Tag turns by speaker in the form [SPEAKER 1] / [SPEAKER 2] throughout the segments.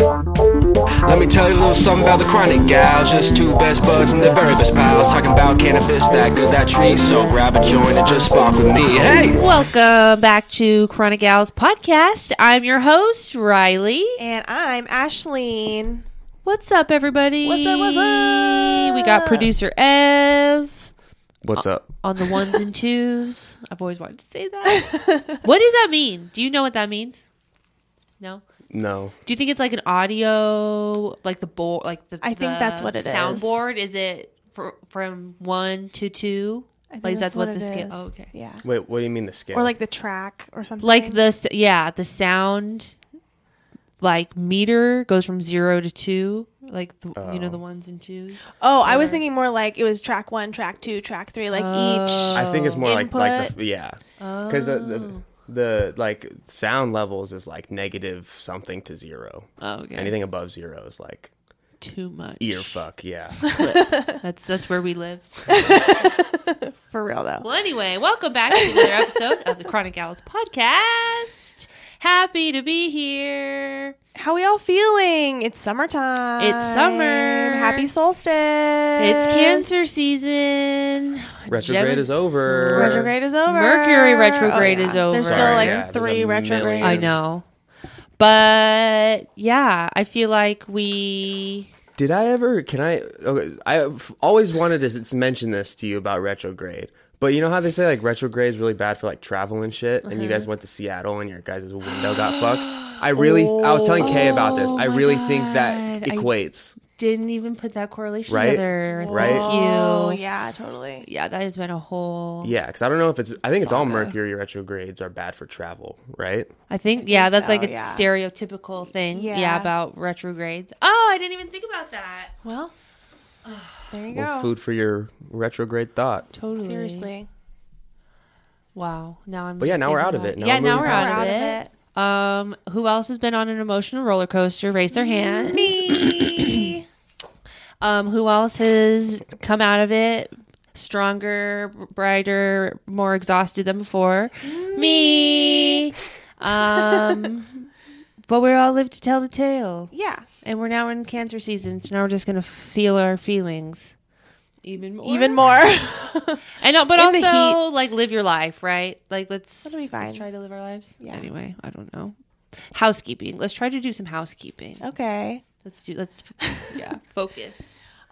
[SPEAKER 1] Let me tell you a little something about the chronic gals. Just two best buds and the very best pals. Talking about cannabis, that good, that tree. So grab a joint and just spark with me. Hey!
[SPEAKER 2] Welcome back to Chronic Gals podcast. I'm your host, Riley.
[SPEAKER 3] And I'm Ashleen.
[SPEAKER 2] What's up, everybody?
[SPEAKER 3] What's up, what's up?
[SPEAKER 2] We got producer Ev
[SPEAKER 4] What's uh, up?
[SPEAKER 2] on the ones and twos. I've always wanted to say that. what does that mean? Do you know what that means? No.
[SPEAKER 4] No.
[SPEAKER 2] Do you think it's like an audio, like the board, like the?
[SPEAKER 3] I think
[SPEAKER 2] the
[SPEAKER 3] that's what it is.
[SPEAKER 2] Soundboard is it for, from one to two?
[SPEAKER 3] I think
[SPEAKER 2] Like
[SPEAKER 3] that's
[SPEAKER 2] that's what,
[SPEAKER 3] what
[SPEAKER 2] the
[SPEAKER 3] it
[SPEAKER 2] scale?
[SPEAKER 3] is.
[SPEAKER 2] Oh, okay.
[SPEAKER 3] Yeah.
[SPEAKER 4] Wait, what do you mean the scale?
[SPEAKER 3] Or like the track or something.
[SPEAKER 2] Like the s- yeah, the sound like meter goes from zero to two, like the, you know the oh. ones and twos.
[SPEAKER 3] Oh, I was thinking more like it was track one, track two, track three, like each. Oh.
[SPEAKER 4] I think it's more like like the yeah, because the, the oh. The like sound levels is like negative something to zero.
[SPEAKER 2] Oh, okay.
[SPEAKER 4] Anything above zero is like
[SPEAKER 2] too much.
[SPEAKER 4] ear fuck. Yeah.
[SPEAKER 2] That's that's where we live.
[SPEAKER 3] For real though.
[SPEAKER 2] Well, anyway, welcome back to another episode of the Chronic Gals podcast. Happy to be here.
[SPEAKER 3] How we all feeling? It's summertime.
[SPEAKER 2] It's summer.
[SPEAKER 3] Happy solstice.
[SPEAKER 2] It's Cancer season.
[SPEAKER 4] Retrograde
[SPEAKER 2] Gem-
[SPEAKER 4] is over.
[SPEAKER 3] Retrograde is over.
[SPEAKER 2] Mercury retrograde is over.
[SPEAKER 3] There's still
[SPEAKER 4] Sorry,
[SPEAKER 3] like
[SPEAKER 4] yeah,
[SPEAKER 3] three retrogrades.
[SPEAKER 2] I know. But yeah, I feel like we
[SPEAKER 4] Did I ever? Can I? Okay, I've always wanted to mention this to you about retrograde. But you know how they say like retrograde is really bad for like travel and shit, and you
[SPEAKER 2] Uh-huh.
[SPEAKER 4] guys went to Seattle and your guys' window got fucked. I really, I was telling Kay about this. I
[SPEAKER 2] Oh my
[SPEAKER 4] really think that
[SPEAKER 2] God. I-
[SPEAKER 4] equates.
[SPEAKER 2] Didn't even put that correlation
[SPEAKER 4] Right?
[SPEAKER 2] together.
[SPEAKER 4] Right?
[SPEAKER 2] Thank you.
[SPEAKER 3] yeah, totally.
[SPEAKER 2] Yeah, that has been a whole.
[SPEAKER 4] Yeah, because I don't know if it's. I think it's all Mercury retrogrades are bad for travel, right?
[SPEAKER 2] I think, yeah, that's
[SPEAKER 3] so,
[SPEAKER 2] like a
[SPEAKER 3] yeah.
[SPEAKER 2] stereotypical thing. Yeah.
[SPEAKER 3] Yeah.
[SPEAKER 2] about retrogrades. Oh, I didn't even think about that.
[SPEAKER 3] Well, there you
[SPEAKER 4] Well,
[SPEAKER 3] go.
[SPEAKER 4] food for your retrograde thought.
[SPEAKER 2] Totally.
[SPEAKER 3] Seriously.
[SPEAKER 2] Wow. Now I'm.
[SPEAKER 4] But yeah, now we're out of it. Now
[SPEAKER 2] yeah,
[SPEAKER 4] we're
[SPEAKER 2] now we're
[SPEAKER 4] past
[SPEAKER 2] out, of,
[SPEAKER 3] out of
[SPEAKER 2] it. Um, who else has been on an emotional roller coaster? Raise their hand.
[SPEAKER 3] Me.
[SPEAKER 2] Um, who else has come out of it stronger, brighter, more exhausted than before? Me. Um, but we all live to tell the tale,
[SPEAKER 3] yeah.
[SPEAKER 2] and we're now in cancer season, so now we're just gonna feel our feelings even more,
[SPEAKER 3] Even more.
[SPEAKER 2] And no, but
[SPEAKER 3] in
[SPEAKER 2] also like live your life, right? Like let's
[SPEAKER 3] That'll be fine.
[SPEAKER 2] Let's try to live our lives.
[SPEAKER 3] Yeah.
[SPEAKER 2] Anyway, I don't know. Housekeeping. Let's try to do some housekeeping.
[SPEAKER 3] okay.
[SPEAKER 2] Let's do. Let's yeah. Focus.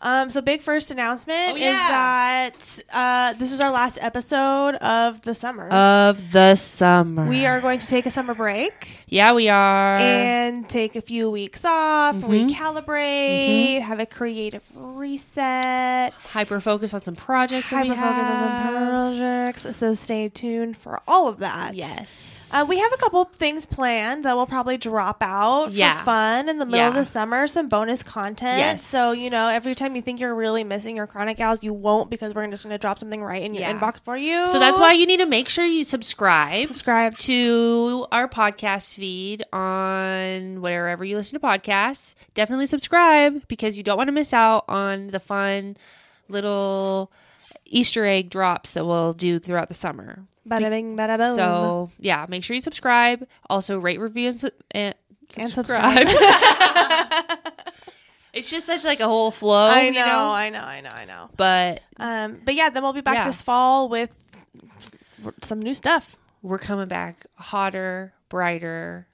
[SPEAKER 3] Um, so big first announcement
[SPEAKER 2] Oh, yeah.
[SPEAKER 3] is that uh, this is our last episode of the summer.
[SPEAKER 2] Of the summer.
[SPEAKER 3] we are going to take a summer break
[SPEAKER 2] Yeah, we are.
[SPEAKER 3] and take a few weeks off,
[SPEAKER 2] Mm-hmm.
[SPEAKER 3] recalibrate, have a creative reset,
[SPEAKER 2] hyper focus on some projects.
[SPEAKER 3] hyper focus on some projects. So stay tuned for all of that.
[SPEAKER 2] Yes.
[SPEAKER 3] Uh, we have a couple things planned that will probably drop out
[SPEAKER 2] Yeah.
[SPEAKER 3] for fun in the middle of the summer. Some bonus content.
[SPEAKER 2] Yes.
[SPEAKER 3] So you know, every time you think you're really missing your chronic gals, you won't because we're just going to drop something right in your
[SPEAKER 2] Yeah.
[SPEAKER 3] inbox for you.
[SPEAKER 2] So that's why you need to make sure you subscribe
[SPEAKER 3] subscribe.
[SPEAKER 2] to our podcast feed on wherever you listen to podcasts. Definitely subscribe because you don't want to miss out on the fun little Easter egg drops that we'll do throughout the summer.
[SPEAKER 3] Bada bing, bada boom.
[SPEAKER 2] So yeah, make sure you subscribe. Also rate, review, and, su- and
[SPEAKER 3] And
[SPEAKER 2] subscribe. it's just such like a whole flow.
[SPEAKER 3] I
[SPEAKER 2] you
[SPEAKER 3] know,
[SPEAKER 2] know?
[SPEAKER 3] I know, I know, I know.
[SPEAKER 2] But
[SPEAKER 3] Um, but yeah, then we'll be back
[SPEAKER 2] Yeah.
[SPEAKER 3] this fall with some new stuff.
[SPEAKER 2] we're coming back hotter, brighter,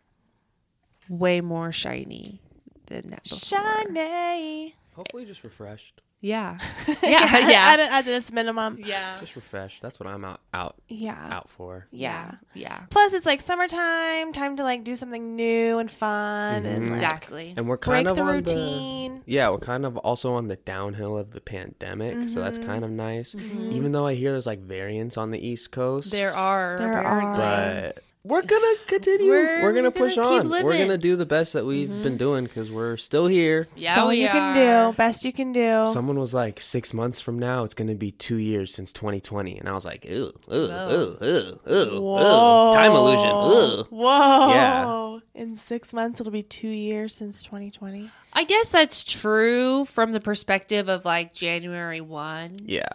[SPEAKER 2] way more shiny than that before.
[SPEAKER 3] Shiny.
[SPEAKER 4] Hopefully, just refreshed.
[SPEAKER 2] Yeah. Yeah.
[SPEAKER 3] at,
[SPEAKER 2] Yeah.
[SPEAKER 3] at this minimum.
[SPEAKER 2] Yeah.
[SPEAKER 4] Just refresh. That's what I'm out out
[SPEAKER 3] Yeah.
[SPEAKER 4] out for.
[SPEAKER 3] Yeah.
[SPEAKER 2] Yeah.
[SPEAKER 3] Plus, it's like summertime, time to like do something new and fun and like
[SPEAKER 2] Exactly.
[SPEAKER 4] And we're
[SPEAKER 3] break
[SPEAKER 4] kind of
[SPEAKER 3] the
[SPEAKER 4] on
[SPEAKER 3] routine.
[SPEAKER 4] the yeah, we're kind of also on the downhill of the pandemic, so that's
[SPEAKER 3] Mm-hmm.
[SPEAKER 4] kind of nice. Even though I hear there's like variants on the East Coast,
[SPEAKER 2] There are.
[SPEAKER 3] There
[SPEAKER 2] apparently.
[SPEAKER 3] are.
[SPEAKER 4] but we're gonna continue.
[SPEAKER 2] We're
[SPEAKER 4] We're, gonna
[SPEAKER 2] gonna
[SPEAKER 4] push
[SPEAKER 2] keep
[SPEAKER 4] on. We're gonna do the best that we've mm-hmm. been doing because we're still here.
[SPEAKER 2] Yeah,
[SPEAKER 3] That's all
[SPEAKER 2] we
[SPEAKER 3] you
[SPEAKER 2] are.
[SPEAKER 3] can do. Best you can do.
[SPEAKER 4] Someone was like, six months from now, it's gonna be two years since 2020, and I was like, ooh, ooh, ooh, ooh, ooh,
[SPEAKER 3] Whoa.
[SPEAKER 4] ooh, time illusion, ooh.
[SPEAKER 3] Whoa.
[SPEAKER 4] Yeah.
[SPEAKER 3] In six months, it'll be two years since 2020.
[SPEAKER 2] I guess that's true from the perspective of like January 1,
[SPEAKER 4] Yeah,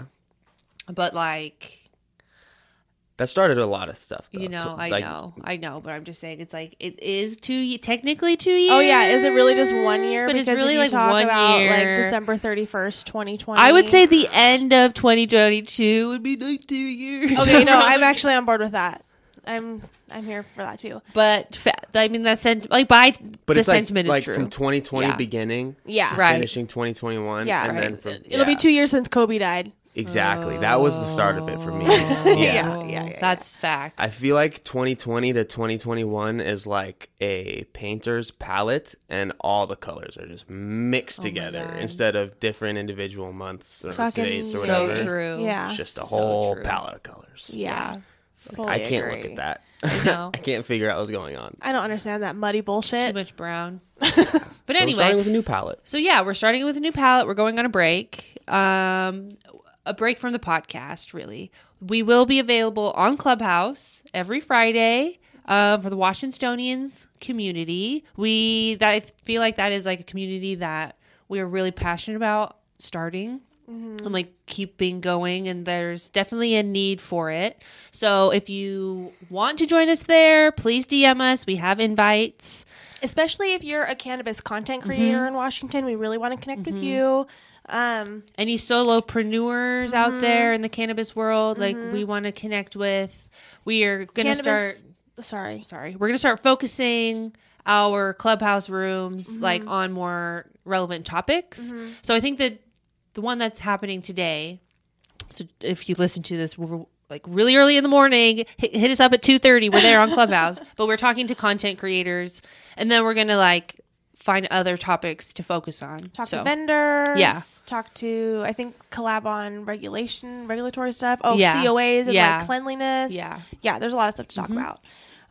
[SPEAKER 2] but like
[SPEAKER 4] that started a lot of stuff. Though.
[SPEAKER 2] You know,
[SPEAKER 4] To-
[SPEAKER 2] I
[SPEAKER 4] like,
[SPEAKER 2] know, I know, but I'm just saying it's like it is two technically two years.
[SPEAKER 3] Oh yeah, is it really just one year?
[SPEAKER 2] But
[SPEAKER 3] because
[SPEAKER 2] it's really
[SPEAKER 3] if you
[SPEAKER 2] like
[SPEAKER 3] talk
[SPEAKER 2] one
[SPEAKER 3] about
[SPEAKER 2] year.
[SPEAKER 3] like December thirty first, twenty twenty.
[SPEAKER 2] I would say the end of 2022 would be like two years.
[SPEAKER 3] Okay, no, I'm actually on board with that. I'm I'm here for that too.
[SPEAKER 2] but fa- I mean that sent like by
[SPEAKER 4] But
[SPEAKER 2] the
[SPEAKER 4] it's like,
[SPEAKER 2] sentiment
[SPEAKER 4] like
[SPEAKER 2] is true.
[SPEAKER 4] from 2020
[SPEAKER 2] Yeah.
[SPEAKER 4] beginning
[SPEAKER 3] Yeah.
[SPEAKER 4] to
[SPEAKER 2] Right.
[SPEAKER 4] finishing 2021.
[SPEAKER 3] Yeah.
[SPEAKER 4] and
[SPEAKER 3] Right.
[SPEAKER 4] then from,
[SPEAKER 3] It'll be two years since Kobe died.
[SPEAKER 4] Exactly. That was the start of it for me.
[SPEAKER 3] Yeah,
[SPEAKER 4] yeah.
[SPEAKER 3] yeah, yeah.
[SPEAKER 2] That's facts.
[SPEAKER 4] I feel like 2020 to 2021 is like a painter's palette, and all the colors are just mixed together
[SPEAKER 2] Oh God.
[SPEAKER 4] instead of different individual months or
[SPEAKER 3] Fucking
[SPEAKER 4] days or
[SPEAKER 2] so
[SPEAKER 4] whatever.
[SPEAKER 2] true.
[SPEAKER 3] Yeah.
[SPEAKER 4] It's just a
[SPEAKER 2] So
[SPEAKER 4] whole
[SPEAKER 2] true.
[SPEAKER 4] palette of colors.
[SPEAKER 3] Yeah. Fully
[SPEAKER 4] I can't
[SPEAKER 3] agree.
[SPEAKER 4] look at that.
[SPEAKER 2] I.
[SPEAKER 4] I can't figure out what's going on.
[SPEAKER 3] I don't understand that muddy bullshit.
[SPEAKER 2] Too much brown. but
[SPEAKER 4] So we're
[SPEAKER 2] anyway,
[SPEAKER 4] starting with a new palette.
[SPEAKER 2] So yeah, we're starting with a new palette. We're going on a break. Um a break from the podcast, really. We will be available on Clubhouse every Friday uh, for the Washingtonians community. We that I feel like that is like a community that we are really passionate about starting and like keeping going and there's definitely a need for it. So if you want to join us there, please DM us. We have invites.
[SPEAKER 3] Especially if you're a cannabis content
[SPEAKER 2] Mm-hmm.
[SPEAKER 3] creator in Washington, we really want to connect with you. Um,
[SPEAKER 2] any solopreneurs out there in the cannabis world like we want to connect with we are gonna start
[SPEAKER 3] Sorry.
[SPEAKER 2] sorry. We're gonna start focusing our clubhouse rooms
[SPEAKER 3] Mm-hmm.
[SPEAKER 2] like on more relevant topics. So i think that the one that's happening today so if you listen to this we're like really early in the morning hit, hit us up at 2.30 we're there on clubhouse but we're talking to content creators and then we're gonna like find other topics to focus on
[SPEAKER 3] Talk
[SPEAKER 2] so
[SPEAKER 3] to vendors.
[SPEAKER 2] Yeah.
[SPEAKER 3] Talk to I think collab on regulation, regulatory stuff. Oh,
[SPEAKER 2] Yeah.
[SPEAKER 3] COAs and
[SPEAKER 2] Yeah.
[SPEAKER 3] like cleanliness.
[SPEAKER 2] Yeah.
[SPEAKER 3] Yeah. There's a lot of stuff to talk about.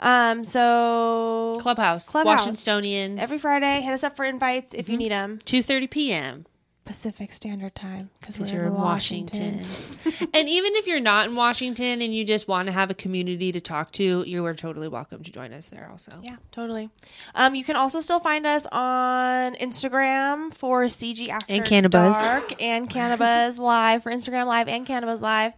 [SPEAKER 3] Um. So
[SPEAKER 2] clubhouse,
[SPEAKER 3] Clubhouse.
[SPEAKER 2] washingtonians
[SPEAKER 3] every Friday, hit us up for invites if you need them.
[SPEAKER 2] 2.30 p.m
[SPEAKER 3] Pacific Standard Time because we're
[SPEAKER 2] you're in Washington. and even if you're not in Washington and you just want to have a community to talk to, you are totally welcome to join us there also.
[SPEAKER 3] Yeah, totally. Um, you can also still find us on Instagram for CG After
[SPEAKER 2] And Cannabis.
[SPEAKER 3] Dark and Cannabis Live for Instagram Live and Cannabis Live.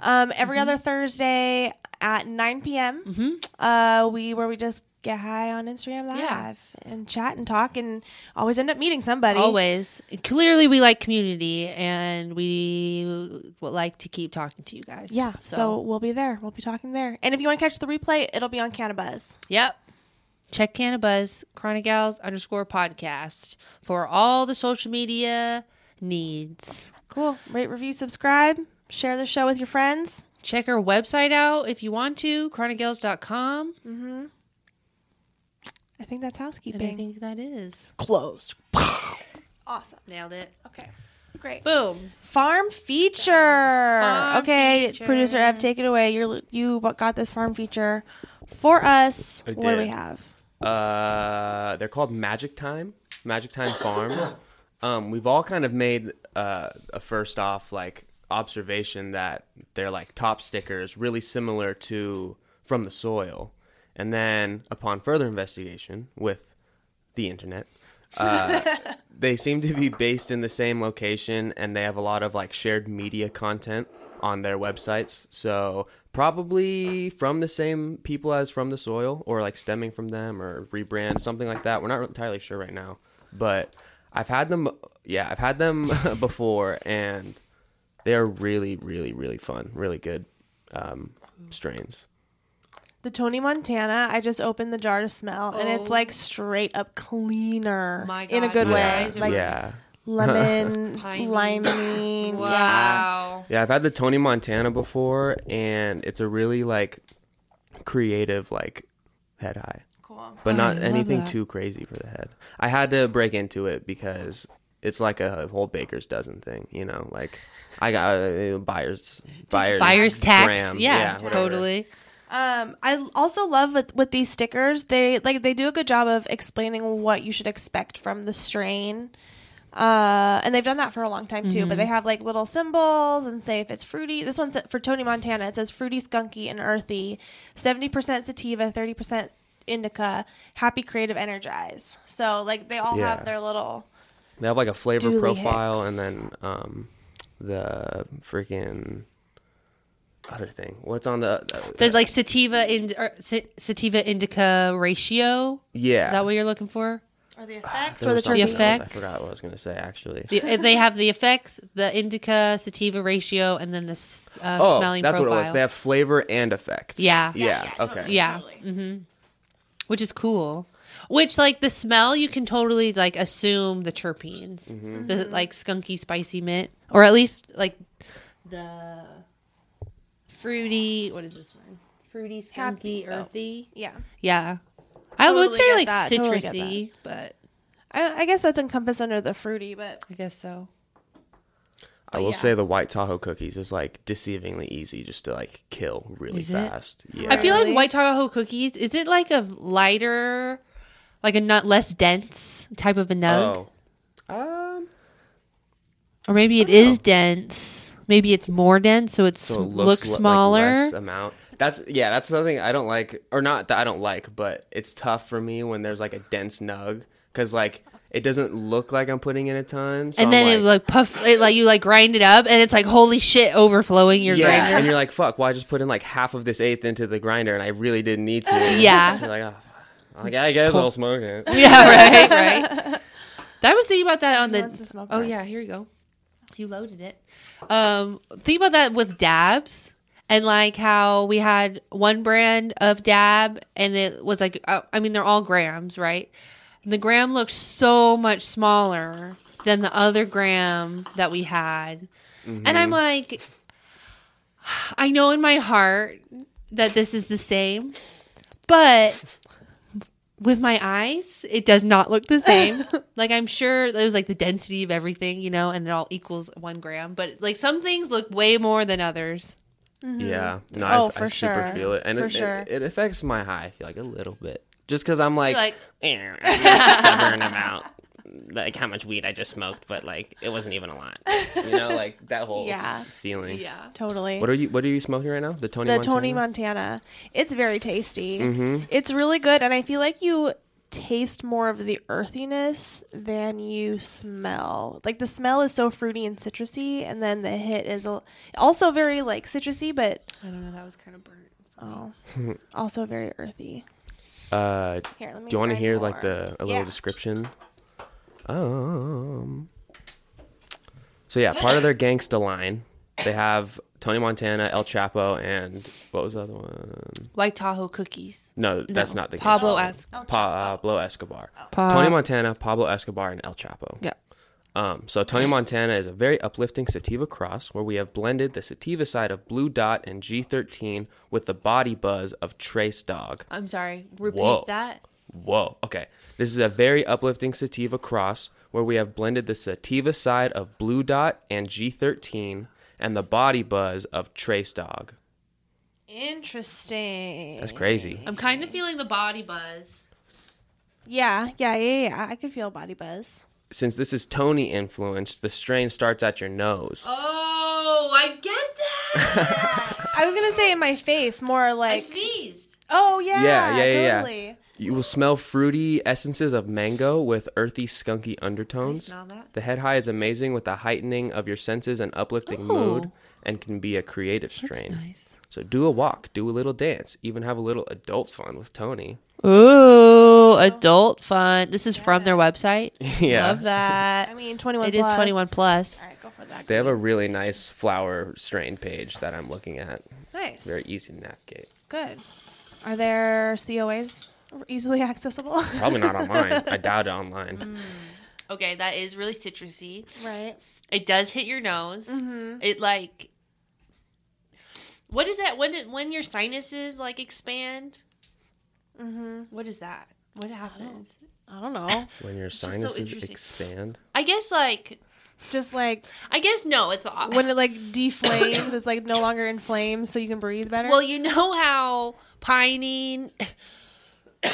[SPEAKER 3] Um, every
[SPEAKER 2] Mm-hmm.
[SPEAKER 3] other Thursday at 9 p.m. Uh, we where we just get high on Instagram Live
[SPEAKER 2] Yeah.
[SPEAKER 3] and chat and talk and always end up meeting somebody.
[SPEAKER 2] Always. Clearly, we like community and we would like to keep talking to you guys.
[SPEAKER 3] Yeah, so. we'll be there. We'll be talking there. And if you want to catch the replay, it'll be on Cannabis.
[SPEAKER 2] yep. Check Cannabis, Chronic Gals underscore podcast for all the social media needs.
[SPEAKER 3] Cool. Rate, review, subscribe, share the show with your friends.
[SPEAKER 2] Check our website out if you want to, chronicgals.com.
[SPEAKER 3] I think that's
[SPEAKER 2] And I think that is.
[SPEAKER 3] Closed. awesome.
[SPEAKER 2] Nailed it.
[SPEAKER 3] Okay. Great.
[SPEAKER 2] Boom.
[SPEAKER 3] Farm feature.
[SPEAKER 2] Farm
[SPEAKER 3] okay,
[SPEAKER 2] feature.
[SPEAKER 3] producer Ev, take it away. You're you got this farm feature for us.
[SPEAKER 4] I
[SPEAKER 3] What do we have?
[SPEAKER 4] Uh, they're called Magic Time, Magic Time Farms. Um, we've all kind of made uh, a first off like observation that they're like top stickers, really similar to From the Soil, and then upon further investigation with the internet, uh, they seem to be based in the same location, and they have a lot of like shared media content on their websites. So probably from the same people as From the Soil, or like stemming from them, or rebrand something like that. We're not entirely sure right now, but I've had them. Yeah, I've had them before, and they're really, really, really fun, really good um, strains.
[SPEAKER 3] The Tony Montana. I just opened the jar to smell, and it's
[SPEAKER 2] Oh.
[SPEAKER 3] like straight up cleaner
[SPEAKER 2] My
[SPEAKER 3] in a good
[SPEAKER 2] my
[SPEAKER 3] way.
[SPEAKER 2] eyes are
[SPEAKER 3] Like
[SPEAKER 4] yeah.
[SPEAKER 3] lemon,
[SPEAKER 2] Piney.
[SPEAKER 3] limey. Yeah.
[SPEAKER 2] Wow.
[SPEAKER 4] Yeah, I've had the Tony Montana before, and it's a really like creative like head high,
[SPEAKER 3] Cool.
[SPEAKER 4] but not
[SPEAKER 2] love
[SPEAKER 4] anything
[SPEAKER 2] that.
[SPEAKER 4] too crazy for the head. I had to break into it because it's like a whole baker's dozen thing, you know. Like I got uh, buyers, buyers,
[SPEAKER 2] Buyer's tax.
[SPEAKER 4] gram,
[SPEAKER 2] yeah,
[SPEAKER 4] whatever.
[SPEAKER 2] totally.
[SPEAKER 3] Um, I also love with, with these stickers. They like they do a good job of explaining what you should expect from the strain. Uh, and they've done that for a long time too. But they have like little symbols and say if it's fruity. This one's for Tony Montana. It says fruity, skunky, and earthy. Seventy percent sativa, thirty percent indica. Happy, creative, energize. So like they all
[SPEAKER 4] Yeah.
[SPEAKER 3] have their little.
[SPEAKER 4] They have like a flavor profile,
[SPEAKER 3] Hicks.
[SPEAKER 4] and then um, the freaking other thing. What's on the? Uh,
[SPEAKER 2] There's like sativa in or, sativa indica ratio.
[SPEAKER 4] yeah.
[SPEAKER 2] Is that what you're looking for?
[SPEAKER 3] Or the effects or the
[SPEAKER 4] was something
[SPEAKER 3] terpenes.
[SPEAKER 4] else. I forgot what I was gonna say actually.
[SPEAKER 2] The, uh, they have the effects, the indica sativa ratio, and then the s- uh,
[SPEAKER 4] oh,
[SPEAKER 2] smelling
[SPEAKER 4] that's
[SPEAKER 2] profile.
[SPEAKER 4] what it was. They have flavor and effects.
[SPEAKER 2] Yeah.
[SPEAKER 4] Yeah.
[SPEAKER 3] yeah,
[SPEAKER 4] okay.
[SPEAKER 3] totally.
[SPEAKER 2] yeah, hmm which is cool. Which like the smell, you can totally like assume the terpenes,
[SPEAKER 4] Mm-hmm.
[SPEAKER 2] the like skunky, spicy mint, or at least like the fruity. What is this one? Fruity, skunky,
[SPEAKER 3] Happy- oh.
[SPEAKER 2] earthy.
[SPEAKER 3] Yeah.
[SPEAKER 2] Yeah, I would say like
[SPEAKER 3] that, totally
[SPEAKER 2] citrusy, but
[SPEAKER 3] I, I guess that's encompassed under the fruity, but
[SPEAKER 2] I guess so.
[SPEAKER 4] I will
[SPEAKER 2] yeah.
[SPEAKER 4] say the white Tahoe cookies is like deceivingly easy just to like kill really
[SPEAKER 2] Is it?
[SPEAKER 4] fast. Yeah.
[SPEAKER 2] I feel like white Tahoe cookies. Is it like a lighter, like a nut less dense type of a nug,
[SPEAKER 4] Oh. Um.
[SPEAKER 2] or maybe it is dense. Maybe it's more dense, so it
[SPEAKER 4] So it
[SPEAKER 2] looks,
[SPEAKER 4] looks li- like
[SPEAKER 2] smaller.
[SPEAKER 4] less amount. That's yeah. That's something I don't like, or not that I don't like, but it's tough for me when there's like a dense nug because like it doesn't look like I'm putting in a ton. So
[SPEAKER 2] and
[SPEAKER 4] I'm
[SPEAKER 2] then it like puff, it, like you like grind it up, and it's like holy shit, overflowing your
[SPEAKER 4] yeah,
[SPEAKER 2] grinder.
[SPEAKER 4] and you're like, fuck. Well, I just put in like half of this eighth into the grinder, and I really didn't need to.
[SPEAKER 2] Yeah.
[SPEAKER 4] You're like, oh, like, I guess I'll smoke it.
[SPEAKER 2] yeah, right, right. That was thinking about that on
[SPEAKER 3] wants
[SPEAKER 2] the.
[SPEAKER 3] smoke
[SPEAKER 2] Oh yeah, here you go. You loaded it. Um, think about that with dabs and like how we had one brand of dab and it was like uh, I mean they're all grams, right? The gram looked so much smaller than the other gram that we had. And I'm like I know in my heart that this is the same, but with my eyes, it does not look the same. like I'm sure there's like the density of everything, you know, and it all equals one gram. But like some things look way more than others.
[SPEAKER 4] Yeah. No,
[SPEAKER 3] Oh,
[SPEAKER 4] I, I super
[SPEAKER 3] sure.
[SPEAKER 4] feel it, and
[SPEAKER 3] For
[SPEAKER 4] it,
[SPEAKER 3] sure.
[SPEAKER 4] it, it affects my high. I feel like a little bit, just because I'm like,
[SPEAKER 2] Like
[SPEAKER 5] "Eh, I'm stubborn about like how much weed I just smoked, but like it wasn't even a lot.
[SPEAKER 4] you know, like that whole
[SPEAKER 3] Yeah.
[SPEAKER 4] feeling.
[SPEAKER 2] yeah.
[SPEAKER 3] totally.
[SPEAKER 4] What are you? What are you smoking right now? The Tony.
[SPEAKER 3] the
[SPEAKER 4] Montana?
[SPEAKER 3] Tony Montana. It's very tasty.
[SPEAKER 4] Mm-hmm.
[SPEAKER 3] It's really good, and I feel like you taste more of the earthiness than you smell. Like the smell is so fruity and citrusy, and then the hit is also very like citrusy, but
[SPEAKER 2] I don't know, that was kind of burnt.
[SPEAKER 3] oh, also very earthy.
[SPEAKER 4] Uh,
[SPEAKER 3] Here, let me.
[SPEAKER 4] do you want to hear
[SPEAKER 3] more.
[SPEAKER 4] like the a little
[SPEAKER 3] Yeah.
[SPEAKER 4] description? Um. So yeah, part of their gangsta line, they have Tony Montana, El Chapo, and what was the other one?
[SPEAKER 2] White Tahoe cookies.
[SPEAKER 4] No, that's
[SPEAKER 2] No,
[SPEAKER 4] not the
[SPEAKER 2] Pablo
[SPEAKER 4] gangsta
[SPEAKER 2] Es-
[SPEAKER 4] line. Pa- Pablo Escobar.
[SPEAKER 2] Pa-
[SPEAKER 4] Tony Montana, Pablo Escobar, and El Chapo.
[SPEAKER 2] Yeah.
[SPEAKER 4] Um, so Tony Montana is a very uplifting sativa cross where we have blended the sativa side of Blue Dot and G13 with the body buzz of Tres Dawg.
[SPEAKER 2] I'm sorry. Repeat
[SPEAKER 4] Whoa.
[SPEAKER 2] that.
[SPEAKER 4] Whoa. Okay. This is a very uplifting sativa cross where we have blended the sativa side of Blue Dot and G13 and the body buzz of Tres Dawg.
[SPEAKER 3] Interesting.
[SPEAKER 4] That's crazy.
[SPEAKER 2] I'm kind of feeling the body buzz.
[SPEAKER 3] Yeah, yeah, yeah, yeah. I can feel body buzz.
[SPEAKER 4] Since this is Tony influenced, the strain starts at your nose.
[SPEAKER 2] Oh, I get that.
[SPEAKER 3] I was gonna say in my face, more like
[SPEAKER 2] I
[SPEAKER 3] like.
[SPEAKER 2] sneezed.
[SPEAKER 3] Oh yeah,
[SPEAKER 4] Yeah, yeah, yeah, yeah.
[SPEAKER 3] Totally.
[SPEAKER 4] You will smell fruity essences of mango with earthy, skunky undertones.
[SPEAKER 2] smell that?
[SPEAKER 4] The head high is amazing with the heightening of your senses and uplifting mood and can be a creative strain.
[SPEAKER 2] That's Nice.
[SPEAKER 4] So do a walk, do a little dance, even have a little adult fun with Tony.
[SPEAKER 2] Ooh, adult fun. This is from their website.
[SPEAKER 4] Yeah.
[SPEAKER 2] Love that.
[SPEAKER 3] I mean, twenty one.
[SPEAKER 2] It is 21 plus.
[SPEAKER 3] All right, go for that.
[SPEAKER 4] They have a really nice flower strain page that I'm looking at.
[SPEAKER 3] nice.
[SPEAKER 4] Very easy to navigate.
[SPEAKER 3] good. Are there COAs easily accessible?
[SPEAKER 4] Probably not online. I doubt it online.
[SPEAKER 2] Okay, that is really citrusy.
[SPEAKER 3] right.
[SPEAKER 2] It does hit your nose.
[SPEAKER 3] Mm-hmm.
[SPEAKER 2] It like what is that when it, when your sinuses like expand?
[SPEAKER 3] Mm-hmm.
[SPEAKER 2] What is that? What happens?
[SPEAKER 3] I don't know.
[SPEAKER 4] When your sinuses
[SPEAKER 2] interesting.
[SPEAKER 4] expand.
[SPEAKER 2] I guess like
[SPEAKER 3] Just like
[SPEAKER 2] I guess no, it's the
[SPEAKER 3] when it like deflames, it's like no longer inflamed, so you can breathe better.
[SPEAKER 2] Well, you know how pinene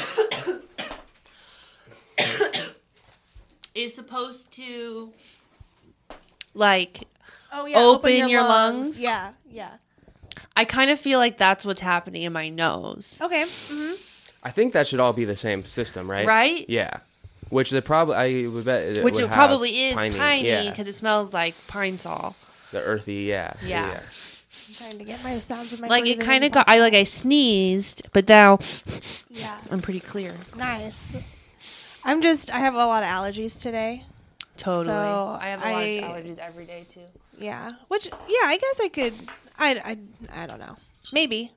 [SPEAKER 2] is supposed to like
[SPEAKER 3] oh yeah,
[SPEAKER 2] open your lungs.
[SPEAKER 3] Yeah, yeah.
[SPEAKER 2] I kind of feel like that's what's happening in my nose.
[SPEAKER 3] Okay. hmm
[SPEAKER 4] I think that should all be the same system, right?
[SPEAKER 2] Right?
[SPEAKER 4] Yeah. Which they probably I would bet it
[SPEAKER 2] Which
[SPEAKER 4] would
[SPEAKER 2] it probably is
[SPEAKER 4] piney,
[SPEAKER 2] piney
[SPEAKER 4] yeah.
[SPEAKER 2] because it smells like Pine-Sol.
[SPEAKER 4] the earthy, yeah,
[SPEAKER 2] Yeah.
[SPEAKER 3] I'm trying to get my sounds of my
[SPEAKER 2] Like it kind of got. I like I sneezed, but now
[SPEAKER 3] yeah
[SPEAKER 2] I'm pretty clear.
[SPEAKER 3] nice. I'm just I have a lot of allergies today.
[SPEAKER 2] Totally.
[SPEAKER 3] So,
[SPEAKER 2] I have a lot
[SPEAKER 3] I-
[SPEAKER 2] of allergies every day too.
[SPEAKER 3] Yeah, which yeah, I guess I could. I I I don't know. Maybe.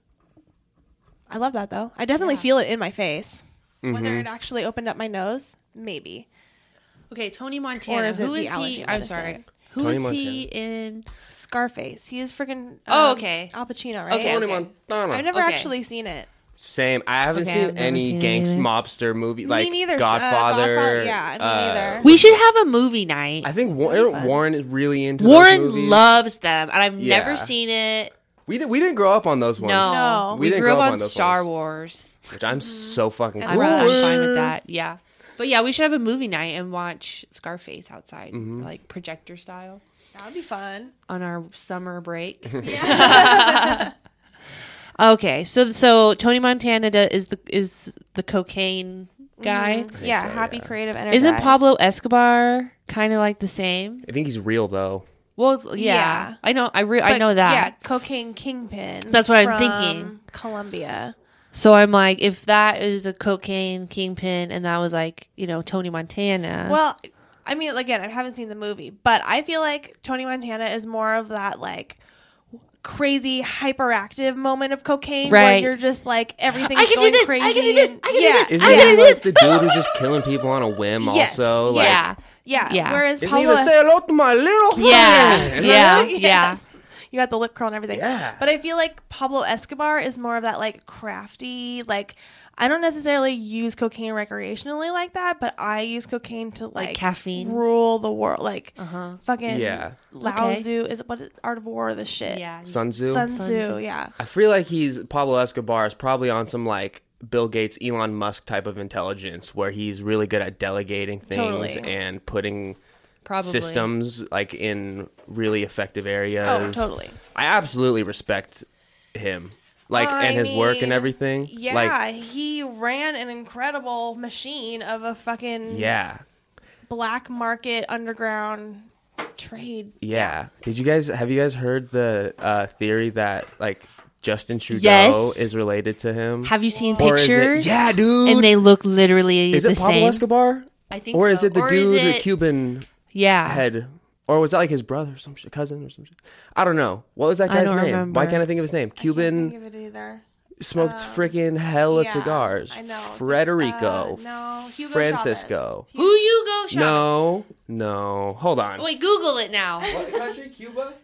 [SPEAKER 3] I love that though. I definitely
[SPEAKER 2] Yeah.
[SPEAKER 3] feel it in my face.
[SPEAKER 4] Mm-hmm.
[SPEAKER 3] Whether it actually opened up my nose, maybe.
[SPEAKER 2] Okay, Tony Montana.
[SPEAKER 3] is it
[SPEAKER 2] Who
[SPEAKER 3] the
[SPEAKER 2] is
[SPEAKER 3] allergy
[SPEAKER 2] he? I'm
[SPEAKER 3] medicine?
[SPEAKER 2] sorry. Who
[SPEAKER 4] Tony
[SPEAKER 2] is he in?
[SPEAKER 3] Scarface. He is freaking.
[SPEAKER 2] Oh,
[SPEAKER 3] um,
[SPEAKER 2] okay.
[SPEAKER 3] Al Pacino, right?
[SPEAKER 2] Okay,
[SPEAKER 4] Tony
[SPEAKER 2] okay.
[SPEAKER 4] Montana.
[SPEAKER 3] I've never
[SPEAKER 2] Okay.
[SPEAKER 3] actually seen it.
[SPEAKER 4] Same. I haven't
[SPEAKER 2] Okay,
[SPEAKER 4] seen
[SPEAKER 2] I've never
[SPEAKER 4] any
[SPEAKER 2] seen it
[SPEAKER 4] gangs
[SPEAKER 2] either.
[SPEAKER 4] mobster movie like
[SPEAKER 3] me neither. uh,
[SPEAKER 4] Godfather.
[SPEAKER 3] Godfather. Yeah, me
[SPEAKER 4] uh,
[SPEAKER 3] neither.
[SPEAKER 2] We should have a movie night.
[SPEAKER 4] I think War-
[SPEAKER 3] That'd be fun.
[SPEAKER 4] Warren is really into those
[SPEAKER 2] Warren
[SPEAKER 4] movies.
[SPEAKER 2] loves them, and I've
[SPEAKER 4] Yeah.
[SPEAKER 2] never seen it.
[SPEAKER 4] We didn't. We didn't grow up on those ones.
[SPEAKER 2] No,
[SPEAKER 3] No.
[SPEAKER 2] we,
[SPEAKER 4] We didn't
[SPEAKER 2] grew up
[SPEAKER 4] grow up
[SPEAKER 2] on,
[SPEAKER 4] on those
[SPEAKER 2] Star
[SPEAKER 4] ones.
[SPEAKER 2] Wars.
[SPEAKER 4] Which I'm so fucking
[SPEAKER 3] And
[SPEAKER 2] I'm,
[SPEAKER 4] cool.
[SPEAKER 2] I'm fine with that. Yeah, but yeah, we should have a movie night and watch Scarface outside,
[SPEAKER 4] Mm-hmm.
[SPEAKER 2] like projector style,
[SPEAKER 3] That would be fun.
[SPEAKER 2] on our summer break.
[SPEAKER 3] Yeah.
[SPEAKER 2] okay, so so Tony Montana is the is the cocaine guy.
[SPEAKER 3] yeah.
[SPEAKER 4] so,
[SPEAKER 3] Happy
[SPEAKER 4] yeah.
[SPEAKER 3] creative energy.
[SPEAKER 2] Isn't Pablo Escobar kind of like the same?
[SPEAKER 4] I think he's real though.
[SPEAKER 2] Well, yeah,
[SPEAKER 3] Yeah.
[SPEAKER 2] I know. I re- I know that.
[SPEAKER 3] Yeah, cocaine kingpin.
[SPEAKER 2] That's what I'm thinking.
[SPEAKER 3] Colombia.
[SPEAKER 2] So I'm like, if that is a cocaine kingpin, and that was like, you know, Tony Montana.
[SPEAKER 3] Well, I mean, again, I haven't seen the movie, but I feel like Tony Montana is more of that like crazy hyperactive moment of cocaine where you're just like everything
[SPEAKER 2] I
[SPEAKER 3] is
[SPEAKER 2] can do
[SPEAKER 3] going
[SPEAKER 2] this, I
[SPEAKER 3] crazy.
[SPEAKER 2] can do this, I can do this,
[SPEAKER 4] Isn't
[SPEAKER 2] I
[SPEAKER 4] he
[SPEAKER 2] can do
[SPEAKER 4] like the dude who's just killing people on a whim?
[SPEAKER 3] Yes,
[SPEAKER 4] Also, like,
[SPEAKER 2] yeah,
[SPEAKER 3] yeah,
[SPEAKER 2] Yeah.
[SPEAKER 3] Whereas
[SPEAKER 4] Isn't he
[SPEAKER 3] Pablo,
[SPEAKER 4] the say hello to my little
[SPEAKER 2] yeah,
[SPEAKER 4] friend?
[SPEAKER 2] yeah,
[SPEAKER 3] Yes.
[SPEAKER 2] yeah.
[SPEAKER 3] You got the lip curl and everything.
[SPEAKER 4] Yeah.
[SPEAKER 3] But I feel like Pablo Escobar is more of that like crafty, like I don't necessarily use cocaine recreationally like that, but I use cocaine to like,
[SPEAKER 2] caffeine?
[SPEAKER 3] rule the world, like
[SPEAKER 2] Uh-huh.
[SPEAKER 3] fucking
[SPEAKER 4] Yeah.
[SPEAKER 3] Lao
[SPEAKER 2] Okay.
[SPEAKER 3] Tzu is what is Art of War the shit.
[SPEAKER 2] Yeah.
[SPEAKER 4] Sun Tzu.
[SPEAKER 3] Sun
[SPEAKER 2] Sun
[SPEAKER 3] Tzu,
[SPEAKER 2] Tzu.
[SPEAKER 3] yeah.
[SPEAKER 4] I feel like he's Pablo Escobar is probably on some like Bill Gates, Elon Musk type of intelligence where he's really good at delegating things
[SPEAKER 3] Totally.
[SPEAKER 4] and putting
[SPEAKER 2] Probably.
[SPEAKER 4] systems like in really effective areas.
[SPEAKER 3] Oh, totally.
[SPEAKER 4] I absolutely respect him. Like
[SPEAKER 3] I
[SPEAKER 4] and his work and everything.
[SPEAKER 3] Yeah,
[SPEAKER 4] Like
[SPEAKER 3] he ran an incredible machine of a fucking
[SPEAKER 4] yeah.
[SPEAKER 3] black market underground trade.
[SPEAKER 4] Yeah. Did you guys have you guys heard the uh, theory that like Justin Trudeau
[SPEAKER 2] Yes.
[SPEAKER 4] is related to him?
[SPEAKER 2] Have you seen
[SPEAKER 4] Or is it-
[SPEAKER 2] pictures?
[SPEAKER 4] yeah, dude.
[SPEAKER 2] And they look literally
[SPEAKER 4] is
[SPEAKER 2] the
[SPEAKER 4] it Pablo
[SPEAKER 2] same.
[SPEAKER 4] Escobar?
[SPEAKER 2] I think
[SPEAKER 4] Or
[SPEAKER 2] so.
[SPEAKER 4] is it the
[SPEAKER 2] Or
[SPEAKER 4] dude,
[SPEAKER 2] is
[SPEAKER 4] the
[SPEAKER 2] it-
[SPEAKER 4] Cuban
[SPEAKER 2] Yeah.
[SPEAKER 4] head? Or was that like his brother, or some shit, cousin, or some shit? I don't know. What was that
[SPEAKER 2] I
[SPEAKER 4] guy's
[SPEAKER 2] don't
[SPEAKER 4] name?
[SPEAKER 2] remember.
[SPEAKER 4] Why can't I think of his name?
[SPEAKER 3] Can't
[SPEAKER 4] Cuban
[SPEAKER 3] think of it either.
[SPEAKER 4] smoked freaking hella
[SPEAKER 3] yeah,
[SPEAKER 4] cigars.
[SPEAKER 3] I know.
[SPEAKER 4] Frederico.
[SPEAKER 3] Uh, no, Hugo
[SPEAKER 4] Francisco.
[SPEAKER 2] Who you go shop?
[SPEAKER 4] No, no. Hold on.
[SPEAKER 2] Wait, Google it now.
[SPEAKER 4] What country? Cuba.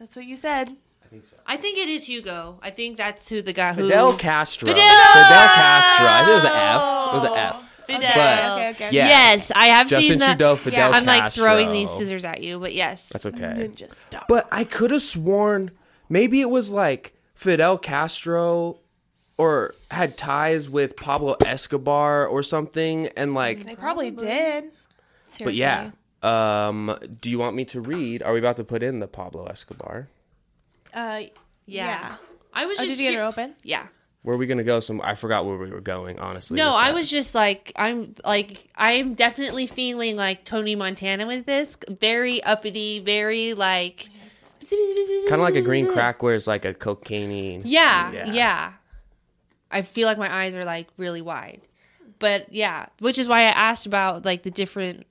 [SPEAKER 3] That's what you said.
[SPEAKER 4] I think so.
[SPEAKER 2] I think it is Hugo. I think that's who the guy who
[SPEAKER 4] Fidel Castro.
[SPEAKER 2] Fidel!
[SPEAKER 4] Fidel Castro. I think it was an F. It was an F.
[SPEAKER 2] Fidel.
[SPEAKER 4] But-
[SPEAKER 3] okay, okay.
[SPEAKER 4] Yeah.
[SPEAKER 2] Yes, I have
[SPEAKER 4] Justin
[SPEAKER 2] seen that.
[SPEAKER 4] Trudeau, Fidel
[SPEAKER 3] Yeah.
[SPEAKER 2] I'm like
[SPEAKER 4] Castro.
[SPEAKER 2] throwing these scissors at you, but yes.
[SPEAKER 4] That's okay.
[SPEAKER 3] Ninja stop.
[SPEAKER 4] But I could have sworn maybe it was like Fidel Castro or had ties with Pablo Escobar or something and like
[SPEAKER 3] they probably did. Seriously.
[SPEAKER 4] but yeah. Um do you want me to read? Are we about to put in the Pablo Escobar?
[SPEAKER 3] Uh,
[SPEAKER 2] yeah.
[SPEAKER 3] yeah.
[SPEAKER 2] I was
[SPEAKER 3] Oh,
[SPEAKER 2] just
[SPEAKER 3] did you get it
[SPEAKER 2] cur-
[SPEAKER 3] open?
[SPEAKER 2] Yeah.
[SPEAKER 4] Where are we gonna go? Some I forgot where we were going, honestly.
[SPEAKER 2] No, I was just like I'm like I'm definitely feeling like Tony Montana with this. Very uppity, very like
[SPEAKER 4] kind of like a green crack where it's like a cocaine.
[SPEAKER 2] Yeah,
[SPEAKER 4] Yeah.
[SPEAKER 2] yeah, I feel like my eyes are like really wide. But yeah, which is why I asked about like the different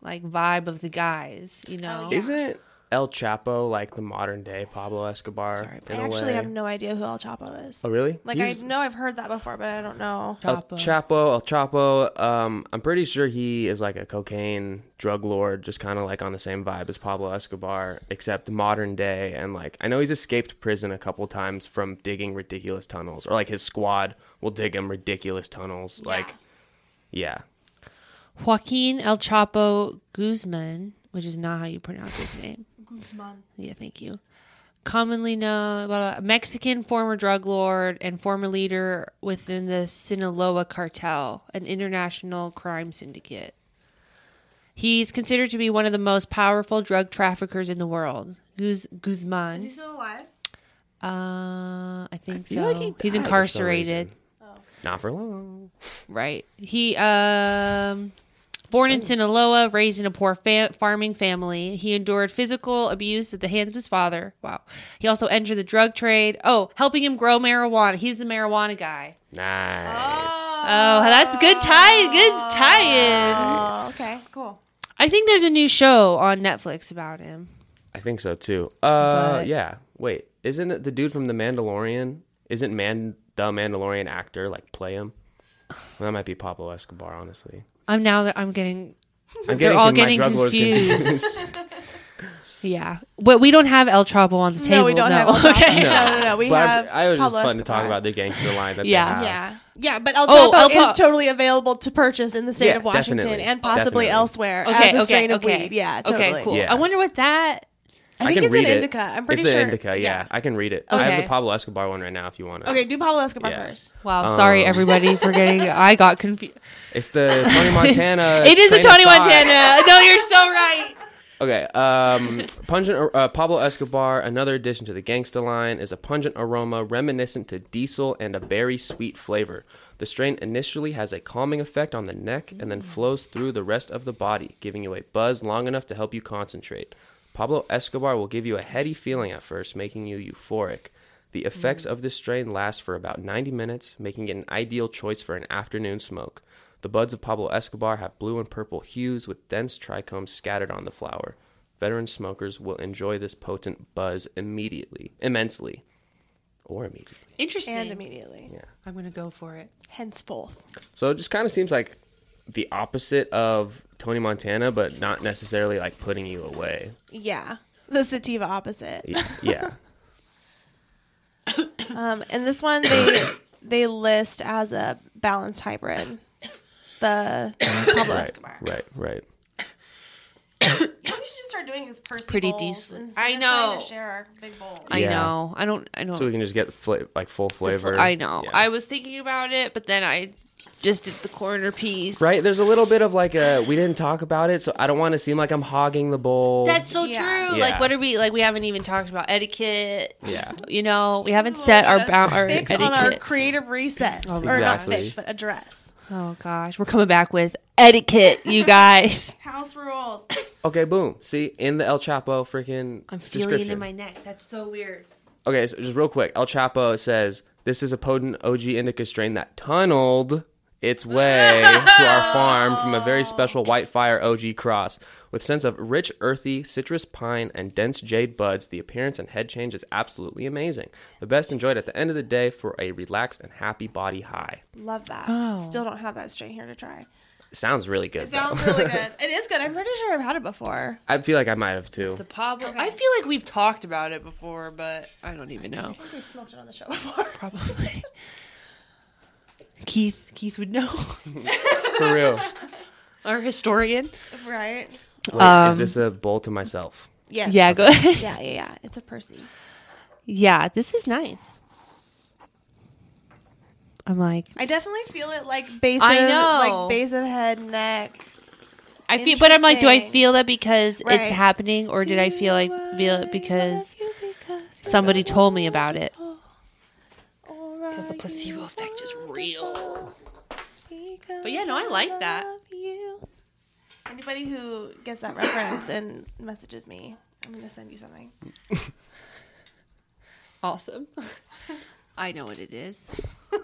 [SPEAKER 2] like vibe of the guys, you know.
[SPEAKER 3] Oh, yeah.
[SPEAKER 4] Isn't El Chapo like the modern day Pablo Escobar?
[SPEAKER 2] Sorry,
[SPEAKER 4] in
[SPEAKER 3] I
[SPEAKER 4] a
[SPEAKER 3] actually
[SPEAKER 4] way?
[SPEAKER 3] have no idea who El Chapo is.
[SPEAKER 4] Oh really?
[SPEAKER 3] Like
[SPEAKER 4] He's-
[SPEAKER 3] I know I've heard that before, but I don't know.
[SPEAKER 4] El
[SPEAKER 2] Chapo.
[SPEAKER 4] Chapo, El Chapo. Um, I'm pretty sure he is like a cocaine drug lord, just kind of like on the same vibe as Pablo Escobar, except modern day. And like, I know he's escaped prison a couple times from digging ridiculous tunnels, or like his squad will dig him ridiculous tunnels. Like, yeah,
[SPEAKER 2] Joaquin El Chapo Guzman, which is not how you pronounce his name.
[SPEAKER 3] Guzman.
[SPEAKER 2] Yeah, thank you. Commonly known, well, a Mexican former drug lord and former leader within the Sinaloa cartel, an international crime syndicate. He's considered to be one of the most powerful drug traffickers in the world. Guz-
[SPEAKER 3] Is he
[SPEAKER 2] Guzman,
[SPEAKER 3] still alive?
[SPEAKER 2] uh, I think
[SPEAKER 4] feel
[SPEAKER 2] so.
[SPEAKER 4] like he
[SPEAKER 2] He's
[SPEAKER 4] died for some
[SPEAKER 2] incarcerated.
[SPEAKER 4] reason. Not for long.
[SPEAKER 2] Right. He um Born in Sinaloa, raised in a poor fa- farming family, he endured physical abuse at the hands of his father. Wow. He also entered the drug trade. Oh, helping him grow marijuana. He's the marijuana guy.
[SPEAKER 4] Nice.
[SPEAKER 2] Oh, that's good tie. Good tie-in.
[SPEAKER 3] Oh, okay, cool.
[SPEAKER 2] I think there's a new show on Netflix about him.
[SPEAKER 4] I think so too. Uh,
[SPEAKER 2] But-
[SPEAKER 4] yeah. Wait, isn't it the dude from The Mandalorian? Isn't Man the Mandalorian actor like play him? Well, that might be Pablo Escobar, honestly.
[SPEAKER 2] I'm now that I'm getting.
[SPEAKER 4] I'm
[SPEAKER 2] They're all getting
[SPEAKER 4] drug
[SPEAKER 2] confused. yeah, but we don't have El Chapo on the table.
[SPEAKER 3] No, we don't have. El Chapo.
[SPEAKER 2] Okay.
[SPEAKER 3] No, no, no. We
[SPEAKER 4] but
[SPEAKER 3] have.
[SPEAKER 4] I, I was
[SPEAKER 3] Pablo
[SPEAKER 4] just fun to talk about the gangster line that
[SPEAKER 2] Yeah.
[SPEAKER 4] they have.
[SPEAKER 3] Yeah, yeah, but El oh, Chapo
[SPEAKER 2] Oh, El
[SPEAKER 3] is totally available to purchase in the state
[SPEAKER 4] Yeah,
[SPEAKER 3] of Washington
[SPEAKER 4] definitely.
[SPEAKER 3] and possibly
[SPEAKER 4] Definitely.
[SPEAKER 3] elsewhere
[SPEAKER 2] Okay.
[SPEAKER 3] as a
[SPEAKER 2] okay.
[SPEAKER 3] strain of weed. Yeah, totally.
[SPEAKER 2] Okay. Cool.
[SPEAKER 4] Yeah.
[SPEAKER 2] I wonder what that.
[SPEAKER 3] I think
[SPEAKER 4] can
[SPEAKER 3] it's
[SPEAKER 4] read
[SPEAKER 3] an
[SPEAKER 4] it.
[SPEAKER 3] indica. I'm pretty
[SPEAKER 4] it's
[SPEAKER 3] sure.
[SPEAKER 4] It's an indica. Yeah. I can read it.
[SPEAKER 2] Okay.
[SPEAKER 4] I have the Pablo Escobar one right now if you want it.
[SPEAKER 3] Okay, do Pablo Escobar
[SPEAKER 4] Yeah.
[SPEAKER 3] first.
[SPEAKER 2] Wow. Sorry,
[SPEAKER 4] Um,
[SPEAKER 2] everybody, for getting. I got confused.
[SPEAKER 4] It's the Tony Montana.
[SPEAKER 2] it is a
[SPEAKER 4] train of
[SPEAKER 2] Tony. Montana. No, you're so right.
[SPEAKER 4] Okay. Um, pungent uh, Pablo Escobar. Another addition to the gangsta line is a pungent aroma reminiscent to diesel and a berry sweet flavor. The strain initially has a calming effect on the neck and then flows through the rest of the body, giving you a buzz long enough to help you concentrate. Pablo Escobar will give you a heady feeling at first, making you euphoric. The effects mm. of this strain last for about 90 minutes, making it an ideal choice for an afternoon smoke. The buds of Pablo Escobar have blue and purple hues with dense trichomes scattered on the flower. Veteran smokers will enjoy this potent buzz immediately, immensely, or immediately.
[SPEAKER 2] Interesting.
[SPEAKER 3] And immediately.
[SPEAKER 4] Yeah.
[SPEAKER 2] I'm gonna go for it.
[SPEAKER 3] Henceforth.
[SPEAKER 4] So it just kind of seems like the opposite of Tony Montana, but not necessarily like putting you away.
[SPEAKER 3] Yeah. The sativa opposite.
[SPEAKER 4] Y- Yeah.
[SPEAKER 3] Um, and this one they they list as a balanced hybrid. The Pablo
[SPEAKER 4] right.
[SPEAKER 3] Escobar.
[SPEAKER 4] Right. Right.
[SPEAKER 3] What we should just start doing is Percy
[SPEAKER 2] Pretty
[SPEAKER 3] bowls
[SPEAKER 2] decent. I know.
[SPEAKER 3] share our big bowls.
[SPEAKER 2] I
[SPEAKER 4] Yeah.
[SPEAKER 2] know. I don't. I don't.
[SPEAKER 4] So we can just get fla- like full flavor.
[SPEAKER 2] I know.
[SPEAKER 4] Yeah.
[SPEAKER 2] I was thinking about it, but then I just did the corner piece.
[SPEAKER 4] Right, there's a little bit of like a we didn't talk about it, so I don't want to seem like I'm hogging the bowl.
[SPEAKER 2] That's so
[SPEAKER 3] Yeah.
[SPEAKER 2] true.
[SPEAKER 4] Yeah.
[SPEAKER 2] Like, what are we like? We haven't even talked about etiquette.
[SPEAKER 4] Yeah.
[SPEAKER 2] You know, we haven't set our bound our
[SPEAKER 3] fix
[SPEAKER 2] etiquette.
[SPEAKER 3] on our creative reset,
[SPEAKER 2] Oh,
[SPEAKER 3] or not
[SPEAKER 4] Exactly.
[SPEAKER 3] fix, but address
[SPEAKER 2] oh gosh, we're coming back with etiquette, you guys.
[SPEAKER 3] house rules.
[SPEAKER 4] okay, boom. See in the El Chapo freaking
[SPEAKER 2] I'm feeling it
[SPEAKER 4] description.
[SPEAKER 2] in my neck. That's so weird.
[SPEAKER 4] Okay, so just real quick, El Chapo says this is a potent OG indica strain that tunneled its way to our farm from a very special white fire OG cross. With scents of rich, earthy, citrus pine, and dense jade buds, the appearance and head change is absolutely amazing. The best enjoyed at the end of the day for a relaxed and happy body high.
[SPEAKER 3] Love that.
[SPEAKER 2] Oh.
[SPEAKER 3] Still don't have that strain here to try.
[SPEAKER 4] Sounds really good.
[SPEAKER 3] It
[SPEAKER 4] though.
[SPEAKER 3] sounds really good. It is good. I'm pretty sure I've had it before.
[SPEAKER 4] I feel like I might have too.
[SPEAKER 2] The Pablo. I feel like we've talked about it before, but I don't even know.
[SPEAKER 3] I think we smoked it on the show before.
[SPEAKER 2] Probably. Keith. Keith would know.
[SPEAKER 4] For real.
[SPEAKER 2] Our historian.
[SPEAKER 3] right?
[SPEAKER 4] Wait,
[SPEAKER 2] Um,
[SPEAKER 4] is this a bowl to myself?
[SPEAKER 3] Yeah.
[SPEAKER 2] Yeah. Go ahead.
[SPEAKER 3] Yeah, yeah, yeah. It's a Percy.
[SPEAKER 2] Yeah. This is nice. I'm like.
[SPEAKER 3] I definitely feel it like base
[SPEAKER 2] I
[SPEAKER 3] of
[SPEAKER 2] know.
[SPEAKER 3] like base of head, neck.
[SPEAKER 2] I feel, but I'm like, do I feel that because
[SPEAKER 3] Right.
[SPEAKER 2] it's happening, or did I feel like feel it because somebody told me about it? Because the placebo effect is real. But yeah, no, I like that.
[SPEAKER 3] Anybody who gets that reference and messages me, I'm gonna send you something.
[SPEAKER 2] Awesome. I know what it is.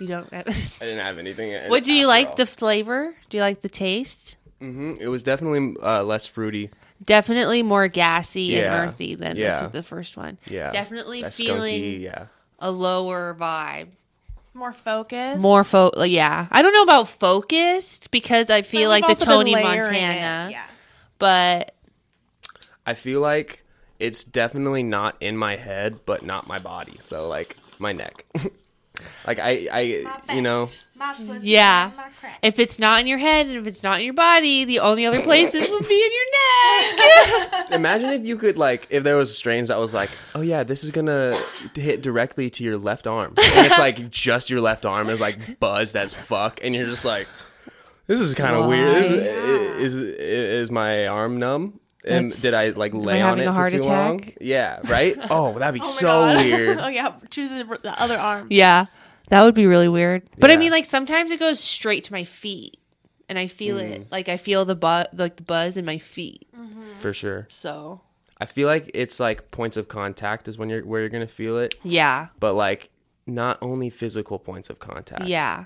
[SPEAKER 2] You don't.
[SPEAKER 4] I didn't have anything.
[SPEAKER 2] what do you like? The flavor? Do you like the taste?
[SPEAKER 4] hmm It was definitely uh, less fruity.
[SPEAKER 2] Definitely more gassy
[SPEAKER 4] Yeah.
[SPEAKER 2] and earthy than
[SPEAKER 4] Yeah.
[SPEAKER 2] the, the first one.
[SPEAKER 4] Yeah,
[SPEAKER 2] Definitely
[SPEAKER 4] That
[SPEAKER 2] feeling
[SPEAKER 4] skunky, yeah.
[SPEAKER 2] a lower vibe.
[SPEAKER 3] More focused.
[SPEAKER 2] More fo yeah. I don't know about focused because I feel like the Tony Montana,
[SPEAKER 3] Yeah.
[SPEAKER 2] but
[SPEAKER 4] I feel like it's definitely not in my head, but not my body. So like my neck. like I, I, you know,
[SPEAKER 3] My
[SPEAKER 2] Yeah.
[SPEAKER 3] my crack.
[SPEAKER 2] if it's not in your head and if it's not in your body, the only other places would be in your neck.
[SPEAKER 4] imagine if you could like if there was a strains that was like, oh yeah, this is gonna hit directly to your left arm, and it's like just your left arm is like buzzed as fuck, and you're just like, this is kind of weird. Is, is, is is my arm numb? And
[SPEAKER 2] That's-
[SPEAKER 4] did I like lay on it
[SPEAKER 2] a
[SPEAKER 4] for
[SPEAKER 2] heart
[SPEAKER 4] too long? Yeah, right. Oh, that'd be
[SPEAKER 3] Oh
[SPEAKER 4] so
[SPEAKER 3] God.
[SPEAKER 4] weird.
[SPEAKER 3] oh yeah, choose the the other arm.
[SPEAKER 2] yeah. That would be really weird. But I mean like sometimes it goes straight to my feet. and I feel
[SPEAKER 4] Mm.
[SPEAKER 2] it. Like I feel the bu- like the buzz in my feet.
[SPEAKER 4] for sure.
[SPEAKER 2] So
[SPEAKER 4] I feel like it's like points of contact is when you're where you're gonna feel it,
[SPEAKER 2] yeah,
[SPEAKER 4] but like not only physical points of contact.
[SPEAKER 2] yeah.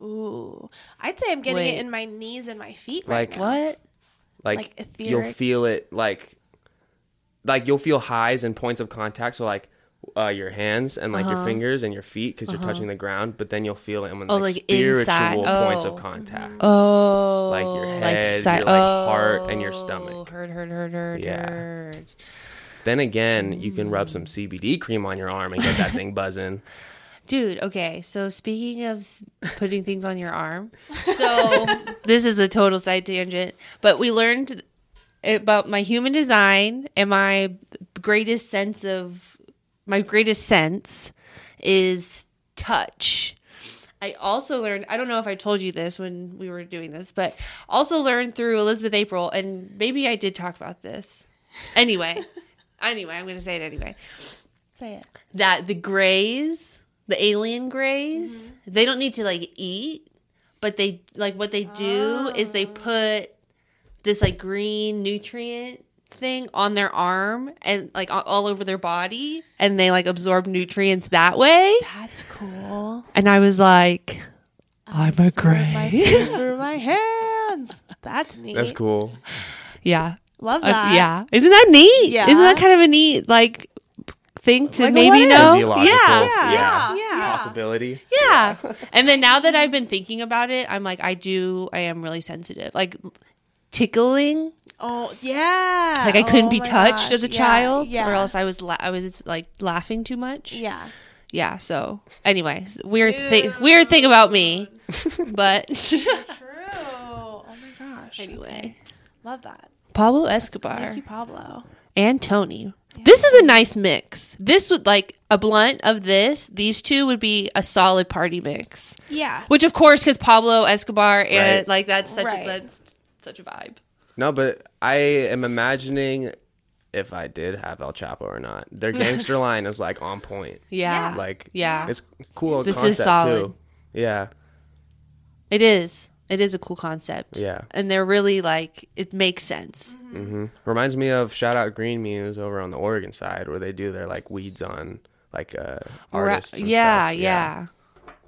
[SPEAKER 3] Ooh, I'd say I'm getting
[SPEAKER 2] Wait.
[SPEAKER 3] it in my knees and my feet right
[SPEAKER 4] Like
[SPEAKER 3] now.
[SPEAKER 2] What?
[SPEAKER 4] Like,
[SPEAKER 3] Like
[SPEAKER 4] you'll feel it like like you'll feel highs and points of contact. So like. Uh, your hands and like
[SPEAKER 2] Uh-huh.
[SPEAKER 4] your fingers and your feet because you're touching the ground, but then you'll feel it in
[SPEAKER 2] Oh,
[SPEAKER 4] like,
[SPEAKER 2] like
[SPEAKER 4] spiritual
[SPEAKER 2] inside.
[SPEAKER 4] points
[SPEAKER 2] Oh.
[SPEAKER 4] of contact.
[SPEAKER 2] Oh,
[SPEAKER 4] Like your head, your, like, heart, and your stomach.
[SPEAKER 2] Heard, heard, heard, heard,
[SPEAKER 4] Yeah.
[SPEAKER 2] heard.
[SPEAKER 4] Then again, you can rub some CBD cream on your arm and get that thing buzzing.
[SPEAKER 2] Dude, okay. So speaking of putting things on your arm, so this is a total side tangent, but we learned about my human design and my greatest sense of my greatest sense is touch. I also learned, I don't know if I told you this when we were doing this, but also learned through Elizabeth April, and maybe I did talk about this. Anyway, anyway, I'm going to say it anyway
[SPEAKER 3] Say it.
[SPEAKER 2] that the grays, the alien grays,
[SPEAKER 3] Mm-hmm.
[SPEAKER 2] they don't need to like eat, but they like what they do is they
[SPEAKER 3] Oh.
[SPEAKER 2] put this like green nutrient thing on their arm and like all over their body and they like absorb nutrients that way.
[SPEAKER 3] That's cool.
[SPEAKER 2] And I was like, I'm a
[SPEAKER 3] My
[SPEAKER 2] gray.
[SPEAKER 3] through my hands. That's neat.
[SPEAKER 4] That's cool.
[SPEAKER 2] yeah.
[SPEAKER 3] Love
[SPEAKER 2] Uh,
[SPEAKER 3] that.
[SPEAKER 2] yeah. Isn't that neat?
[SPEAKER 3] Yeah.
[SPEAKER 2] Isn't that kind of a neat like thing to
[SPEAKER 3] Like,
[SPEAKER 2] maybe
[SPEAKER 3] what is?
[SPEAKER 2] know?
[SPEAKER 4] Physiological,
[SPEAKER 2] Yeah.
[SPEAKER 3] Yeah. Yeah.
[SPEAKER 4] possibility.
[SPEAKER 2] Yeah. and then now that I've been thinking about it, I'm like, I do, I am really sensitive. Like tickling,
[SPEAKER 3] Oh yeah.
[SPEAKER 2] like I couldn't
[SPEAKER 3] Oh
[SPEAKER 2] be touched
[SPEAKER 3] gosh.
[SPEAKER 2] as a
[SPEAKER 3] Yeah,
[SPEAKER 2] child,
[SPEAKER 3] Yeah.
[SPEAKER 2] or else I was, la- I was like laughing too much.
[SPEAKER 3] Yeah.
[SPEAKER 2] Yeah. So, anyway, weird thing, weird thing about me, but
[SPEAKER 3] True. Oh my gosh.
[SPEAKER 2] anyway,
[SPEAKER 3] Love that.
[SPEAKER 2] Pablo Escobar
[SPEAKER 3] Thank you, Pablo.
[SPEAKER 2] and Tony. This is a nice mix. This would like a blunt of this. These two would be a solid party mix.
[SPEAKER 3] Yeah.
[SPEAKER 2] Which, of course, because Pablo Escobar and
[SPEAKER 4] Right.
[SPEAKER 2] like that's such
[SPEAKER 3] Right.
[SPEAKER 2] a that's such a vibe.
[SPEAKER 4] No, but I am imagining if I did have El Chapo or not. Their gangster line is like on point.
[SPEAKER 2] Yeah,
[SPEAKER 4] Like
[SPEAKER 2] Yeah.
[SPEAKER 4] it's cool
[SPEAKER 2] This is
[SPEAKER 4] concept
[SPEAKER 2] solid.
[SPEAKER 4] too. Yeah.
[SPEAKER 2] it is. It is a cool concept.
[SPEAKER 4] Yeah.
[SPEAKER 2] and they're really like it makes sense.
[SPEAKER 4] hmm Reminds me of shout out Green Muse over on the Oregon side where they do their like weeds on like uh
[SPEAKER 2] Ra-
[SPEAKER 4] artists. and
[SPEAKER 2] yeah,
[SPEAKER 4] stuff.
[SPEAKER 2] yeah,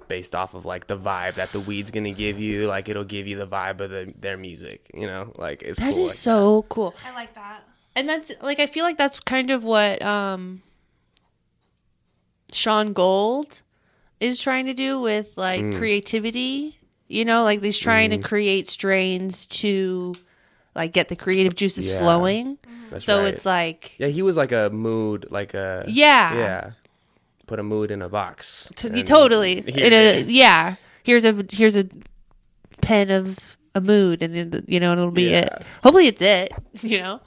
[SPEAKER 4] Based off of like the vibe that the weed's gonna give you, like it'll give you the vibe of the, their music. You know, like it's
[SPEAKER 2] That is
[SPEAKER 4] cool. like
[SPEAKER 2] so cool.
[SPEAKER 3] I like that.
[SPEAKER 2] And that's like I feel like that's kind of what um Sean Gold is trying to do with like
[SPEAKER 4] Mm.
[SPEAKER 2] creativity. You know, like he's trying
[SPEAKER 4] Mm-hmm.
[SPEAKER 2] to create strains to like get the creative juices
[SPEAKER 4] Yeah.
[SPEAKER 2] flowing.
[SPEAKER 4] That's
[SPEAKER 2] so
[SPEAKER 4] right.
[SPEAKER 2] it's like
[SPEAKER 4] Yeah, he was like a mood, like a
[SPEAKER 2] Yeah.
[SPEAKER 4] yeah. Put a mood in a box. and
[SPEAKER 2] totally in a yeah. Here's a here's a pen of a mood, and you know it'll be it. Hopefully, it's it. You know.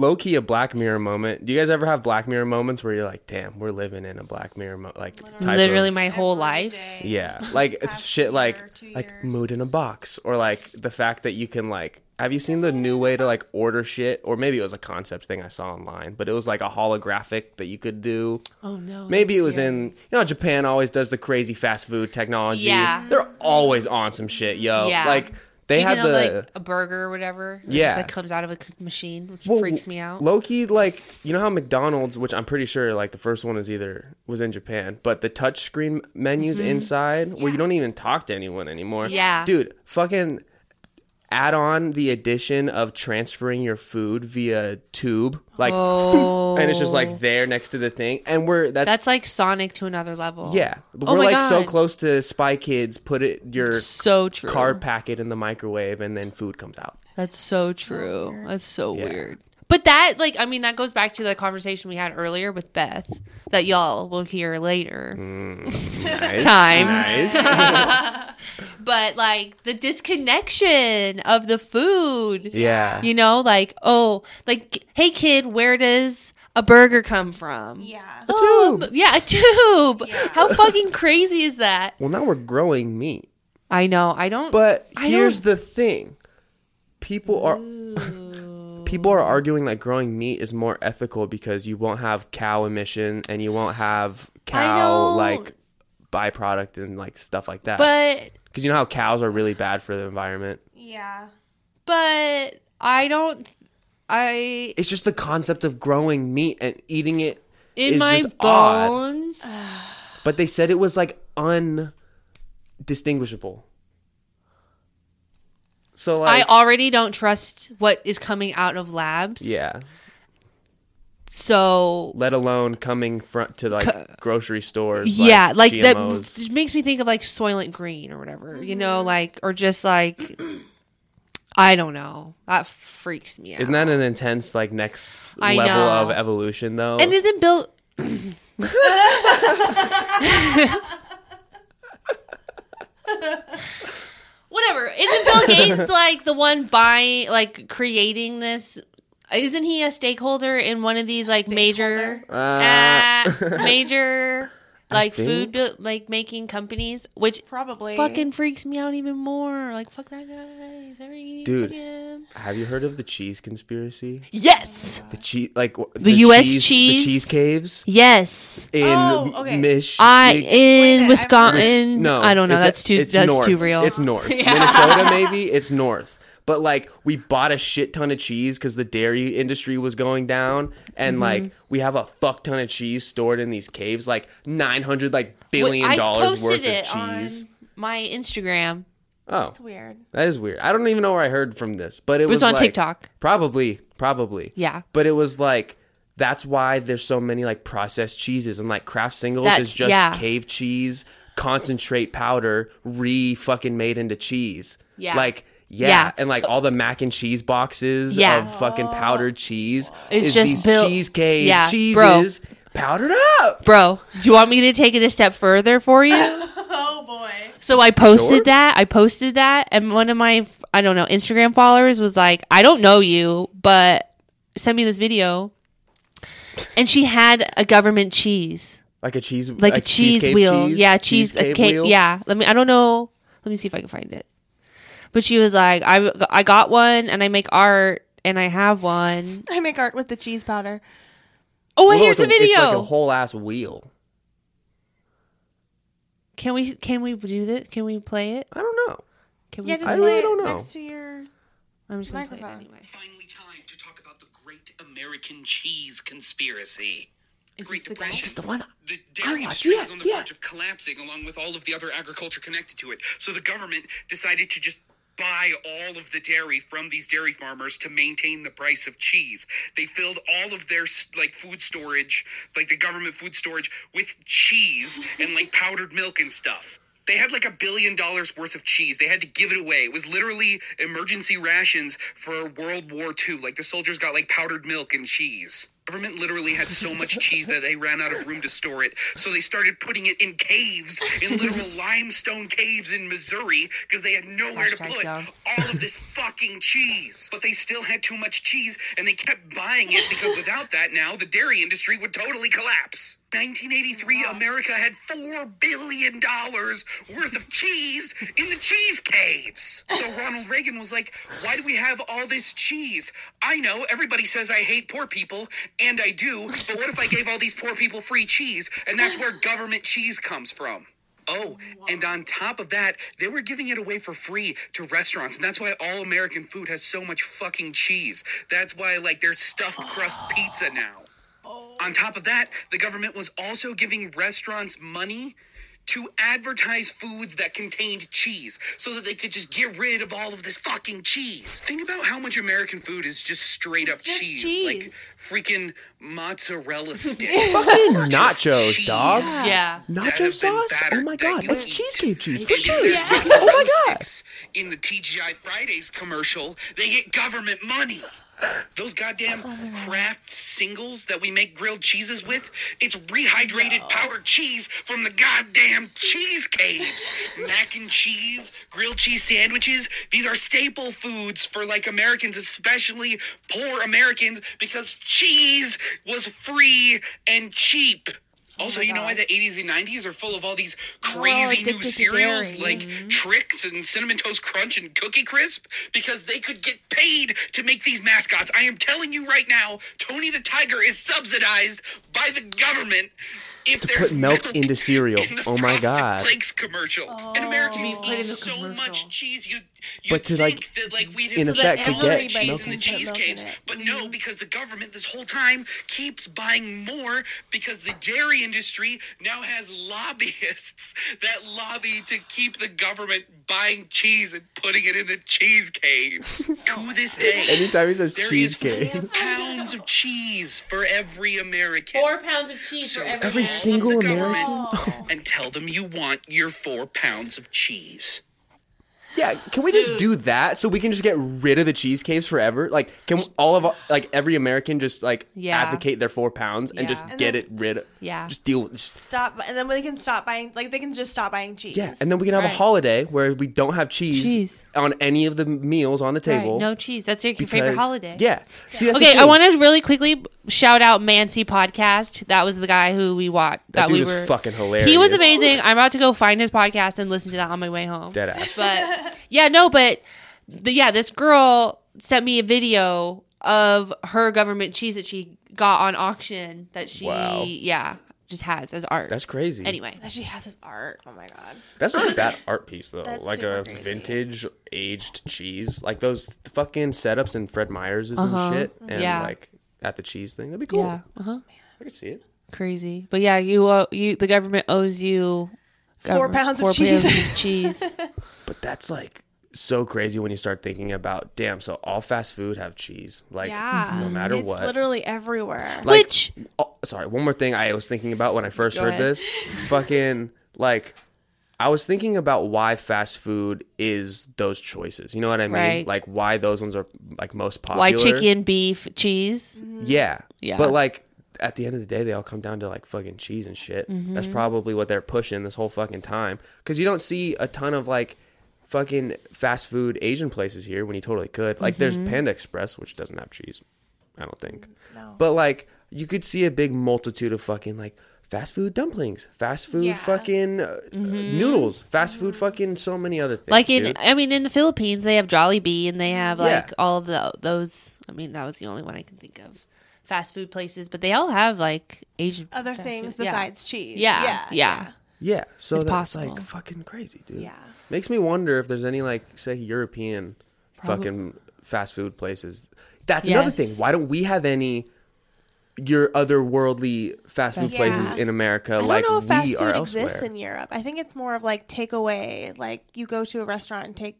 [SPEAKER 4] Low key a Black Mirror moment. Do you guys ever have Black Mirror moments where you're like, damn, we're living in a Black Mirror mo- like type
[SPEAKER 2] Literally,
[SPEAKER 4] of-
[SPEAKER 2] my whole life.
[SPEAKER 4] yeah, like it's shit
[SPEAKER 3] year,
[SPEAKER 4] like
[SPEAKER 3] two
[SPEAKER 4] like
[SPEAKER 3] years.
[SPEAKER 4] mood in a box or like the fact that you can like. Have you seen the new way to like order shit? Or maybe it was a concept thing I saw online, but it was like a holographic that you could do.
[SPEAKER 2] Oh no.
[SPEAKER 4] Maybe it was
[SPEAKER 2] scary.
[SPEAKER 4] in you know Japan always does the crazy fast food technology.
[SPEAKER 2] Yeah.
[SPEAKER 4] they're always on some shit, yo.
[SPEAKER 2] Yeah.
[SPEAKER 4] like they
[SPEAKER 2] Even
[SPEAKER 4] had the
[SPEAKER 2] like a burger or whatever. It
[SPEAKER 4] Yeah.
[SPEAKER 2] just like comes out of a machine, which
[SPEAKER 4] Well,
[SPEAKER 2] freaks me out.
[SPEAKER 4] Loki, like you know how McDonald's, which I'm pretty sure like the first one is either was in Japan, but the touchscreen menus inside where you don't even talk to anyone anymore.
[SPEAKER 2] Mm-hmm. Yeah.
[SPEAKER 4] dude, fucking add on the addition of transferring your food via tube, like, oh. and it's just like there next to the thing, and we're that's.
[SPEAKER 2] Oh. That's like Sonic to another level.
[SPEAKER 4] yeah,
[SPEAKER 2] Oh
[SPEAKER 4] we're
[SPEAKER 2] my
[SPEAKER 4] like so close to Spy Kids. Put it your
[SPEAKER 2] So true.
[SPEAKER 4] card packet in the microwave, and then food comes out.
[SPEAKER 2] That's so true. That's so
[SPEAKER 4] Yeah.
[SPEAKER 2] weird. But that, like, I mean, that goes back to the conversation we had earlier with Beth that y'all will hear later.
[SPEAKER 4] Mm, nice.
[SPEAKER 2] Time.
[SPEAKER 4] Nice.
[SPEAKER 2] But like the disconnection of the food.
[SPEAKER 4] yeah.
[SPEAKER 2] You know, like, oh, like, hey kid, where does a burger come from?
[SPEAKER 3] Yeah.
[SPEAKER 2] Oh,
[SPEAKER 4] tube.
[SPEAKER 2] b- yeah, a tube.
[SPEAKER 3] Yeah.
[SPEAKER 2] How fucking crazy is that?
[SPEAKER 4] Well, now we're growing meat.
[SPEAKER 2] I know. I don't.
[SPEAKER 4] But
[SPEAKER 2] I
[SPEAKER 4] here's
[SPEAKER 2] don't-
[SPEAKER 4] the thing. People are people are arguing that growing meat is more ethical because you won't have cow emission and you won't have cow like byproduct and like stuff like that.
[SPEAKER 2] but
[SPEAKER 4] Because you know how cows are really bad for the environment.
[SPEAKER 3] Yeah.
[SPEAKER 2] But I don't. I
[SPEAKER 4] It's just the concept of growing meat and eating it
[SPEAKER 2] in
[SPEAKER 4] is
[SPEAKER 2] my
[SPEAKER 4] just odd.
[SPEAKER 2] bones.
[SPEAKER 4] But they said it was like undistinguishable. So
[SPEAKER 2] I already don't trust what is coming out of labs.
[SPEAKER 4] yeah.
[SPEAKER 2] So
[SPEAKER 4] Let alone coming front to like grocery stores.
[SPEAKER 2] yeah, like
[SPEAKER 4] GMOs.
[SPEAKER 2] that makes me think of like Soylent Green or whatever. You know, mm-hmm. like or just like I don't know. That freaks me out.
[SPEAKER 4] Isn't that an intense like next
[SPEAKER 2] I
[SPEAKER 4] level
[SPEAKER 2] know.
[SPEAKER 4] of evolution though?
[SPEAKER 2] and isn't Bill? Whatever. Isn't Bill Gates like the one buying, like creating this? Isn't he a stakeholder in one of these like major, uh, major like food
[SPEAKER 4] think-
[SPEAKER 2] build, like making companies? Which
[SPEAKER 3] Probably.
[SPEAKER 2] fucking freaks me out even more. Like fuck that guy. Sorry,
[SPEAKER 4] Dude.
[SPEAKER 2] fuck.
[SPEAKER 4] Have you heard of the cheese conspiracy?
[SPEAKER 2] Yes.
[SPEAKER 4] The cheese, like w-
[SPEAKER 2] The US cheese?
[SPEAKER 4] the cheese caves
[SPEAKER 2] Yes.
[SPEAKER 4] in
[SPEAKER 3] Oh, okay.
[SPEAKER 4] Mich-
[SPEAKER 2] I
[SPEAKER 4] Mich-
[SPEAKER 2] in
[SPEAKER 3] it.
[SPEAKER 2] Wisconsin.
[SPEAKER 4] no,
[SPEAKER 2] I don't know.
[SPEAKER 4] it's-
[SPEAKER 2] That's too. That's
[SPEAKER 4] north.
[SPEAKER 2] too real.
[SPEAKER 4] It's north. Minnesota, maybe it's north. But like, we bought a shit ton of cheese because the dairy industry was going down, and
[SPEAKER 2] Mm-hmm.
[SPEAKER 4] like, we have a fuck ton of cheese stored in these caves, like nine hundred like billion
[SPEAKER 2] I
[SPEAKER 4] dollars worth
[SPEAKER 2] it
[SPEAKER 4] of cheese.
[SPEAKER 2] on my Instagram.
[SPEAKER 4] Oh,
[SPEAKER 3] It's weird.
[SPEAKER 4] that is weird. I don't even know where I heard from this, but it,
[SPEAKER 2] It was on
[SPEAKER 4] like-
[SPEAKER 2] TikTok.
[SPEAKER 4] Probably, probably.
[SPEAKER 2] Yeah.
[SPEAKER 4] But it was like that's why there's so many like processed cheeses and like Kraft Singles
[SPEAKER 2] That's-
[SPEAKER 4] is just
[SPEAKER 2] yeah.
[SPEAKER 4] cave cheese, concentrate powder, re fucking made into cheese.
[SPEAKER 2] Yeah.
[SPEAKER 4] Like yeah.
[SPEAKER 2] Yeah.
[SPEAKER 4] and like all the mac and cheese boxes
[SPEAKER 2] Yeah.
[SPEAKER 4] of fucking powdered cheese.
[SPEAKER 2] It's
[SPEAKER 4] is
[SPEAKER 2] just
[SPEAKER 4] these
[SPEAKER 2] built-
[SPEAKER 4] cheese cave
[SPEAKER 2] Yeah,
[SPEAKER 4] cheeses powdered up.
[SPEAKER 2] Bro, do you want me to take it a step further for you?
[SPEAKER 3] Oh boy.
[SPEAKER 2] So I posted
[SPEAKER 4] Sure.
[SPEAKER 2] that. I posted that, and one of my I don't know Instagram followers was like, "I don't know you, but send me this video." And she had a government cheese,
[SPEAKER 4] Like a cheese
[SPEAKER 2] like, a cheese
[SPEAKER 4] cave
[SPEAKER 2] wheel.
[SPEAKER 4] cheese?
[SPEAKER 2] Yeah, cheese. a cake.
[SPEAKER 4] wheel?
[SPEAKER 2] Yeah. Let me. I don't know. Let me see if I can find it. But she was like, "I I got one, and I make art, and I have one."
[SPEAKER 3] I make art with the cheese powder.
[SPEAKER 2] Oh,
[SPEAKER 4] Whoa,
[SPEAKER 2] here's
[SPEAKER 4] it's
[SPEAKER 2] the
[SPEAKER 4] a-
[SPEAKER 2] video.
[SPEAKER 4] It's like a whole ass wheel.
[SPEAKER 2] can we can we do this? Can we play it?
[SPEAKER 4] I don't know.
[SPEAKER 2] Can we?
[SPEAKER 3] Yeah, just
[SPEAKER 4] I
[SPEAKER 3] play
[SPEAKER 4] really
[SPEAKER 3] it
[SPEAKER 4] don't know.
[SPEAKER 3] next to your.
[SPEAKER 2] I'm just gonna play it
[SPEAKER 3] microphone.
[SPEAKER 2] anyway.
[SPEAKER 6] Finally, time to talk about the Great American Cheese Conspiracy. Great
[SPEAKER 2] this the guy?
[SPEAKER 6] Depression.
[SPEAKER 2] Is this
[SPEAKER 4] the one
[SPEAKER 6] The
[SPEAKER 4] oh,
[SPEAKER 6] dairy industry
[SPEAKER 4] Yeah,
[SPEAKER 6] is on the
[SPEAKER 4] yeah.
[SPEAKER 6] verge of collapsing, along with all of the other agriculture connected to it. So the government decided to just buy all of the dairy from these dairy farmers to maintain the price of cheese. They filled all of their like food storage, like the government food storage, with cheese and like powdered milk and stuff. They had like a billion dollars worth of cheese. They had to give it away. It was literally emergency rations for World War II. Like the soldiers got like powdered milk and cheese. Government literally had so much cheese that they ran out of room to store it. So they started putting it in caves, in literal limestone caves in Missouri, because they had nowhere to put all of this fucking cheese. But they still had too much cheese, and they kept buying it because without that, now the dairy industry would totally collapse. 1983, America had four billion dollars worth of cheese in the cheese caves. So Ronald Reagan was like, "Why do we have all this cheese? I know everybody says I hate poor people, and I do. But what if I gave all these poor people free cheese? And that's where government cheese comes from." Oh, and on top of that, they were giving it away for free to restaurants, and that's why all American food has so much fucking cheese. That's why, like, there's stuffed crust pizza now. On top of that, the government was also giving restaurants money to advertise foods that contained cheese so that they could just get rid of all of this fucking cheese. Think about how much American food is just straight up
[SPEAKER 3] just
[SPEAKER 6] cheese.
[SPEAKER 3] cheese.
[SPEAKER 6] Like freaking mozzarella sticks.
[SPEAKER 4] Fucking nachos,
[SPEAKER 6] cheese
[SPEAKER 4] dog.
[SPEAKER 2] Yeah.
[SPEAKER 4] Nacho sauce? Oh my god,
[SPEAKER 6] it's
[SPEAKER 4] cheesecake cheese
[SPEAKER 6] And
[SPEAKER 4] for
[SPEAKER 6] if
[SPEAKER 4] sure.
[SPEAKER 6] there's
[SPEAKER 4] Oh my god.
[SPEAKER 6] in the TGI Fridays commercial, they get government money. Those goddamn oh, Kraft singles that we make grilled cheeses with, it's rehydrated powdered cheese from the goddamn cheese caves. Mac and cheese, grilled cheese sandwiches, these are staple foods for like Americans, especially poor Americans, because cheese was free and cheap. Oh also, you know why the 80s and 90s are full of all these crazy new
[SPEAKER 3] addicted to
[SPEAKER 6] cereals
[SPEAKER 3] dairy.
[SPEAKER 6] like Trix and Cinnamon Toast Crunch and Cookie Crisp? Because they could get paid to make these mascots. I am telling you right now, Tony the Tiger is subsidized by the government if
[SPEAKER 4] To
[SPEAKER 6] there's
[SPEAKER 4] put milk into cereal.
[SPEAKER 6] in the
[SPEAKER 4] Oh my God.
[SPEAKER 6] Flakes commercial. And Americans eat so
[SPEAKER 2] commercial.
[SPEAKER 6] much cheese. You you
[SPEAKER 4] But to,
[SPEAKER 6] think
[SPEAKER 4] like,
[SPEAKER 6] that like we'd
[SPEAKER 4] in
[SPEAKER 6] have
[SPEAKER 4] effect, to get
[SPEAKER 6] the cheese
[SPEAKER 4] milk
[SPEAKER 6] in the
[SPEAKER 3] in- put milk in
[SPEAKER 6] cheesecakes, but no, because the government this whole time keeps buying more because the dairy industry now has lobbyists that lobby to keep the government buying cheese and putting it in the cheese caves. to this day,
[SPEAKER 4] Anytime he says
[SPEAKER 6] there is
[SPEAKER 4] cheesecake.
[SPEAKER 6] four pounds of cheese for every American.
[SPEAKER 2] Four pounds of cheese
[SPEAKER 6] So
[SPEAKER 2] for every,
[SPEAKER 4] Every single American?
[SPEAKER 6] government and tell them you want your four pounds of cheese.
[SPEAKER 4] Yeah, can we just do that so we can just get rid of the cheese caves forever? Like, can all of like every American just like
[SPEAKER 2] Yeah.
[SPEAKER 4] advocate their four pounds and just
[SPEAKER 2] Yeah.
[SPEAKER 4] get
[SPEAKER 3] And
[SPEAKER 4] it rid of?
[SPEAKER 2] Yeah.
[SPEAKER 4] just deal. with Just,
[SPEAKER 3] Stop, and then they can stop buying. Like they can just stop buying cheese.
[SPEAKER 4] yeah, and then we can have
[SPEAKER 2] Right.
[SPEAKER 4] a holiday where we don't have cheese,
[SPEAKER 2] Cheese.
[SPEAKER 4] on any of the meals on the
[SPEAKER 2] Right,
[SPEAKER 4] table.
[SPEAKER 2] no cheese. That's your favorite
[SPEAKER 4] because-
[SPEAKER 2] holiday.
[SPEAKER 4] Yeah. See, that's the
[SPEAKER 2] Okay, I
[SPEAKER 4] thing.
[SPEAKER 2] want to really quickly shout out Mancy podcast. That was the guy who we watched.
[SPEAKER 4] That
[SPEAKER 2] That,
[SPEAKER 4] dude
[SPEAKER 2] we
[SPEAKER 4] is
[SPEAKER 2] were
[SPEAKER 4] fucking hilarious.
[SPEAKER 2] He was amazing. I'm about to go find his podcast and listen to that on my way home.
[SPEAKER 4] dead ass.
[SPEAKER 2] But yeah, no, but the, yeah, this girl sent me a video of her government cheese that she got on auction that she
[SPEAKER 4] Wow.
[SPEAKER 2] yeah just has as art.
[SPEAKER 4] That's crazy.
[SPEAKER 2] anyway.
[SPEAKER 3] That she has his art. Oh my god.
[SPEAKER 4] That's not a bad art piece though.
[SPEAKER 3] That's
[SPEAKER 4] like a
[SPEAKER 3] crazy.
[SPEAKER 4] vintage aged cheese, like those fucking setups in Fred Meyer's
[SPEAKER 2] Uh-huh.
[SPEAKER 4] and shit, and
[SPEAKER 2] Yeah.
[SPEAKER 4] like at the cheese thing. That'd be cool.
[SPEAKER 2] Yeah, uh huh.
[SPEAKER 4] I could see it.
[SPEAKER 2] Crazy, but yeah, you owe, you the government owes you
[SPEAKER 3] Four
[SPEAKER 2] government-
[SPEAKER 3] pounds of
[SPEAKER 2] four
[SPEAKER 3] cheese.
[SPEAKER 2] pounds of cheese.
[SPEAKER 4] But that's like so crazy when you start thinking about damn. So all fast food have cheese, like
[SPEAKER 3] Yeah.
[SPEAKER 4] no matter
[SPEAKER 3] it's
[SPEAKER 4] what.
[SPEAKER 3] literally everywhere.
[SPEAKER 4] Like-
[SPEAKER 2] Which
[SPEAKER 4] oh, sorry, one more thing I was thinking about when I first
[SPEAKER 2] Go
[SPEAKER 4] heard
[SPEAKER 2] ahead.
[SPEAKER 4] this. Fucking like I was thinking about why fast food is those choices. You know what I mean?
[SPEAKER 2] Right.
[SPEAKER 4] Like why those ones are like most popular.
[SPEAKER 2] why chicken, beef, cheese?
[SPEAKER 4] Yeah.
[SPEAKER 2] Yeah.
[SPEAKER 4] But like at the end of the day, they all come down to like fucking cheese and shit. That's
[SPEAKER 2] Mm-hmm.
[SPEAKER 4] probably what they're pushing this whole fucking time. Because you don't see a ton of like fucking fast food Asian places here when you totally could. Like
[SPEAKER 2] Mm-hmm.
[SPEAKER 4] there's Panda Express, which doesn't have cheese. I don't think.
[SPEAKER 3] No.
[SPEAKER 4] But like you could see a big multitude of fucking like fast food dumplings, fast food
[SPEAKER 3] Yeah.
[SPEAKER 4] fucking uh, noodles, fast food fucking so many other things.
[SPEAKER 2] Mm-hmm. Like in,
[SPEAKER 4] dude.
[SPEAKER 2] I mean, in the Philippines, they have Jollibee and they have like
[SPEAKER 4] Yeah.
[SPEAKER 2] all of the, those. I mean, that was the only one I can think of. Fast food places, but they all have like Asian
[SPEAKER 3] Other
[SPEAKER 2] fast
[SPEAKER 3] things
[SPEAKER 2] food. Yeah.
[SPEAKER 3] besides cheese.
[SPEAKER 2] Yeah,
[SPEAKER 3] Yeah.
[SPEAKER 2] yeah.
[SPEAKER 4] Yeah, so
[SPEAKER 2] It's
[SPEAKER 4] that's
[SPEAKER 2] possible.
[SPEAKER 4] like fucking crazy, dude.
[SPEAKER 3] Yeah.
[SPEAKER 4] Makes me wonder if there's any like say European
[SPEAKER 2] Probably-
[SPEAKER 4] fucking fast food places. That's another thing. Why don't we have any your otherworldly fast food
[SPEAKER 3] Yeah.
[SPEAKER 4] places in America
[SPEAKER 3] I don't
[SPEAKER 4] like
[SPEAKER 3] know if fast
[SPEAKER 4] we
[SPEAKER 3] food
[SPEAKER 4] are
[SPEAKER 3] exists
[SPEAKER 4] elsewhere?
[SPEAKER 3] in Europe. I think it's more of like takeaway. Like you go to a restaurant and take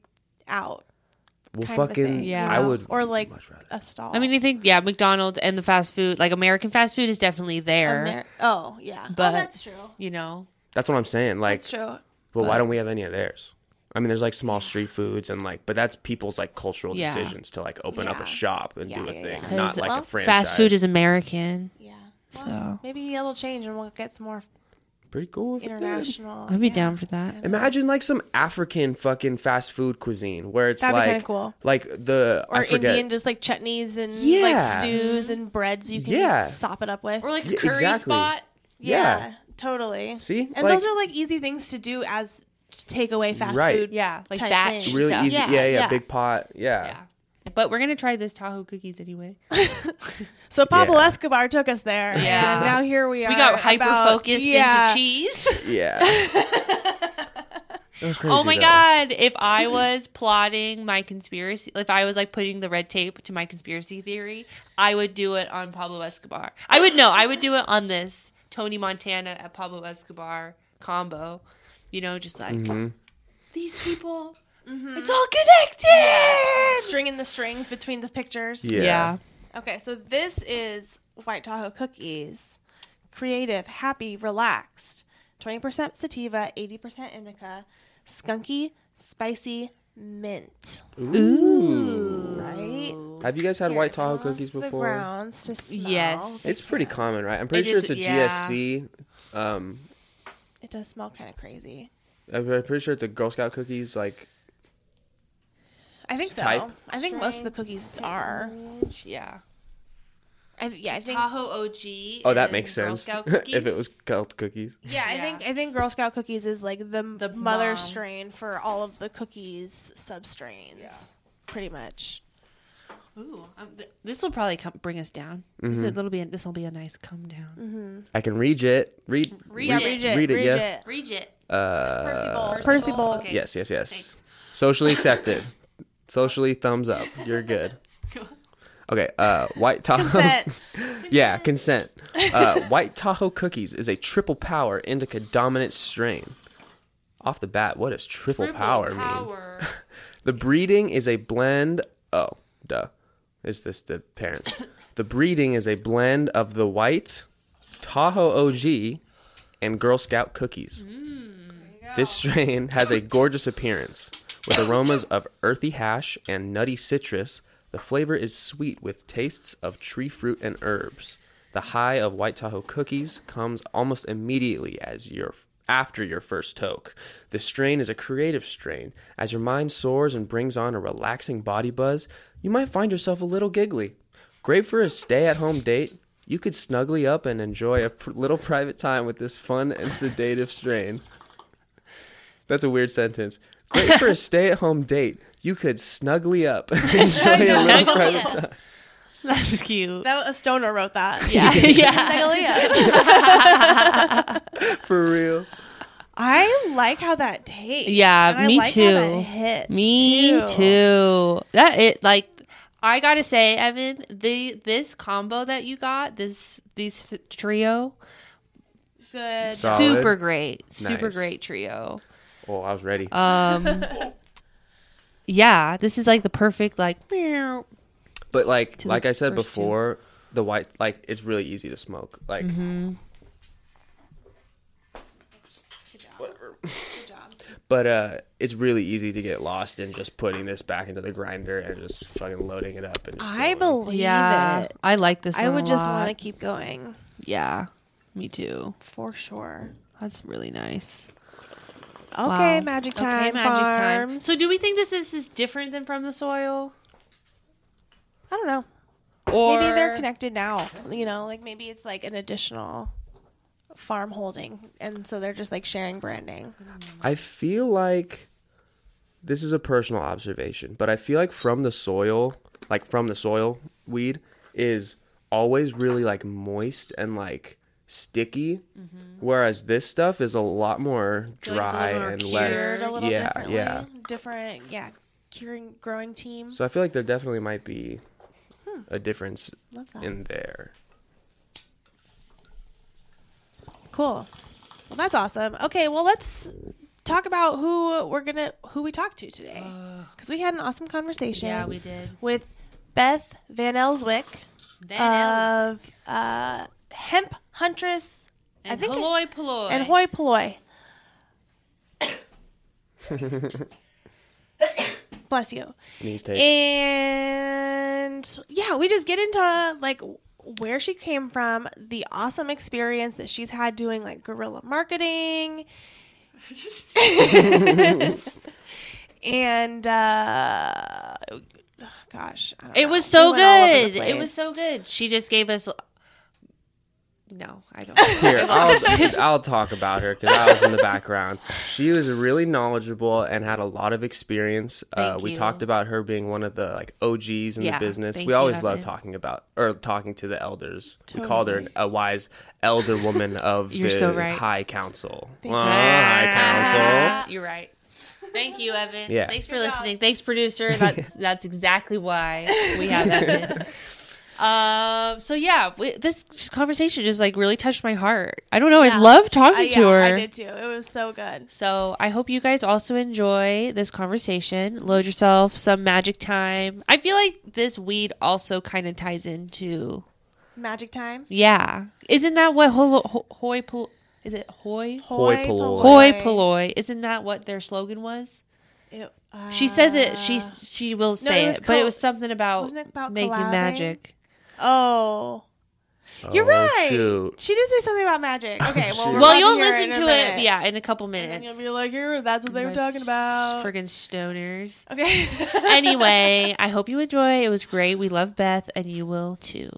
[SPEAKER 3] out.
[SPEAKER 4] well,
[SPEAKER 3] kind of a
[SPEAKER 4] fucking
[SPEAKER 3] thing,
[SPEAKER 2] Yeah.
[SPEAKER 3] you
[SPEAKER 4] I would
[SPEAKER 3] or like
[SPEAKER 4] much rather.
[SPEAKER 3] a stall.
[SPEAKER 2] I mean, I think yeah, McDonald's and the fast food, like American fast food, is definitely there.
[SPEAKER 3] Amer- oh yeah, oh,
[SPEAKER 2] But-
[SPEAKER 3] oh, that's true.
[SPEAKER 2] you know,
[SPEAKER 4] That's what I'm saying. Like,
[SPEAKER 3] That's true.
[SPEAKER 4] but why don't we have any of theirs? I mean, there's like small street foods and like, but that's people's like cultural
[SPEAKER 2] Yeah.
[SPEAKER 4] decisions to like open up
[SPEAKER 3] Yeah.
[SPEAKER 4] a shop and do
[SPEAKER 3] Yeah,
[SPEAKER 4] a
[SPEAKER 3] yeah,
[SPEAKER 4] thing,
[SPEAKER 3] yeah.
[SPEAKER 4] not
[SPEAKER 2] 'Cause,
[SPEAKER 4] like
[SPEAKER 3] well,
[SPEAKER 4] a franchise.
[SPEAKER 2] fast food is American.
[SPEAKER 3] Yeah.
[SPEAKER 2] So
[SPEAKER 3] Maybe it'll change and we'll get some more
[SPEAKER 4] pretty cool. if it did.
[SPEAKER 3] international.
[SPEAKER 2] I'd be
[SPEAKER 3] yeah.
[SPEAKER 2] down for that.
[SPEAKER 4] Imagine like some African fucking fast food cuisine where it's
[SPEAKER 3] That'd be
[SPEAKER 4] like
[SPEAKER 3] kinda cool.
[SPEAKER 4] like the
[SPEAKER 3] Or
[SPEAKER 4] I forget
[SPEAKER 3] Indian, just like chutneys and
[SPEAKER 4] Yeah.
[SPEAKER 3] like stews and breads you can
[SPEAKER 4] Yeah.
[SPEAKER 3] sop it up with.
[SPEAKER 2] Or like a
[SPEAKER 4] Yeah,
[SPEAKER 2] curry
[SPEAKER 4] exactly.
[SPEAKER 2] spot.
[SPEAKER 3] yeah, totally.
[SPEAKER 4] See?
[SPEAKER 3] and
[SPEAKER 4] Like-
[SPEAKER 3] those are like easy things to do as takeaway fast
[SPEAKER 4] Right.
[SPEAKER 3] food.
[SPEAKER 2] Yeah, like
[SPEAKER 3] type
[SPEAKER 2] batch
[SPEAKER 3] thing.
[SPEAKER 4] really
[SPEAKER 2] stuff.
[SPEAKER 4] easy.
[SPEAKER 3] Yeah,
[SPEAKER 4] Yeah, yeah,
[SPEAKER 3] yeah.
[SPEAKER 4] big pot. Yeah.
[SPEAKER 2] Yeah. But we're gonna try this Tahoe cookies anyway.
[SPEAKER 3] So Pablo
[SPEAKER 4] Yeah.
[SPEAKER 3] Escobar took us there,
[SPEAKER 2] Yeah.
[SPEAKER 3] and now here we are.
[SPEAKER 2] We got hyper focused
[SPEAKER 3] yeah.
[SPEAKER 2] into cheese.
[SPEAKER 4] Yeah. That was crazy,
[SPEAKER 2] oh my
[SPEAKER 4] though.
[SPEAKER 2] god! If I was plotting my conspiracy, if I was like putting the red tape to my conspiracy theory, I would do it on Pablo Escobar. I would know. I would do it on this Tony Montana at Pablo Escobar combo. You know, just like
[SPEAKER 4] Mm-hmm.
[SPEAKER 2] these people. It's all connected.
[SPEAKER 3] Stringing the strings between the pictures.
[SPEAKER 4] Yeah.
[SPEAKER 3] Okay, so this is White Tahoe cookies. Creative, happy, relaxed. 20% sativa, 80% indica. Skunky, spicy, mint.
[SPEAKER 4] Ooh.
[SPEAKER 3] Right?
[SPEAKER 4] Have you guys had
[SPEAKER 3] Here,
[SPEAKER 4] White Tahoe
[SPEAKER 3] almost
[SPEAKER 4] cookies
[SPEAKER 3] The
[SPEAKER 4] before?
[SPEAKER 3] grounds to smell.
[SPEAKER 2] Yes.
[SPEAKER 4] It's pretty common, right? I'm pretty
[SPEAKER 2] It
[SPEAKER 4] sure
[SPEAKER 2] is-
[SPEAKER 4] it's a
[SPEAKER 2] yeah.
[SPEAKER 4] GSC. Um,
[SPEAKER 3] It does smell kind of crazy.
[SPEAKER 4] I'm pretty sure it's a Girl Scout cookies. Like,
[SPEAKER 3] I think so.
[SPEAKER 4] Type.
[SPEAKER 3] I think most of the cookies are.
[SPEAKER 2] Yeah.
[SPEAKER 3] I, yeah, I think.
[SPEAKER 2] Tahoe OG.
[SPEAKER 4] oh, that
[SPEAKER 2] and
[SPEAKER 4] makes
[SPEAKER 2] Girl
[SPEAKER 4] sense.
[SPEAKER 2] Scout
[SPEAKER 4] if it was Celt cookies.
[SPEAKER 3] Yeah, I
[SPEAKER 2] Yeah.
[SPEAKER 3] think I think Girl Scout cookies is like the,
[SPEAKER 2] The
[SPEAKER 3] mother
[SPEAKER 2] mom.
[SPEAKER 3] strain for all of the cookies sub strains. Pretty much.
[SPEAKER 2] Ooh, um, th- this will probably come, bring us down. This
[SPEAKER 4] Mm-hmm.
[SPEAKER 2] is- it'll be this will be a nice come down.
[SPEAKER 4] I can read it. Read.
[SPEAKER 2] Read
[SPEAKER 3] Yeah,
[SPEAKER 2] it.
[SPEAKER 3] read it.
[SPEAKER 4] Read it, yeah.
[SPEAKER 3] it.
[SPEAKER 2] Read it.
[SPEAKER 3] Percy Bowl.
[SPEAKER 2] Percy
[SPEAKER 3] Percy
[SPEAKER 2] Bowl?
[SPEAKER 3] Bowl.
[SPEAKER 2] Okay.
[SPEAKER 4] Yes, yes, yes.
[SPEAKER 2] Thanks.
[SPEAKER 4] Socially accepted. Socially thumbs up. You're good. Okay, uh, White Tahoe.
[SPEAKER 3] Consent.
[SPEAKER 4] yeah, consent. Uh, White Tahoe Cookies is a triple power indica dominant strain. Off the bat, what does triple,
[SPEAKER 2] Triple
[SPEAKER 4] power, mean? The breeding is a blend. Oh, duh. Is this the parents? the breeding is a blend of the white Tahoe OG and Girl Scout cookies. This strain has a gorgeous appearance with aromas of earthy hash and nutty citrus. The flavor is sweet with tastes of tree fruit and herbs. The high of White Tahoe cookies comes almost immediately as your after your first toke. The strain is a creative strain. As your mind soars and brings on a relaxing body buzz, you might find yourself a little giggly. Great for a stay-at-home date. You could snugly up and enjoy a pr- little private time with this fun and sedative strain. That's a weird sentence. Great for a stay-at-home date. You could snugly up and enjoy a little private time.
[SPEAKER 2] That's cute.
[SPEAKER 3] That a stoner wrote that.
[SPEAKER 2] yeah, yeah.
[SPEAKER 3] Megalia.
[SPEAKER 4] For real.
[SPEAKER 3] I like how that tastes.
[SPEAKER 2] Yeah,
[SPEAKER 3] and I
[SPEAKER 2] me
[SPEAKER 3] like How that
[SPEAKER 2] too.
[SPEAKER 3] hits
[SPEAKER 2] Me too. That it like I gotta say, Evan, the this combo that you got, this these f- trio,
[SPEAKER 3] Good.
[SPEAKER 4] Solid.
[SPEAKER 2] super great, super
[SPEAKER 4] Nice.
[SPEAKER 2] great trio.
[SPEAKER 4] Oh, I was ready.
[SPEAKER 2] Um, yeah, this is like the perfect like.
[SPEAKER 4] but like like I said
[SPEAKER 2] first two.
[SPEAKER 4] before, the white like it's really easy to smoke. Like
[SPEAKER 2] Mm-hmm.
[SPEAKER 3] Good job.
[SPEAKER 4] but uh it's really easy to get lost in just putting this back into the grinder and just fucking loading it up and just
[SPEAKER 3] I
[SPEAKER 4] going.
[SPEAKER 3] believe
[SPEAKER 2] Yeah,
[SPEAKER 3] it.
[SPEAKER 2] I like this.
[SPEAKER 3] I would
[SPEAKER 2] a
[SPEAKER 3] just want to keep going
[SPEAKER 2] Yeah, me too.
[SPEAKER 3] for sure.
[SPEAKER 2] That's really nice.
[SPEAKER 3] Okay,
[SPEAKER 2] Wow.
[SPEAKER 3] Magic
[SPEAKER 2] Okay,
[SPEAKER 3] Time
[SPEAKER 2] Magic Time. So, do we think this this is different than from the soil?
[SPEAKER 3] I don't know.
[SPEAKER 2] Or
[SPEAKER 3] Maybe they're connected now. You know, like maybe it's like an additional farm holding, and so they're just like sharing branding.
[SPEAKER 4] I feel like this is a personal observation, but I feel like from the soil, like from the soil weed is always really like moist and like sticky, mm-hmm. whereas this stuff is a lot more
[SPEAKER 2] Feel like
[SPEAKER 4] dry and less.
[SPEAKER 3] a little
[SPEAKER 4] Yeah, yeah.
[SPEAKER 3] Different, yeah. Curing, growing team.
[SPEAKER 4] So I feel like there definitely might be hmm. a difference in there.
[SPEAKER 3] Cool. Well, that's awesome. Okay, well, let's talk about who we're gonna who we talked to today because we had an awesome conversation.
[SPEAKER 2] Yeah, we did.
[SPEAKER 3] with Beth Van Elswick
[SPEAKER 2] Van
[SPEAKER 3] of uh, Hemp Huntress
[SPEAKER 2] and
[SPEAKER 3] I think
[SPEAKER 2] Poloi Poloi.
[SPEAKER 3] and Hoi Polloi. Bless you.
[SPEAKER 4] Sneeze tape.
[SPEAKER 3] And yeah, we just get into like where she came from, the awesome experience that she's had doing like guerrilla marketing. and uh gosh, I don't
[SPEAKER 2] It
[SPEAKER 3] know.
[SPEAKER 2] was so
[SPEAKER 3] We went all over the
[SPEAKER 2] good. It was so good. She just gave us. No, I don't.
[SPEAKER 4] Here, I'll, I'll talk about her because I was in the background. She was really knowledgeable and had a lot of experience. Uh,
[SPEAKER 2] Thank
[SPEAKER 4] we
[SPEAKER 2] you.
[SPEAKER 4] talked about her being one of the like OGs in
[SPEAKER 2] Yeah,
[SPEAKER 4] the business.
[SPEAKER 2] thank
[SPEAKER 4] We
[SPEAKER 2] you,
[SPEAKER 4] always love
[SPEAKER 2] Evan.
[SPEAKER 4] talking about or talking to the elders. We called her a wise elder woman of
[SPEAKER 2] You're
[SPEAKER 4] the
[SPEAKER 2] so right.
[SPEAKER 4] High Council.
[SPEAKER 3] Thank you.
[SPEAKER 4] High Council.
[SPEAKER 2] You're right. Thank you, Evan.
[SPEAKER 4] Yeah.
[SPEAKER 2] Thanks for
[SPEAKER 3] Good job.
[SPEAKER 2] listening. Thanks, producer. That's that's exactly why we have Evan. Um. So yeah, we, this conversation just like really touched my heart. I don't know.
[SPEAKER 3] Yeah.
[SPEAKER 2] I love talking
[SPEAKER 3] Uh,
[SPEAKER 2] to her.
[SPEAKER 3] I did too. It was so good.
[SPEAKER 2] So I hope you guys also enjoy this conversation. Load yourself some magic time. I feel like this weed also kind of ties into
[SPEAKER 3] Magic time.
[SPEAKER 2] yeah. Isn't that what holo, ho, hoi pol, is it hoi
[SPEAKER 4] Hoi polloi.
[SPEAKER 2] hoi polloi? Isn't that what their slogan was?
[SPEAKER 3] It,
[SPEAKER 2] She says it.
[SPEAKER 3] uh,
[SPEAKER 2] She she will say
[SPEAKER 3] it was
[SPEAKER 2] it, but it was something about,
[SPEAKER 3] wasn't it about
[SPEAKER 2] making
[SPEAKER 3] collabing?
[SPEAKER 2] magic.
[SPEAKER 3] Oh, you're
[SPEAKER 4] Oh,
[SPEAKER 3] right.
[SPEAKER 4] shoot.
[SPEAKER 3] She did say something about magic. Okay, well, we're
[SPEAKER 2] Well, you'll listen to
[SPEAKER 3] minute.
[SPEAKER 2] it, yeah, in a couple minutes.
[SPEAKER 3] then you'll be like, "Here, that's what they were talking about."
[SPEAKER 2] Friggin' stoners.
[SPEAKER 3] Okay.
[SPEAKER 2] anyway, I hope you enjoy. It was great. We love Beth, and you will too.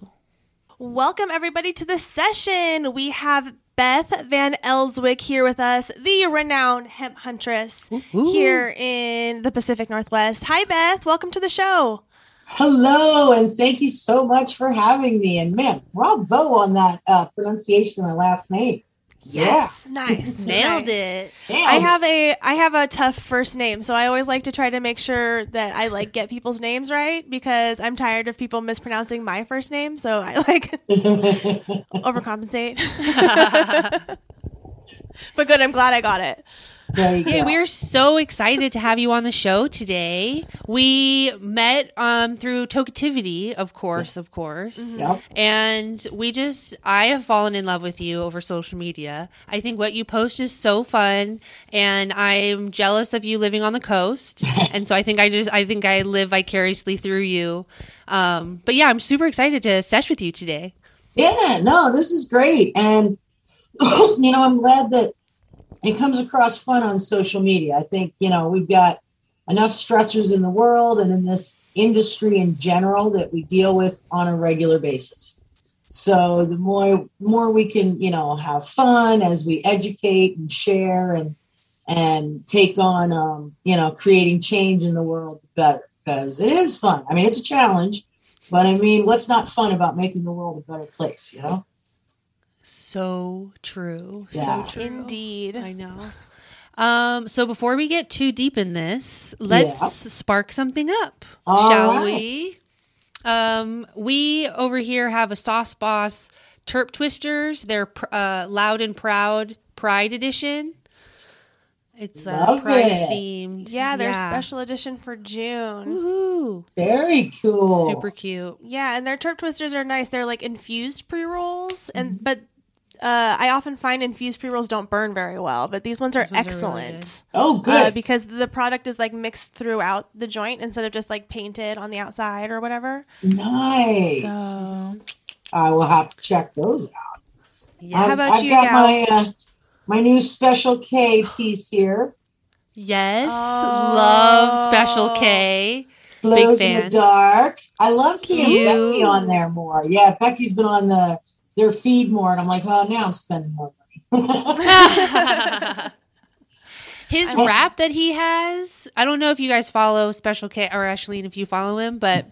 [SPEAKER 3] Welcome everybody to the session. We have Beth Van Elswick here with us, the renowned hemp huntress here in the Pacific Northwest. Hi, Beth. Welcome to the show.
[SPEAKER 7] Hello, and thank you so much for having me. And man, bravo on that uh, pronunciation of my last name.
[SPEAKER 3] Yes, nice,
[SPEAKER 2] Nailed it.
[SPEAKER 7] Yeah.
[SPEAKER 3] I have a I have a tough first name, so I always like to try to make sure that I like get people's names right because I'm tired of people mispronouncing my first name. So I like overcompensate. but good, I'm glad I got it.
[SPEAKER 2] Hey,
[SPEAKER 7] go.
[SPEAKER 2] we're so excited to have you on the show today. We met um, through Toketivity, of course, of course.
[SPEAKER 7] Yep.
[SPEAKER 2] And we just, I have fallen in love with you over social media. I think what you post is so fun, and I'm jealous of you living on the coast. and so I think I just, I think I live vicariously through you. Um, but yeah, I'm super excited to sesh with you today.
[SPEAKER 7] Yeah, no, this is great. And, you know, I'm glad that it comes across fun on social media. I think, you know, we've got enough stressors in the world and in this industry in general that we deal with on a regular basis. So the more more we can, you know, have fun as we educate and share and and take on um, you know, creating change in the world better. Because it is fun. I mean, it's a challenge, but I mean, what's not fun about making the world a better place, you know?
[SPEAKER 2] So true.
[SPEAKER 7] Yeah.
[SPEAKER 2] So true.
[SPEAKER 3] Indeed.
[SPEAKER 2] I know. Um, so before we get too deep in this, let's
[SPEAKER 7] Yeah.
[SPEAKER 2] spark something up,
[SPEAKER 7] All
[SPEAKER 2] shall
[SPEAKER 7] right.
[SPEAKER 2] we? Um, we over here have a Sauce Boss Terp Twisters. They're pr- uh, Loud and Proud Pride Edition. It's uh,
[SPEAKER 7] Love
[SPEAKER 2] Pride
[SPEAKER 7] it.
[SPEAKER 2] themed.
[SPEAKER 3] Yeah, they're special edition for June.
[SPEAKER 2] Woohoo!
[SPEAKER 7] Very cool.
[SPEAKER 2] Super cute.
[SPEAKER 3] Yeah, and their Terp Twisters are nice. They're like infused pre rolls, and but uh, I often find infused pre rolls don't burn very well, but these ones are
[SPEAKER 2] These ones are really
[SPEAKER 3] excellent.
[SPEAKER 7] Oh,
[SPEAKER 3] uh,
[SPEAKER 7] good.
[SPEAKER 3] because the product is like mixed throughout the joint instead of just like painted on the outside or whatever.
[SPEAKER 7] nice.
[SPEAKER 3] So,
[SPEAKER 7] I will have to check those out.
[SPEAKER 2] Yeah.
[SPEAKER 3] How about
[SPEAKER 7] I've
[SPEAKER 3] you,
[SPEAKER 7] got
[SPEAKER 3] Gal?
[SPEAKER 7] my uh, my new special K piece here.
[SPEAKER 2] Yes.
[SPEAKER 3] Oh.
[SPEAKER 2] Love Special K.
[SPEAKER 7] Glows in
[SPEAKER 2] fan.
[SPEAKER 7] the dark. I love seeing
[SPEAKER 2] Cute.
[SPEAKER 7] Becky on there more. Yeah, Becky's been on the their feed more, and I'm like, oh, now I'm spending more money.
[SPEAKER 2] His
[SPEAKER 7] I-
[SPEAKER 2] rap that he has, I don't know if you guys follow Special K or Ashley, if you follow him, but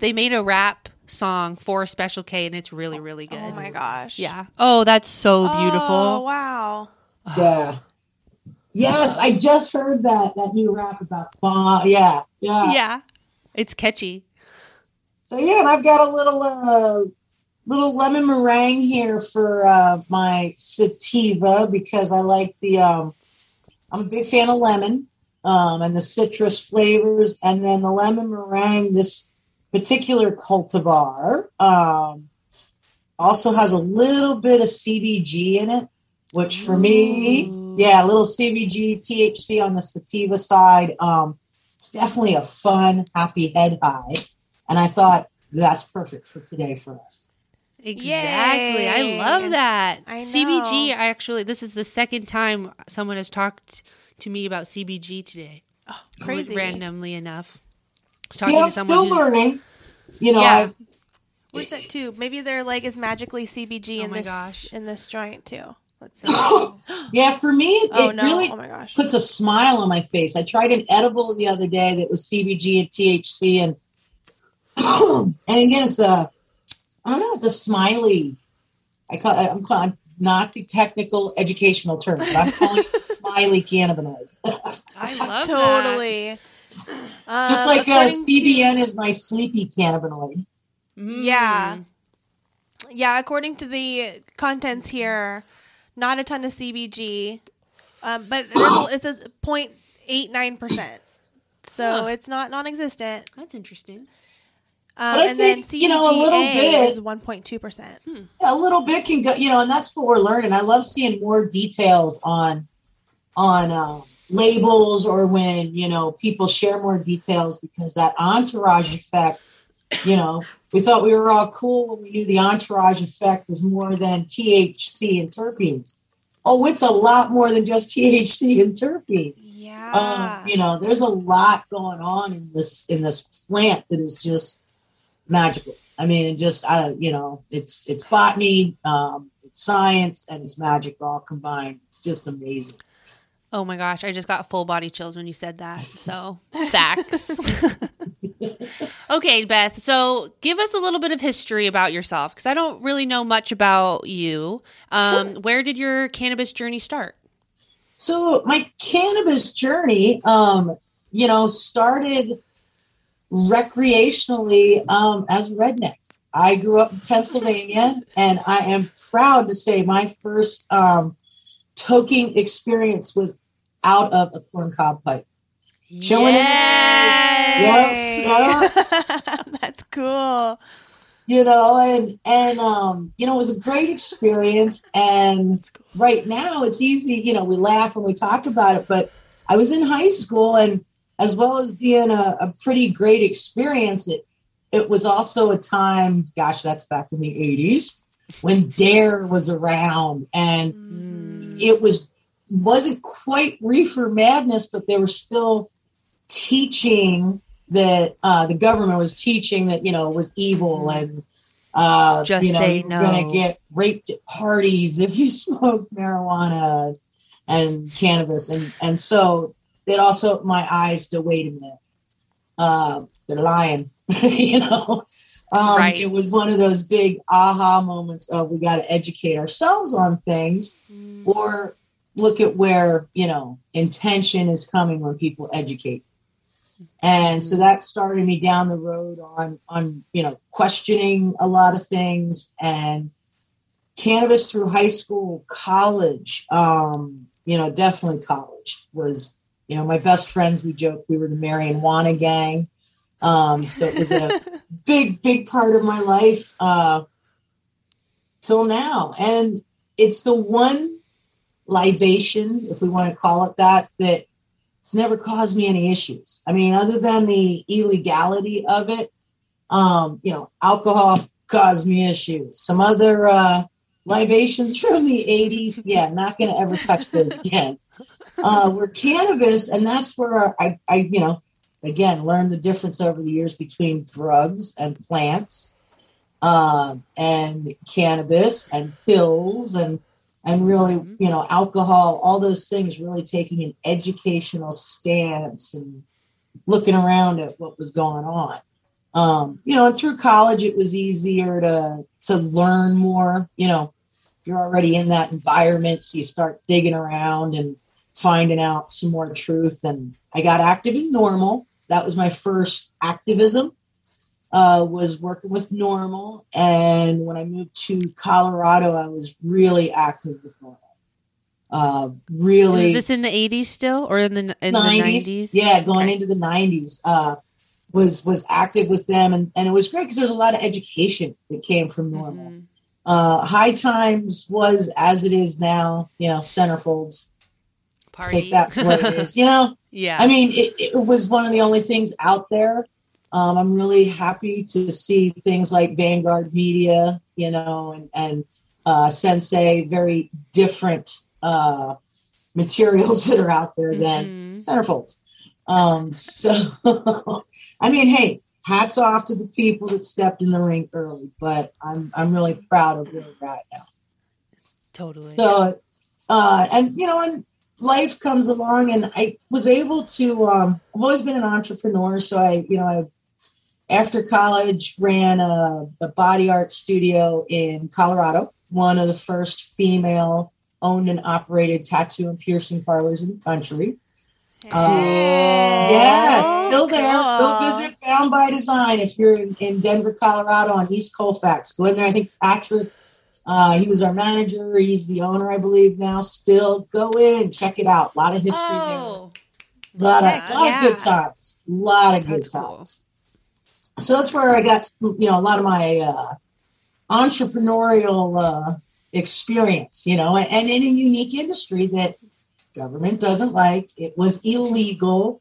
[SPEAKER 2] they made a rap song for Special K and it's really, really good.
[SPEAKER 3] oh my gosh.
[SPEAKER 2] Yeah. Oh, that's so beautiful.
[SPEAKER 3] Oh, wow.
[SPEAKER 7] yeah. Yes, I just heard that that new rap about. Uh, yeah, yeah,
[SPEAKER 2] Yeah. It's catchy.
[SPEAKER 7] So yeah, and I've got a little uh little lemon meringue here for uh my sativa because I like the um I'm a big fan of lemon um and the citrus flavors. And then the lemon meringue this particular cultivar um also has a little bit of CBG in it which for me yeah a little CBG THC on the sativa side um it's definitely a fun happy head high. And I thought that's perfect for today for us.
[SPEAKER 2] Exactly. I love that.
[SPEAKER 3] I
[SPEAKER 2] CBG. I actually, this is the second time someone has talked to me about CBG today.
[SPEAKER 3] Oh, crazy.
[SPEAKER 2] Randomly enough. Talking
[SPEAKER 7] yeah, I'm
[SPEAKER 2] someone
[SPEAKER 7] still learning. You know,
[SPEAKER 2] Yeah.
[SPEAKER 7] I've,
[SPEAKER 3] What's that too? Maybe their leg is magically CBG
[SPEAKER 2] Oh
[SPEAKER 3] in
[SPEAKER 2] my
[SPEAKER 3] this
[SPEAKER 2] gosh.
[SPEAKER 3] in this joint too. Let's see.
[SPEAKER 7] yeah, for me, oh, it
[SPEAKER 3] oh no!
[SPEAKER 7] really
[SPEAKER 3] oh my gosh!
[SPEAKER 7] puts a smile on my face. I tried an edible the other day that was CBG and THC, and and again, it's a I don't know, it's a smiley. I call I'm calling not the technical educational term, but I'm calling it smiley cannabinoid.
[SPEAKER 2] I love that.
[SPEAKER 3] totally. Uh,
[SPEAKER 7] Just like uh,
[SPEAKER 3] according to-
[SPEAKER 7] CBN is my sleepy cannabinoid.
[SPEAKER 2] Mm.
[SPEAKER 3] Yeah. Yeah, according to the contents here, not a ton of CBG, um, but there's it says 0.89 percent, so
[SPEAKER 2] Huh.
[SPEAKER 3] it's not non-existent.
[SPEAKER 2] That's interesting.
[SPEAKER 3] Um,
[SPEAKER 7] But I
[SPEAKER 3] then
[SPEAKER 7] think, you know, a little bit-
[SPEAKER 3] is 1.2 percent.
[SPEAKER 7] a little bit can go you know and that's what we're learning i love seeing more details on on uh, labels or when you know people share more details because that entourage effect you know we thought we were all cool when we knew the entourage effect was more than thc and terpenes oh it's a lot more than just thc and terpenes
[SPEAKER 3] Yeah.
[SPEAKER 7] um, you know there's a lot going on in this in this plant that is just magical i mean it just i you know it's it's botany um it's science and it's magic all combined it's just amazing
[SPEAKER 2] Oh my gosh, I just got full body chills when you said that. So, facts. Okay, Beth. So give us a little bit of history about yourself because I don't really know much about you. Um, Where did your cannabis journey start?
[SPEAKER 7] So my cannabis journey, um, you know, started recreationally um, as a redneck. I grew up in Pennsylvania, and I am proud to say my first um, toking experience was out of a corncob pipe. Chilling in
[SPEAKER 3] Yay!
[SPEAKER 7] Yep,
[SPEAKER 3] That's cool.
[SPEAKER 7] you know and and um you know it was a great experience and right now it's easy you know we laugh when we talk about it but i was in high school and as well as being a, a pretty great experience it it was also a time gosh that's back in the 80s when DARE was around and it was wasn't quite reefer madness but they were still teaching that uh, the government was teaching that you know it was evil and uh,
[SPEAKER 2] Just
[SPEAKER 7] you know you're gonna get raped at parties if you smoke marijuana and cannabis and and so it also my eyes to wait a minute uh, they're lying you know? Um,
[SPEAKER 2] Right.
[SPEAKER 7] it was one of those big aha moments of we got to educate ourselves on things or look at where you know intention is coming when people educate. And so that started me down the road on on you know questioning a lot of things. And cannabis through high school college um you know definitely college was you know my best friends we joke we were the marijuana gang. Um so it was a big big part of my life uh till now. And it's the one libation if we want to call it that that it's never caused me any issues. I mean other than the illegality of it um you know alcohol caused me issues. Some other uh libations from the 80s yeah not gonna ever touch those again uh we're cannabis and that's where i i you know again learned the difference over the years between drugs and plants uh, and cannabis and pills and and really you know alcohol all those things really taking an educational stance and looking around at what was going on. Um, you know and through college it was easier to to learn more. You know you're already in that environment so you start digging around and finding out some more truth and i got active in NORML that was my first activism uh, was working with NORML and when i moved to colorado i was really active with NORML uh, really
[SPEAKER 2] Was this in the 80s still or in the, in the 90s?
[SPEAKER 7] yeah, going
[SPEAKER 2] Okay.
[SPEAKER 7] into the nineties. Uh, was was active with them, and and it was great because there was a lot of education that came from NORML.
[SPEAKER 2] Mhm.
[SPEAKER 7] Uh, High Times was as it is now. You know, centerfolds
[SPEAKER 2] Party.
[SPEAKER 7] take that for what it is. You know,
[SPEAKER 2] yeah.
[SPEAKER 7] I mean, it, it was one of the only things out there. Um, I'm really happy to see things like Vanguard Media, you know, and, and uh, Sensei, very different uh, materials that are out there than
[SPEAKER 2] Mhm.
[SPEAKER 7] centerfolds. Um, so, I mean, hey, hats off to the people that stepped in the ring early, but I'm I'm really proud of where we're at now.
[SPEAKER 2] Totally.
[SPEAKER 7] So, uh, and you know, and life comes along, and I was able to. Um, I've always been an entrepreneur, so I, you know, I after college ran a, a body art studio in Colorado, one of the first female owned and operated tattoo and piercing parlors in the country. Uh, yeah, it's still there. Go visit Bound by Design if you're in, in Denver, Colorado on East Colfax. Go in there. I think Patrick, uh, he was our manager. He's the owner, I believe, now. Still go in and check it out. A lot of history
[SPEAKER 2] oh,
[SPEAKER 7] there. A lot of, lot of good times. A lot of good
[SPEAKER 2] That's cool.
[SPEAKER 7] times. So that's where I got, you know, a lot of my uh, entrepreneurial uh, experience, you know, and, and in a unique industry that government doesn't like. It was illegal.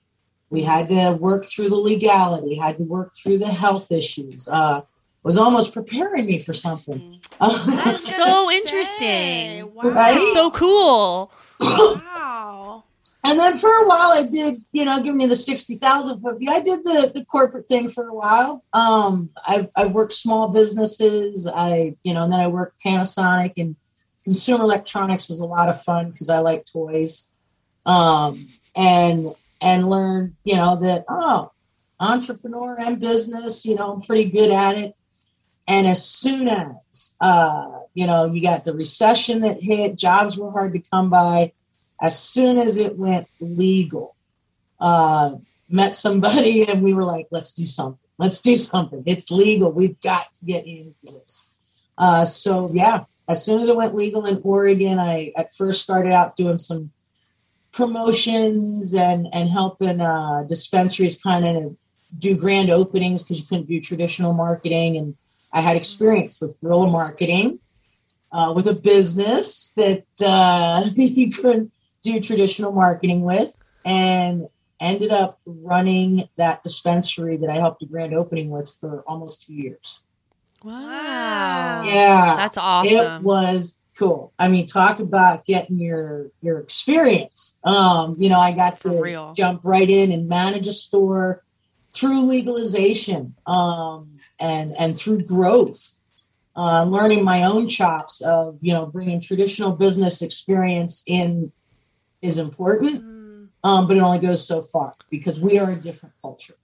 [SPEAKER 7] We had to work through the legality, had to work through the health issues. Uh, was almost preparing me for something.
[SPEAKER 2] That's so interesting.
[SPEAKER 3] Wow.
[SPEAKER 7] Right?
[SPEAKER 2] so cool.
[SPEAKER 3] wow.
[SPEAKER 7] and then for a while, I did, you know, give me the sixty thousand foot view. I did the, the corporate thing for a while. Um, I've I've worked small businesses. I, you know, and then I worked Panasonic and consumer electronics was a lot of fun because I like toys. Um, and and learned, you know, that oh, entrepreneur and business. You know, I'm pretty good at it. And as soon as, uh, you know, you got the recession that hit, jobs were hard to come by. As soon as it went legal, uh, met somebody and we were like, let's do something. Let's do something. It's legal. We've got to get into this. Uh, so, yeah, as soon as it went legal in Oregon, I at first started out doing some promotions and, and helping uh, dispensaries kind of do grand openings because you couldn't do traditional marketing. And I had experience with guerrilla marketing uh, with a business that uh, you couldn't do traditional marketing with. And ended up running that dispensary that I helped a grand opening with for almost two years.
[SPEAKER 2] Wow.
[SPEAKER 7] Yeah.
[SPEAKER 2] That's awesome.
[SPEAKER 7] It was cool. I mean, talk about getting your your experience. Um, you know, I got to
[SPEAKER 2] real.
[SPEAKER 7] jump right in and manage a store through legalization um, and and through growth. Uh, learning my own chops of you know bringing traditional business experience in is important
[SPEAKER 3] Mm.
[SPEAKER 7] um, but it only goes so far because we are a different culture.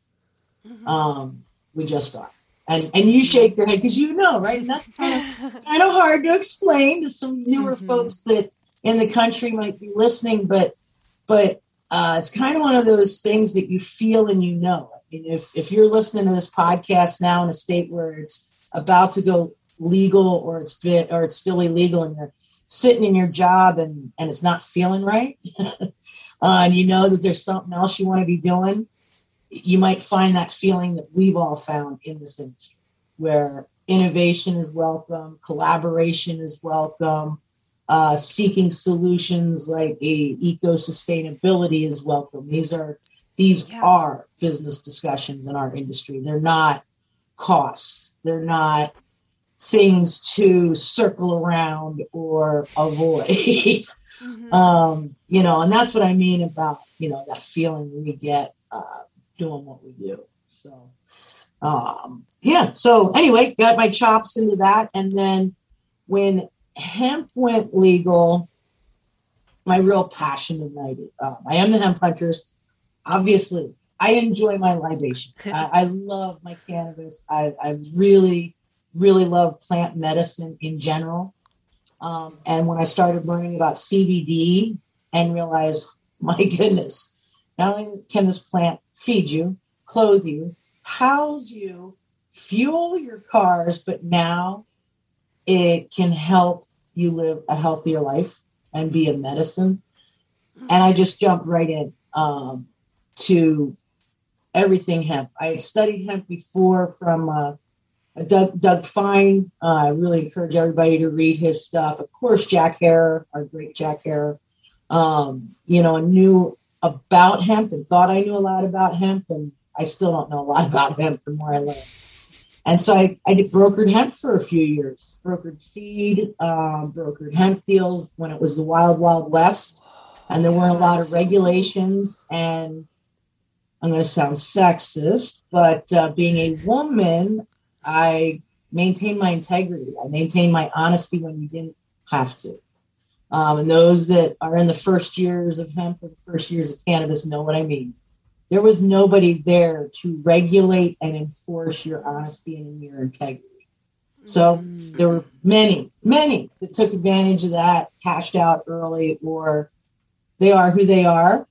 [SPEAKER 3] Mhm.
[SPEAKER 7] Um, we just are. And and you shake your head because you know, right? And that's kind of kind of hard to explain to some newer
[SPEAKER 2] Mhm.
[SPEAKER 7] folks that in the country might be listening, but but uh, it's kind of one of those things that you feel and you know. If if you're listening to this podcast now in a state where it's about to go legal or it's been or it's still illegal and you're sitting in your job and and it's not feeling right uh, and you know that there's something else you want to be doing you might find that feeling that we've all found in this industry where innovation is welcome collaboration is welcome uh, seeking solutions like eco sustainability is welcome. These are these
[SPEAKER 3] Yeah.
[SPEAKER 7] are business discussions in our industry they're not costs they're not things to circle around or avoid
[SPEAKER 3] Mhm.
[SPEAKER 7] um, you know, and that's what I mean about you know that feeling we get uh, doing what we do. So, um, yeah. So anyway, got my chops into that, and then when hemp went legal, my real passion ignited. Um, I am the hemp hunters. Obviously, I enjoy my libation. I, I love my cannabis. I, I really, really love plant medicine in general. Um, and when I started learning about CBD and realized, my goodness, not only can this plant feed you, clothe you, house you, fuel your cars, but now it can help you live a healthier life and be a medicine. And I just jumped right in um, to everything hemp. I had studied hemp before from uh, Doug, Doug Fine. Uh, I really encourage everybody to read his stuff. Of course, Jack Herer, our great Jack Herer. Um, you know, I knew about hemp and thought I knew a lot about hemp, and I still don't know a lot about hemp the more I learn. And so I, I did brokered hemp for a few years, brokered seed, um, brokered hemp deals when it was the wild, wild west. And there weren't a lot of regulations. And I'm going to sound sexist, but uh, being a woman, I maintain my integrity. I maintain my honesty when you didn't have to. Um, and those that are in the first years of hemp or the first years of cannabis know what I mean. There was nobody there to regulate and enforce your honesty and your integrity. So there were many, many that took advantage of that, cashed out early, or they are who they are.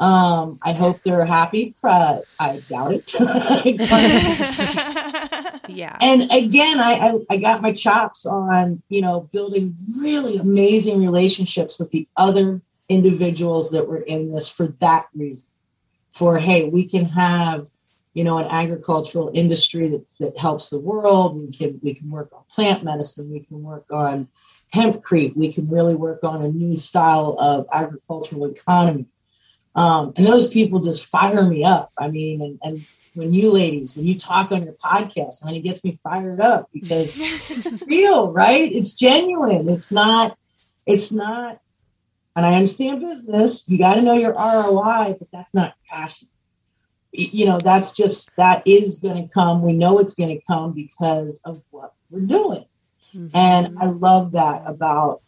[SPEAKER 7] Um, I hope they're happy. Pro- I doubt it.
[SPEAKER 2] Yeah.
[SPEAKER 7] and again I, I i got my chops on you know building really amazing relationships with the other individuals that were in this for that reason for hey we can have you know an agricultural industry that, that helps the world we can we can work on plant medicine we can work on hempcrete we can really work on a new style of agricultural economy um, and those people just fire me up i mean and, and when you ladies, when you talk on your podcast, and it gets me fired up because it's real, right? It's genuine. It's not, it's not, and I understand business. You got to know your ROI, but that's not passion. You know, that's just, that is going to come. We know it's going to come because of what we're doing. And I love that about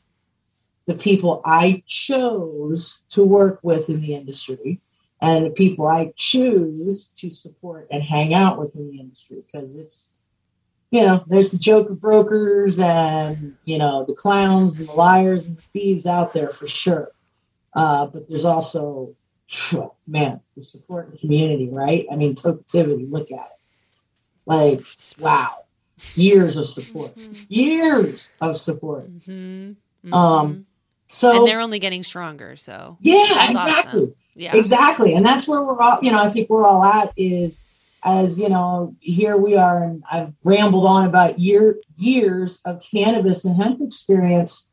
[SPEAKER 7] the people I chose to work with in the industry. and the people I choose to support and hang out with in the industry because it's, you know, there's the joker brokers and, you know, the clowns and the liars and the thieves out there for sure. Uh, but there's also, man, the support the community, right? I mean, Toketivity, look at it. Like, wow, years of support, years of support.
[SPEAKER 2] Mm-hmm.
[SPEAKER 7] Um, so,
[SPEAKER 2] and they're only getting stronger. So
[SPEAKER 7] yeah, exactly.
[SPEAKER 2] awesome. yeah,
[SPEAKER 7] Exactly. And that's where we're all, you know, I think we're all at is as, you know, here we are and I've rambled on about year years of cannabis and hemp experience.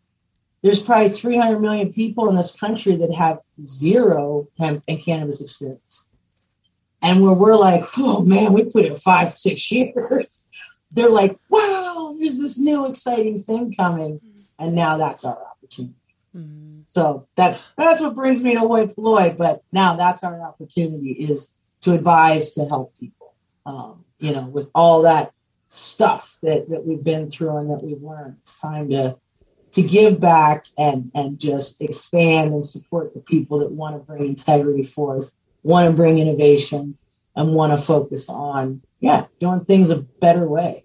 [SPEAKER 7] There's probably 300 million people in this country that have zero hemp and cannabis experience. And where we're like, oh man, we put in five, six years. They're like, wow, there's this new exciting thing coming. Mm-hmm. And now that's our opportunity.
[SPEAKER 2] Mhm.
[SPEAKER 7] So that's that's what brings me to Hoi Polloi. But now that's our opportunity is to advise to help people. Um, you know, with all that stuff that that we've been through and that we've learned, it's time to to give back and and just expand and support the people that want to bring integrity forth, want to bring innovation, and want to focus on yeah doing things a better way.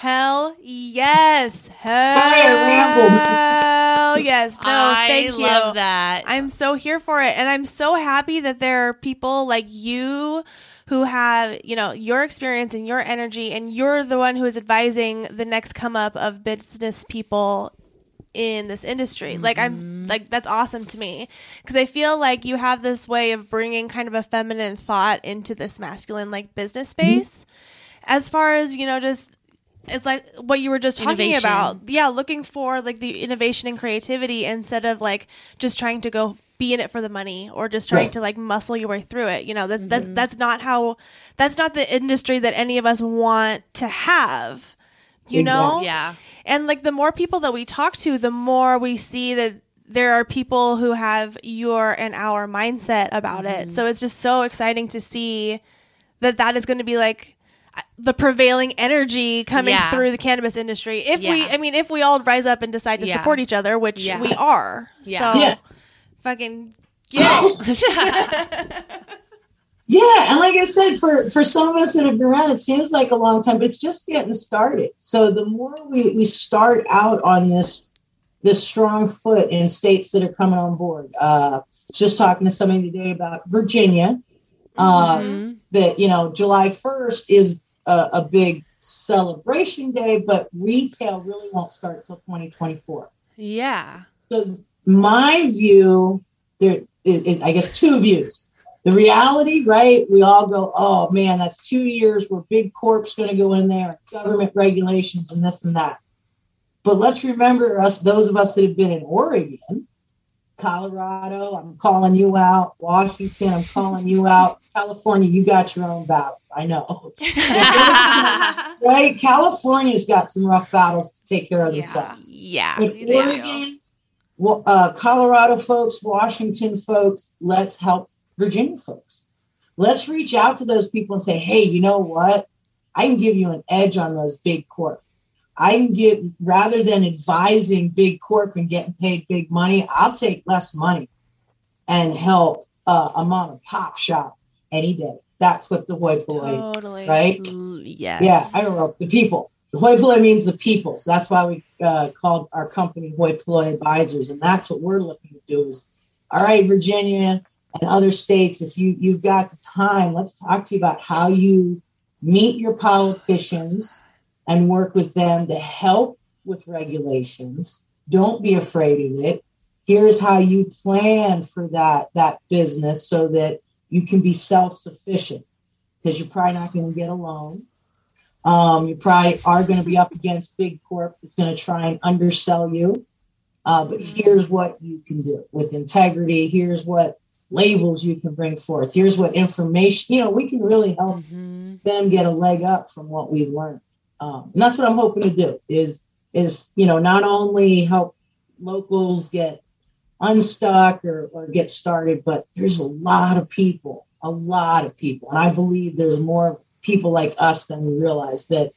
[SPEAKER 3] Hell yes. Hell
[SPEAKER 7] rambled.
[SPEAKER 3] Oh, yes. No,
[SPEAKER 2] I
[SPEAKER 3] thank you.
[SPEAKER 2] I love that.
[SPEAKER 3] I'm so here for it. And I'm so happy that there are people like you who have, you know, your experience and your energy, and you're the one who is advising the next come up of business people in this industry. Like, I'm mm-hmm. like, that's awesome to me because I feel like you have this way of bringing kind of a feminine thought into this masculine, like, business mm-hmm. space. As far as, you know, just it's like what you were just talking
[SPEAKER 2] Innovation.
[SPEAKER 3] about. Yeah, looking for like the innovation and creativity instead of like just trying to go be in it for the money or just trying
[SPEAKER 7] Right.
[SPEAKER 3] to like muscle your way through it. You know, that's that's mm-hmm. that's not how that's not the industry that any of us want to have. You know?
[SPEAKER 2] Yeah,
[SPEAKER 3] And like the more people that we talk to, the more we see that there are people who have your and our mindset about it. Mm-hmm. So it's just so exciting to see that that is going to be like the prevailing energy coming
[SPEAKER 2] Yeah.
[SPEAKER 3] through the cannabis industry. If we, I mean, if we all rise up and decide to
[SPEAKER 2] Yeah.
[SPEAKER 3] support each other, which
[SPEAKER 2] Yeah.
[SPEAKER 3] we are.
[SPEAKER 2] Yeah.
[SPEAKER 3] So
[SPEAKER 7] Yeah.
[SPEAKER 3] fucking get it.
[SPEAKER 7] Yeah, and like I said, for for some of us that have been around, it seems like a long time, but it's just getting started. So the more we we start out on this this strong foot in states that are coming on board. Uh, just talking to somebody today about Virginia. Uh,
[SPEAKER 2] Mhm.
[SPEAKER 7] That you know, July first is a, a big celebration day, but retail really won't start till 2024.
[SPEAKER 2] yeah,
[SPEAKER 7] So my view, there, is, is, I guess, two views. The reality, right? We all go, oh man, that's two years where big corp's going to go in there, government regulations, and this and that. But let's remember us, those of us that have been in Oregon, Colorado, I'm calling you out. Washington, I'm calling you out. California, you got your own battles. I know. right? California's got some rough battles to take care of
[SPEAKER 3] Yeah.
[SPEAKER 7] themselves.
[SPEAKER 2] yeah,
[SPEAKER 3] do.
[SPEAKER 7] Oregon, uh, Colorado folks, Washington folks, let's help Virginia folks. Let's reach out to those people and say, hey, you know what? I can give you an edge on those big corp. I can get rather than advising big corp and getting paid big money, I'll take less money and help uh, a mom and pop shop any day. That's what the hoi polloi,
[SPEAKER 3] totally.
[SPEAKER 7] right?
[SPEAKER 2] Yes,
[SPEAKER 7] Yeah, I don't know. The people. Hoi polloi means the people. So that's why we uh, called our company Hoi Polloi Advisors. And that's what we're looking to do is, all right, Virginia and other states, if you, you've got the time, let's talk to you about how you meet your politicians and work with them to help with regulations. Don't be afraid of it. Here's how you plan for that, that business so that you can be self-sufficient because you're probably not going to get a loan. Um, you probably are going to be up against big corp that's going to try and undersell you. Uh, but here's what you can do with integrity. Here's what labels you can bring forth. Here's what information, you know, we can really help
[SPEAKER 2] Mhm.
[SPEAKER 7] them get a leg up from what we've learned. Um, and that's what I'm hoping to do is, is, you know, not only help locals get unstuck or, or get started, but there's a lot of people, a lot of people. And I believe there's more people like us than we realize that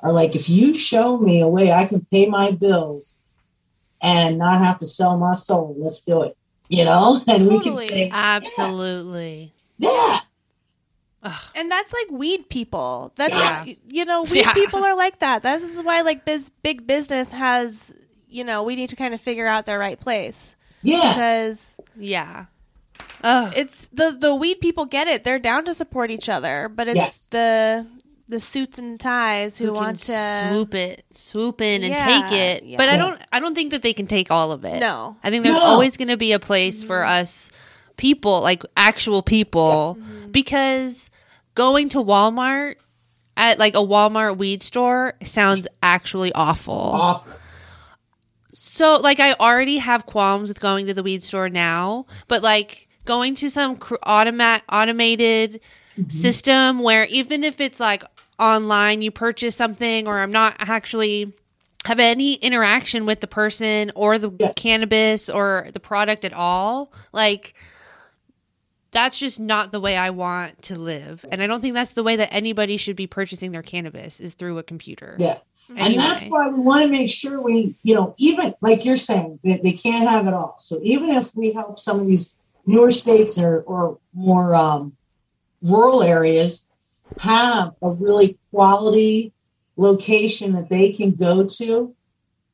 [SPEAKER 7] are like, if you show me a way I can pay my bills and not have to sell my soul, let's do it. you know, and we can
[SPEAKER 3] Totally.
[SPEAKER 7] say,
[SPEAKER 2] Absolutely.
[SPEAKER 7] yeah,
[SPEAKER 3] And that's like weed people. That's
[SPEAKER 7] Yes.
[SPEAKER 3] you know, weed
[SPEAKER 2] Yeah.
[SPEAKER 3] people are like that. This is why like biz, big business has, you know, we need to kind of figure out their right place
[SPEAKER 7] yeah,
[SPEAKER 3] because
[SPEAKER 2] Yeah. Oh,
[SPEAKER 3] it's the the weed people get it. They're down to support each other, but it's
[SPEAKER 7] Yes.
[SPEAKER 3] the the suits and ties who,
[SPEAKER 2] who
[SPEAKER 3] want to
[SPEAKER 2] swoop it, swoop in and
[SPEAKER 3] Yeah,
[SPEAKER 2] take it.
[SPEAKER 3] yeah.
[SPEAKER 2] But I don't. I don't think that they can take all of it.
[SPEAKER 3] No.
[SPEAKER 2] I think there's
[SPEAKER 7] No.
[SPEAKER 2] always going to be a place for us people, like actual people,
[SPEAKER 3] Mm-hmm.
[SPEAKER 2] because going to Walmart at like a Walmart weed store sounds actually awful.
[SPEAKER 7] awful.
[SPEAKER 2] So, like, I already have qualms with going to the weed store now, but like going to some cr- automat automated mm-hmm. system where even if it's like online, you purchase something, or I'm not actually have any interaction with the person or the
[SPEAKER 7] Yeah.
[SPEAKER 2] cannabis or the product at all, like that's just not the way I want to live. And I don't think that's the way that anybody should be purchasing their cannabis is through a computer.
[SPEAKER 7] Yeah.
[SPEAKER 2] Anyway.
[SPEAKER 7] And that's why we want to make sure we, you know, even like you're saying, that they can't have it all. So even if we help some of these newer states or, or more um, rural areas have a really quality location that they can go to,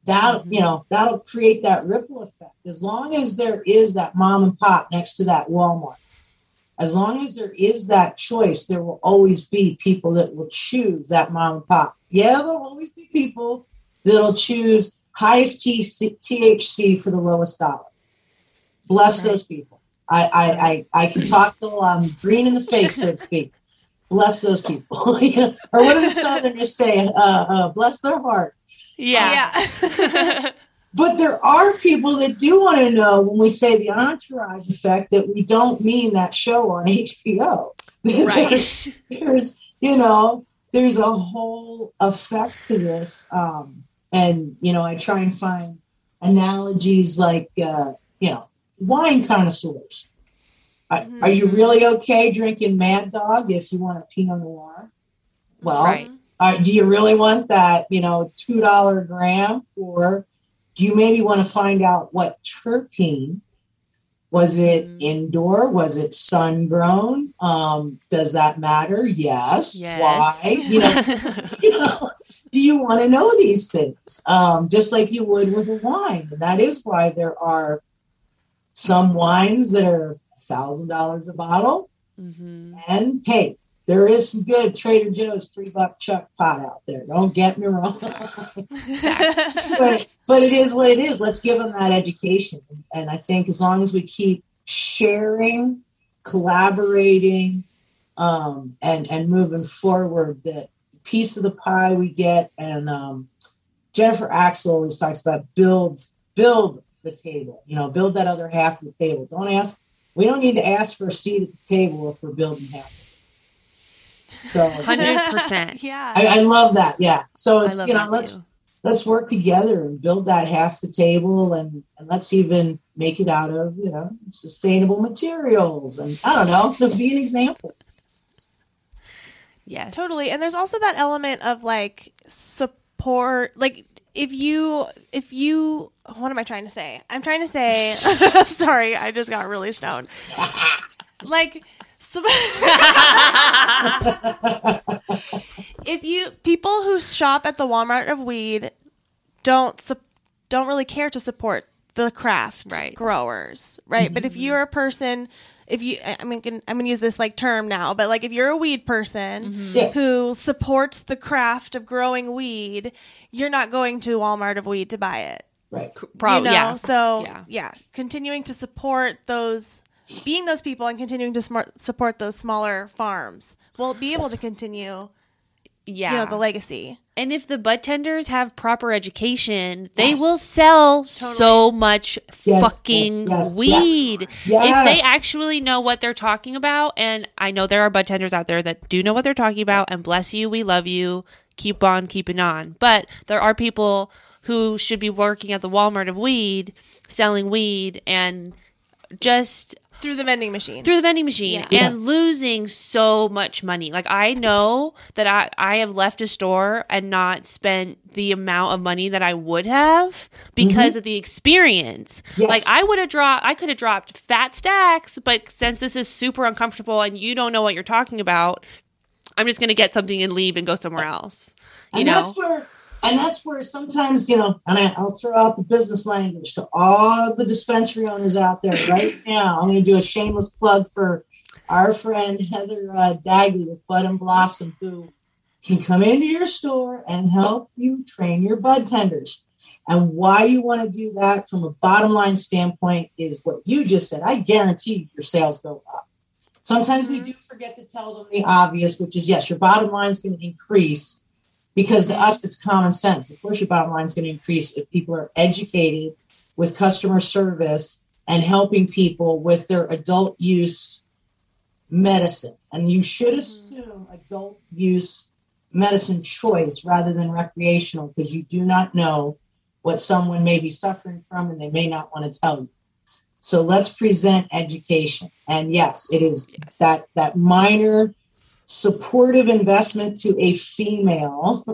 [SPEAKER 7] that you know that'll create that ripple effect. As long as there is that mom and pop next to that Walmart, as long as there is that choice, there will always be people that will choose that mom and pop. Yeah, there'll always be people that'll choose highest THC for the lowest dollar. Bless
[SPEAKER 2] Right.
[SPEAKER 7] those people. I, I, I, I can talk till I'm green in the face, so to speak. Bless those people. or what do the Southerners say? Uh, uh, bless their heart.
[SPEAKER 2] Yeah.
[SPEAKER 3] yeah.
[SPEAKER 7] But there are people that do want to know when we say the entourage effect that we don't mean that show on HBO. there's,
[SPEAKER 2] Right.
[SPEAKER 7] there's, you know, there's a whole effect to this. Um, and, you know, I try and find analogies like, uh, you know, wine connoisseurs. Are, are you really okay drinking Mad Dog if you want a Pinot Noir? Well,
[SPEAKER 2] Right.
[SPEAKER 7] uh, do you really want that, you know, two dollar gram, or you maybe want to find out what terpene? Was it
[SPEAKER 2] Mhm.
[SPEAKER 7] indoor? Was it sun grown? Um, does that matter? Yes.
[SPEAKER 2] Yes.
[SPEAKER 7] Why? You know, you know, do you want to know these things? Um, just like you would with a wine, and that is why there are some wines that are thousand dollars a bottle,
[SPEAKER 2] hmm
[SPEAKER 7] and hey, there is some good Trader Joe's three buck chuck pot out there. Don't get me wrong. but but it is what it is. Let's give them that education. And I think as long as we keep sharing, collaborating, um, and and moving forward, that piece of the pie we get. And um, Jennifer Axel always talks about build build the table. You know, build that other half of the table. Don't ask. We don't need to ask for a seat at the table if we're building half. So
[SPEAKER 2] 100%.
[SPEAKER 3] yeah.
[SPEAKER 7] I, I love that. Yeah. So it's you know let's
[SPEAKER 2] too.
[SPEAKER 7] let's work together and build that half the table and, and let's even make it out of you know sustainable materials and I don't know to be an example.
[SPEAKER 2] Yes.
[SPEAKER 3] Totally. And there's also that element of like support like if you if you what am I trying to say? I'm trying to say sorry, I just got really stoned. like so- if you people who shop at the Walmart of weed don't sup- don't really care to support the craft
[SPEAKER 2] Right.
[SPEAKER 3] growers, right? But if mm-hmm. you're a person, if you, I I mean, can- I'm going to use this like term now, but like if you're a weed person mm-hmm.
[SPEAKER 7] Yeah.
[SPEAKER 3] who supports the craft of growing weed, you're not going to Walmart of weed to buy it.
[SPEAKER 7] Right.
[SPEAKER 2] Pro-
[SPEAKER 3] you know?
[SPEAKER 2] yeah.
[SPEAKER 3] So
[SPEAKER 2] Yeah.
[SPEAKER 3] yeah. continuing to support those, being those people and continuing to smart, support those smaller farms will be able to continue,
[SPEAKER 2] Yeah.
[SPEAKER 3] you know, the legacy.
[SPEAKER 2] and if the bud tenders have proper education, they
[SPEAKER 7] Yes.
[SPEAKER 2] will sell so much
[SPEAKER 7] Yes,
[SPEAKER 2] fucking
[SPEAKER 7] yes, yes.
[SPEAKER 2] weed.
[SPEAKER 7] Yes.
[SPEAKER 2] If they actually know what they're talking about, and I know there are bud tenders out there that do know what they're talking about, and bless you, we love you. Keep on keeping on. But there are people who should be working at the Walmart of weed, selling weed, and just
[SPEAKER 3] through the vending machine.
[SPEAKER 2] through the vending machine
[SPEAKER 3] Yeah.
[SPEAKER 2] and losing so much money. Like I know that I, I have left a store and not spent the amount of money that I would have because of the experience.
[SPEAKER 7] Yes.
[SPEAKER 2] Like I would have dropped I could have dropped fat stacks, but since this is super uncomfortable and you don't know what you're talking about, I'm just gonna get something and leave and go somewhere else. You
[SPEAKER 7] and
[SPEAKER 2] know?
[SPEAKER 7] that's where and that's where sometimes you know and I, i'll throw out the business language to all the dispensary owners out there right now. I'm going to do a shameless plug for our friend heather uh, dagley with bud and blossom who can come into your store and help you train your bud tenders. And why you want to do that from a bottom line standpoint is what you just said. I guarantee your sales go up. Sometimes we do forget to tell them the obvious which is yes your bottom line is going to increase because to us it's common sense. Of course, your bottom line is going to increase if people are educated with customer service and helping people with their adult use medicine. And you should mm-hmm. assume adult use medicine choice rather than recreational because you do not know what someone may be suffering from and they may not want to tell you. So let's present education. And yes, it is that that minor supportive investment to a female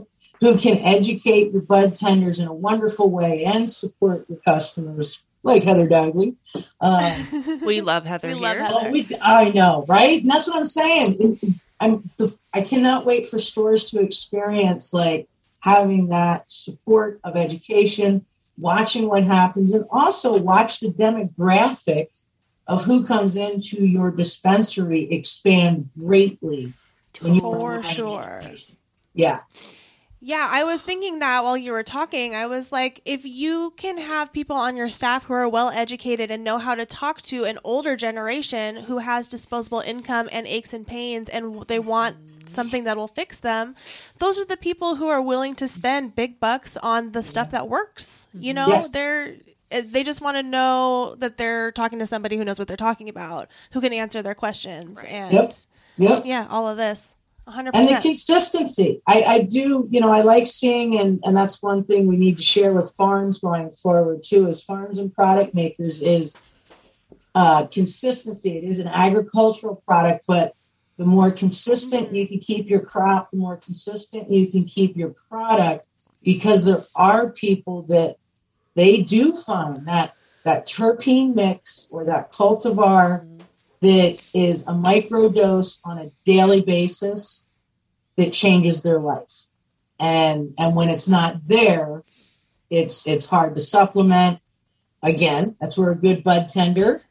[SPEAKER 7] who can educate your bud tenders in a wonderful way and support your customers, like Heather Dagley. Um,
[SPEAKER 2] we love Heather
[SPEAKER 3] We
[SPEAKER 2] here.
[SPEAKER 3] love Heather.
[SPEAKER 7] oh, we, I know, right? And that's what I'm saying. I'm the, I cannot wait for stores to experience like having that support of education, watching what happens, and also watch the demographic of who comes into your dispensary expand greatly when you are
[SPEAKER 3] For sure.
[SPEAKER 7] Yeah.
[SPEAKER 3] Yeah, I was thinking that while you were talking. I was like, if you can have people on your staff who are well educated and know how to talk to an older generation who has disposable income and aches and pains and they want something that will fix them, those are the people who are willing to spend big bucks on the stuff that works. You know,
[SPEAKER 7] Yes.
[SPEAKER 3] they're eh, they just want to know that they're talking to somebody who knows what they're talking about, who can answer their questions and
[SPEAKER 7] Yep. Yep.
[SPEAKER 3] yeah, all of this. 100%.
[SPEAKER 7] and the consistency I, I do you know i like seeing and and that's one thing we need to share with farms going forward too is farms and product makers is uh, consistency it is an agricultural product but the more consistent you can keep your crop the more consistent you can keep your product because there are people that they do find that that terpene mix or that cultivar that is a microdose on a daily basis that changes their life. And and when it's not there, it's it's hard to supplement. Again, that's where a good bud tender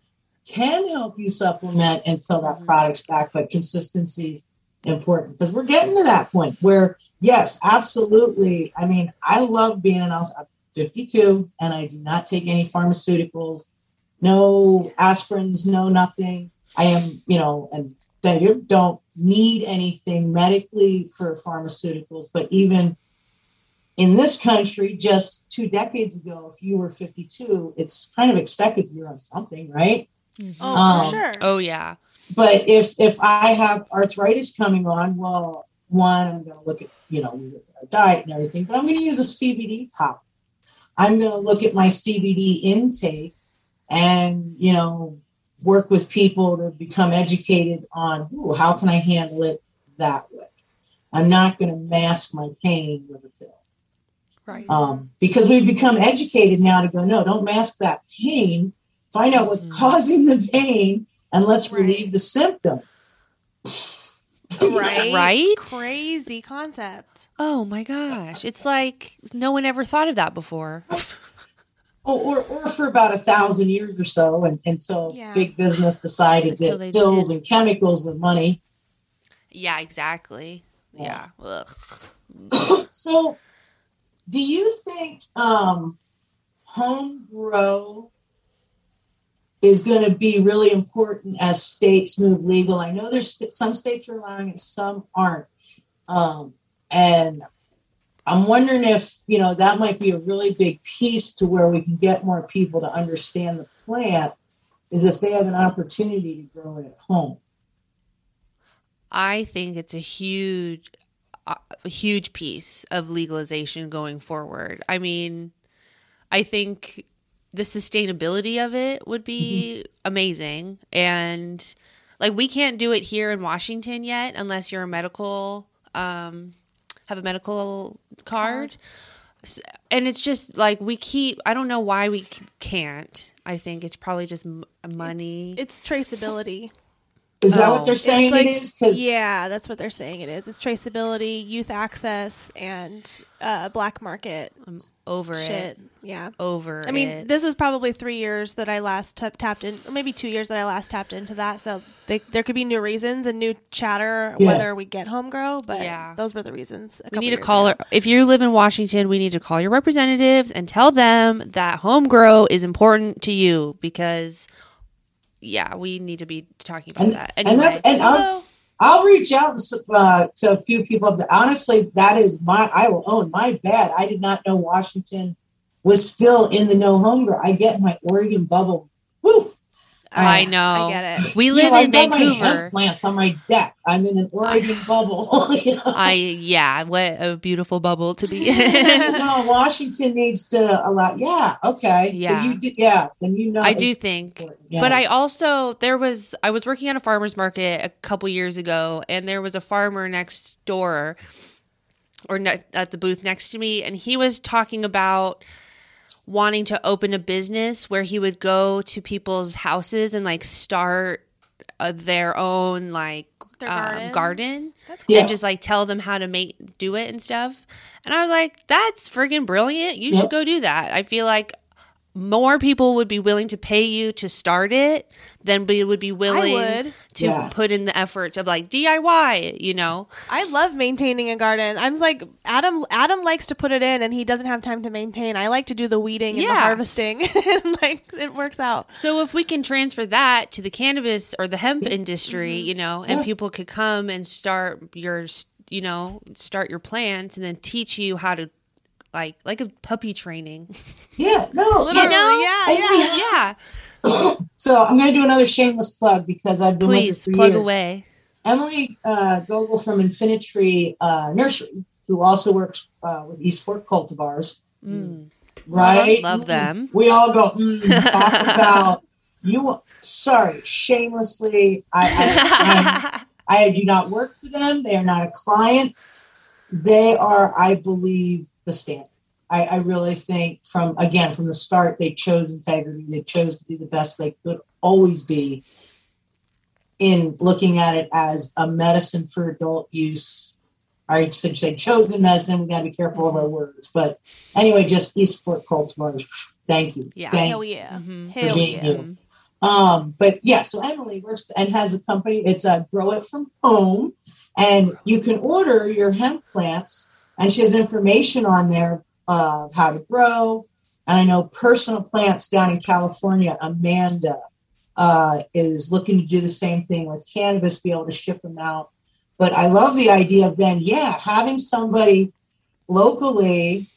[SPEAKER 7] can help you supplement and until that mm-hmm. product's back, but consistency is important because we're getting to that point where yes, absolutely. I mean, I love being an I'm 52 and I do not take any pharmaceuticals, no aspirins, no nothing. I am, you know, and that you don't need anything medically for pharmaceuticals, but even in this country, just two decades ago, if you were 52, it's kind of expected you're on something, right?
[SPEAKER 3] Oh,
[SPEAKER 7] Um,
[SPEAKER 3] for sure.
[SPEAKER 2] Oh yeah.
[SPEAKER 7] But if if I have arthritis coming on, well, one, I'm going to look at you know we look at our diet and everything, but I'm going to use a CBD top. I'm going to look at my CBD intake, and you know work with people to become educated on ooh, how can I handle it that way. I'm not going to mask my pain with a pill
[SPEAKER 2] Right.
[SPEAKER 7] um, because we've become educated now to go no don't mask that pain find out what's
[SPEAKER 2] Mhm.
[SPEAKER 7] causing the pain and let's
[SPEAKER 3] Right.
[SPEAKER 7] relieve the symptom
[SPEAKER 3] right?
[SPEAKER 2] Right?
[SPEAKER 3] Crazy concept.
[SPEAKER 2] Oh my gosh. It's like no one ever thought of that before.
[SPEAKER 7] Or, or, or for about a thousand years or so and, until
[SPEAKER 3] Yeah.
[SPEAKER 7] big business decided
[SPEAKER 2] Until
[SPEAKER 7] that pills
[SPEAKER 2] did.
[SPEAKER 7] and chemicals were money
[SPEAKER 2] Yeah, exactly. Yeah. Ugh.
[SPEAKER 7] so do you think um, home grow is going to be really important as states move legal i know there's st- some states are allowing it some aren't um, and i'm wondering if you know that might be a really big piece to where we can get more people to understand the plant is if they have an opportunity to grow it at home.
[SPEAKER 2] I think it's a huge uh, a huge piece of legalization going forward. I mean, I think the sustainability of it would be amazing. And like we can't do it here in Washington yet unless you're a medical um have a medical card. And it's just like we keep I don't know why we c- can't. I think it's probably just m- money.
[SPEAKER 3] It's traceability.
[SPEAKER 7] Is that
[SPEAKER 2] Oh.
[SPEAKER 7] what they're saying
[SPEAKER 3] It's like-
[SPEAKER 7] it is? Because
[SPEAKER 3] yeah, that's what they're saying it is. It's traceability, youth access, and uh, black market
[SPEAKER 2] I'm over
[SPEAKER 3] shit.
[SPEAKER 2] it.
[SPEAKER 3] Yeah.
[SPEAKER 2] Over
[SPEAKER 3] I mean,
[SPEAKER 2] it.
[SPEAKER 3] this was probably three years that I last t- tapped in, or maybe two years that I last tapped into that. So they, there could be new reasons and new chatter
[SPEAKER 7] Yeah.
[SPEAKER 3] whether we get home grow, but
[SPEAKER 2] Yeah.
[SPEAKER 3] those were the reasons. a
[SPEAKER 2] we need to call
[SPEAKER 3] ago.
[SPEAKER 2] her if you live in Washington, we need to call your representatives and tell them that home grow is important to you because yeah, we need to be talking about
[SPEAKER 7] and,
[SPEAKER 2] that.
[SPEAKER 7] and that's and I'll, I'll reach out uh, to a few people. Honestly, that is my I will own my bad. I did not know Washington was still in the no hunger. I get my Oregon bubble. Woof.
[SPEAKER 2] I
[SPEAKER 7] Uh,
[SPEAKER 2] know.
[SPEAKER 3] I get it.
[SPEAKER 2] We
[SPEAKER 7] you
[SPEAKER 2] live
[SPEAKER 7] know,
[SPEAKER 2] in
[SPEAKER 7] I've got my
[SPEAKER 2] Vancouver.
[SPEAKER 7] plants on my deck. I'm in an Oregon bubble.
[SPEAKER 2] I yeah, what a beautiful bubble to be in.
[SPEAKER 7] no, Washington needs to allow. Yeah, okay.
[SPEAKER 2] Yeah.
[SPEAKER 7] So you do, yeah, then you know.
[SPEAKER 2] I do think.
[SPEAKER 7] Yeah.
[SPEAKER 2] But I also there was I was working at a farmers market a couple years ago, and there was a farmer next door, or ne- at the booth next to me, and he was talking about wanting to open a business where he would go to people's houses and like start uh, their own like
[SPEAKER 3] Their
[SPEAKER 2] um, garden
[SPEAKER 3] That's cool.
[SPEAKER 7] Yeah.
[SPEAKER 2] and just like tell them how to make do it and stuff. And I was like, that's friggin' brilliant. You
[SPEAKER 7] Yep.
[SPEAKER 2] should go do that. I feel like more people would be willing to pay you to start it than we would be willing
[SPEAKER 3] would.
[SPEAKER 2] to
[SPEAKER 7] Yeah.
[SPEAKER 2] put in the effort of like DIY, you know?
[SPEAKER 3] I love maintaining a garden. I'm like Adam. Adam likes to put it in, and he doesn't have time to maintain. I like to do the weeding and the harvesting, and like it works out.
[SPEAKER 2] So if we can transfer that to the cannabis or the hemp industry, mm-hmm. you know, and
[SPEAKER 7] Yeah.
[SPEAKER 2] people could come and start your, you know, start your plants and then teach you how to like like a puppy training.
[SPEAKER 7] yeah, no,
[SPEAKER 3] Literally,
[SPEAKER 2] know?
[SPEAKER 3] yeah,
[SPEAKER 7] And
[SPEAKER 3] yeah.
[SPEAKER 2] yeah.
[SPEAKER 7] So I'm going to do another shameless plug because I've been
[SPEAKER 2] Please
[SPEAKER 7] with
[SPEAKER 2] plug
[SPEAKER 7] years.
[SPEAKER 2] away.
[SPEAKER 7] Emily uh, Gogol from Infinitree uh, Nursery, who also works uh, with East Fork Cultivars,
[SPEAKER 2] Mm.
[SPEAKER 7] right?
[SPEAKER 2] Love them.
[SPEAKER 7] We all go mm, talk about you. Sorry, shamelessly, I, I, I I do not work for them. They are not a client. They are, I believe, the standard. I, I really think from again from the start they chose integrity. They chose to be the best they could always be in looking at it as a medicine for adult use. I should say chosen medicine. We got to be careful of our words, but anyway, just Eastport Fork cultivars. Thank you.
[SPEAKER 2] Yeah.
[SPEAKER 7] Thank
[SPEAKER 3] Hell yeah,
[SPEAKER 2] Mhm.
[SPEAKER 3] hell yeah.
[SPEAKER 7] you. um, but yeah, so Emily works and has a company. It's a grow it from home, and you can order your hemp plants, and she has information on there of how to grow. And I know personal plants down in California, Amanda uh, is looking to do the same thing with cannabis, be able to ship them out. But I love the idea of then, yeah, having somebody locally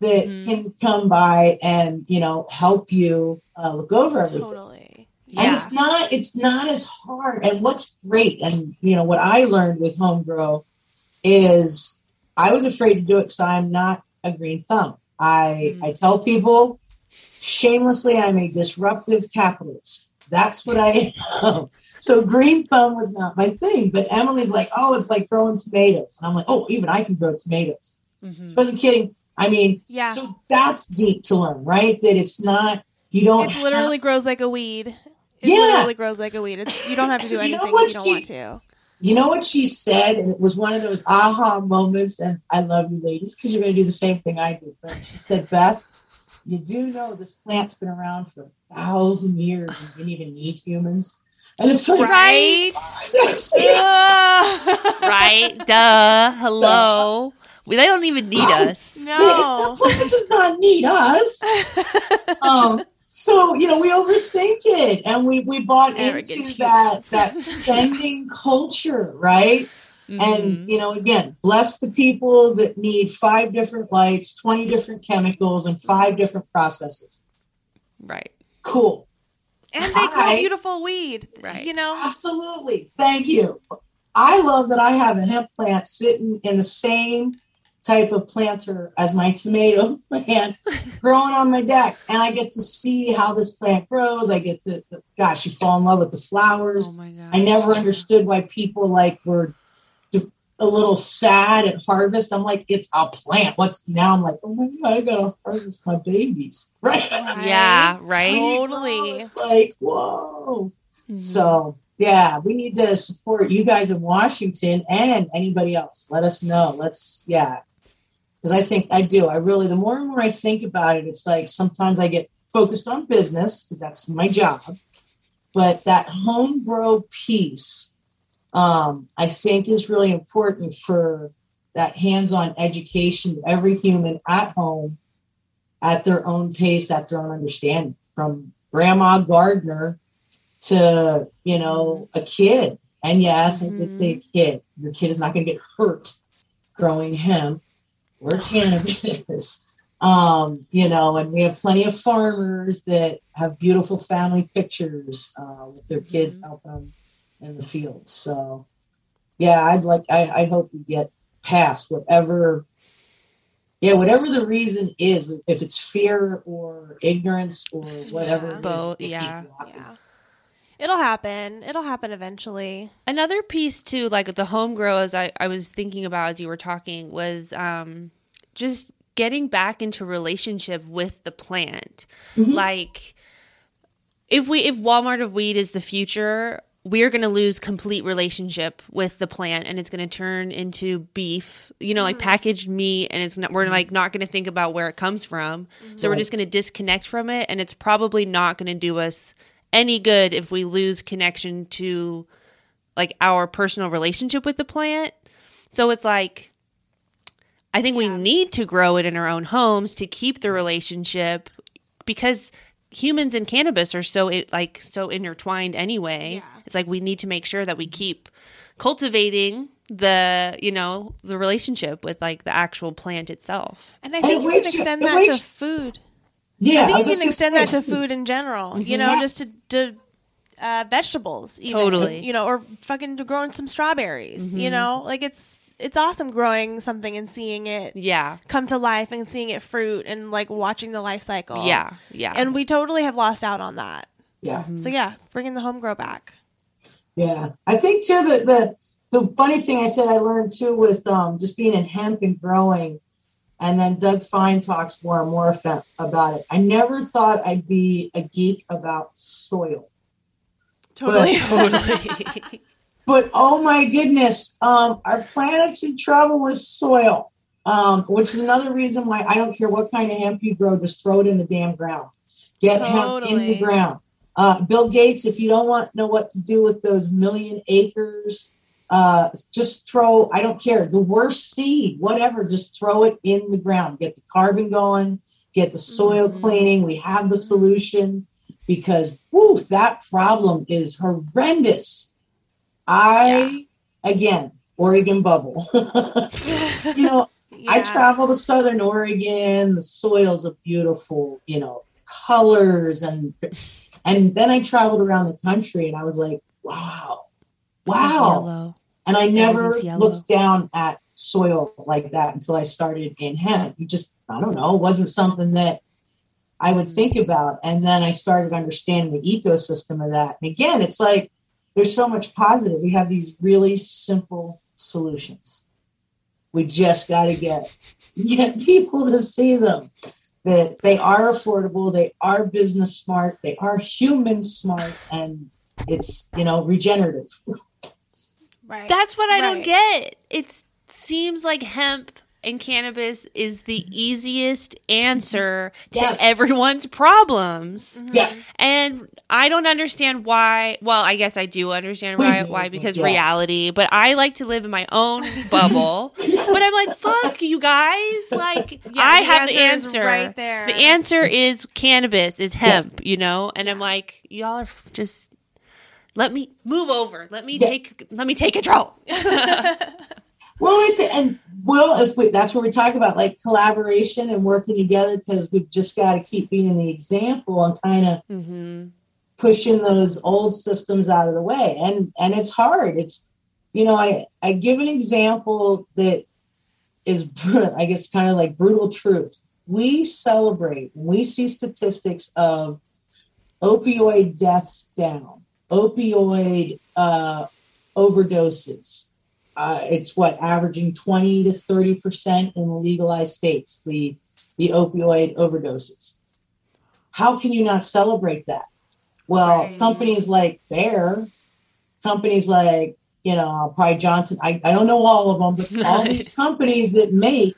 [SPEAKER 7] that
[SPEAKER 2] Mhm.
[SPEAKER 7] can come by and you know help you uh, look over everything
[SPEAKER 3] Totally.
[SPEAKER 7] and it's not it's not as hard and what's great and you know what i learned with home grow is i was afraid to do it because i'm not a green thumb i
[SPEAKER 2] Mm.
[SPEAKER 7] i tell people shamelessly i'm a disruptive capitalist that's what i am so green thumb was not my thing but emily's like oh it's like growing tomatoes and i'm like oh even i can grow tomatoes
[SPEAKER 2] Mhm.
[SPEAKER 7] I wasn't kidding i mean
[SPEAKER 3] Yeah.
[SPEAKER 7] so that's deep to learn right that it's not you don't
[SPEAKER 3] It
[SPEAKER 7] have-
[SPEAKER 3] literally grows like a weed. It
[SPEAKER 7] Yeah.
[SPEAKER 3] literally grows like a weed. It's, you don't have to do
[SPEAKER 7] You know
[SPEAKER 3] anything
[SPEAKER 7] what
[SPEAKER 3] if you don't
[SPEAKER 7] she-
[SPEAKER 3] want to.
[SPEAKER 7] You know what she said? And it was one of those aha moments. And I love you ladies because you're going to do the same thing I did. But she said, Beth, you do know this plant's been around for a thousand years and didn't even need humans. And it's like,
[SPEAKER 2] Right?
[SPEAKER 7] yes,
[SPEAKER 2] right? Duh. Hello. We, they don't even need us.
[SPEAKER 3] No.
[SPEAKER 7] The plant does not need us. Um, so you know we overthink it, and we we bought
[SPEAKER 3] Arrogant
[SPEAKER 7] into that that spending culture, right?
[SPEAKER 2] Mhm.
[SPEAKER 7] And you know, again, bless the people that need five different lights, twenty different chemicals, and five different processes.
[SPEAKER 2] right.
[SPEAKER 7] Cool,
[SPEAKER 3] And they grow beautiful weed.
[SPEAKER 2] Right.
[SPEAKER 3] You know?
[SPEAKER 7] absolutely. Thank you. I love that I have a hemp plant sitting in the same type of planter as my tomato plant growing on my deck. And I get to see how this plant grows. I get to, gosh, you fall in love with the flowers.
[SPEAKER 2] Oh my god.
[SPEAKER 7] I never understood why people like were a little sad at harvest. I'm like, it's a plant. What's now? I'm like, oh my god, I gotta harvest my babies, right?
[SPEAKER 2] Yeah, right.
[SPEAKER 3] Totally.
[SPEAKER 7] It's like, whoa.
[SPEAKER 2] Mhm.
[SPEAKER 7] So yeah, we need to support you guys in Washington and anybody else. Let us know. Let's yeah. Because I think I do. I really the more and more I think about it, it's like sometimes I get focused on business because that's my job. But that home grow piece, um, I think is really important for that hands-on education to every human at home at their own pace, at their own understanding, from grandma gardener to you know a kid and yes i did say a kid your kid is not going to get hurt growing hemp or cannabis um you know and we have plenty of farmers that have beautiful family pictures uh, with their kids out them in the fields so yeah i'd like i, I hope we get past whatever yeah whatever the reason is if it's fear or ignorance or whatever
[SPEAKER 3] Yeah.
[SPEAKER 2] Both, yeah.
[SPEAKER 3] Yeah. It'll happen. It'll happen eventually.
[SPEAKER 2] Another piece too, like the home grow, as I, I was thinking about as you were talking, was um, just getting back into relationship with the plant.
[SPEAKER 7] Mhm.
[SPEAKER 2] Like, if we if Walmart of weed is the future, we're going to lose complete relationship with the plant, and it's going to turn into beef. You know, like packaged meat, and it's not. We're like not going to think about where it comes from. So we're just going to disconnect from it, and it's probably not going to do us any good if we lose connection to like our personal relationship with the plant. So it's like I think we need to grow it in our own homes to keep the relationship because humans and cannabis are so it, like so intertwined anyway.
[SPEAKER 3] Yeah.
[SPEAKER 2] It's like we need to make sure that we keep cultivating the, you know, the relationship with like the actual plant itself.
[SPEAKER 3] And I think
[SPEAKER 7] it
[SPEAKER 3] you can extend that to food.
[SPEAKER 7] Yeah,
[SPEAKER 3] I
[SPEAKER 7] I
[SPEAKER 3] think
[SPEAKER 7] was
[SPEAKER 3] you can extend that to food in general. You know,
[SPEAKER 7] Yeah.
[SPEAKER 3] just to, to uh, vegetables, even,
[SPEAKER 2] Totally.
[SPEAKER 3] You know, or fucking to growing some strawberries.
[SPEAKER 2] Mm-hmm.
[SPEAKER 3] You know, like it's it's awesome growing something and seeing it
[SPEAKER 2] Yeah.
[SPEAKER 3] come to life and seeing it fruit and like watching the life cycle.
[SPEAKER 2] Yeah. Yeah.
[SPEAKER 3] and we totally have lost out on that.
[SPEAKER 7] Yeah,
[SPEAKER 3] So yeah, bringing the home grow back.
[SPEAKER 7] yeah. I think too that the the funny thing I said I learned too with um, just being in hemp and growing, and then Doug Fine talks more and more about it. I never thought I'd be a geek about soil,
[SPEAKER 3] Totally.
[SPEAKER 2] totally.
[SPEAKER 7] but oh my goodness, um, our planet's in trouble with soil, um, which is another reason why I don't care what kind of hemp you grow, just throw it in the damn ground. Get hemp in the ground. Uh, Bill Gates, if you don't want know what to do with those million acres, uh, just throw. I don't care the worst seed, whatever. Just throw it in the ground. Get the carbon going. Get the soil
[SPEAKER 3] Mhm.
[SPEAKER 7] cleaning. We have the solution because whew, that problem is horrendous. I again, Oregon bubble. you know, I
[SPEAKER 3] Yeah.
[SPEAKER 7] travel to Southern Oregon. The soils are beautiful, you know, colors and and then I traveled around the country and I was like, wow, wow. And I never looked down at soil like that until I started in hemp. You just, I don't know, it wasn't something that I would think about. And then I started understanding the ecosystem of that. And again, it's like there's so much positive. We have these really simple solutions. We just got to get get people to see them. That they are affordable, they are business smart, they are human smart, and it's you know regenerative.
[SPEAKER 3] Right.
[SPEAKER 2] That's what I don't get. It seems like hemp and cannabis is the easiest answer to
[SPEAKER 7] Yes.
[SPEAKER 2] everyone's problems. Mm-hmm.
[SPEAKER 7] Yes.
[SPEAKER 2] And I don't understand why. Well, I guess I do understand why,
[SPEAKER 7] do,
[SPEAKER 2] why because
[SPEAKER 7] yeah.
[SPEAKER 2] reality, but I like to live in my own bubble. But I'm like, fuck you guys. Like,
[SPEAKER 3] Yeah,
[SPEAKER 2] I
[SPEAKER 3] the
[SPEAKER 2] have the
[SPEAKER 3] answer right there.
[SPEAKER 2] The answer is cannabis, is
[SPEAKER 7] Yes.
[SPEAKER 2] hemp, you know? And I'm like, y'all are just. Let me move over. Let me
[SPEAKER 7] Yeah.
[SPEAKER 2] take. Let me take control.
[SPEAKER 7] Well, it's, and well, if we, that's what we talk about, like collaboration and working together, because we've just got to keep being the example and kind of
[SPEAKER 2] Mm-hmm.
[SPEAKER 7] pushing those old systems out of the way. And and it's hard. It's you know, I I give an example that is, I guess, kind of like brutal truth. We celebrate when we see statistics of opioid deaths down, opioid uh, overdoses. Uh, it's what averaging 20 to 30 percent in the legalized states. The the opioid overdoses. How can you not celebrate that? Well,
[SPEAKER 3] Right.
[SPEAKER 7] companies like Bayer, companies like you know probably Johnson. I, I don't know all of them, but all these companies that make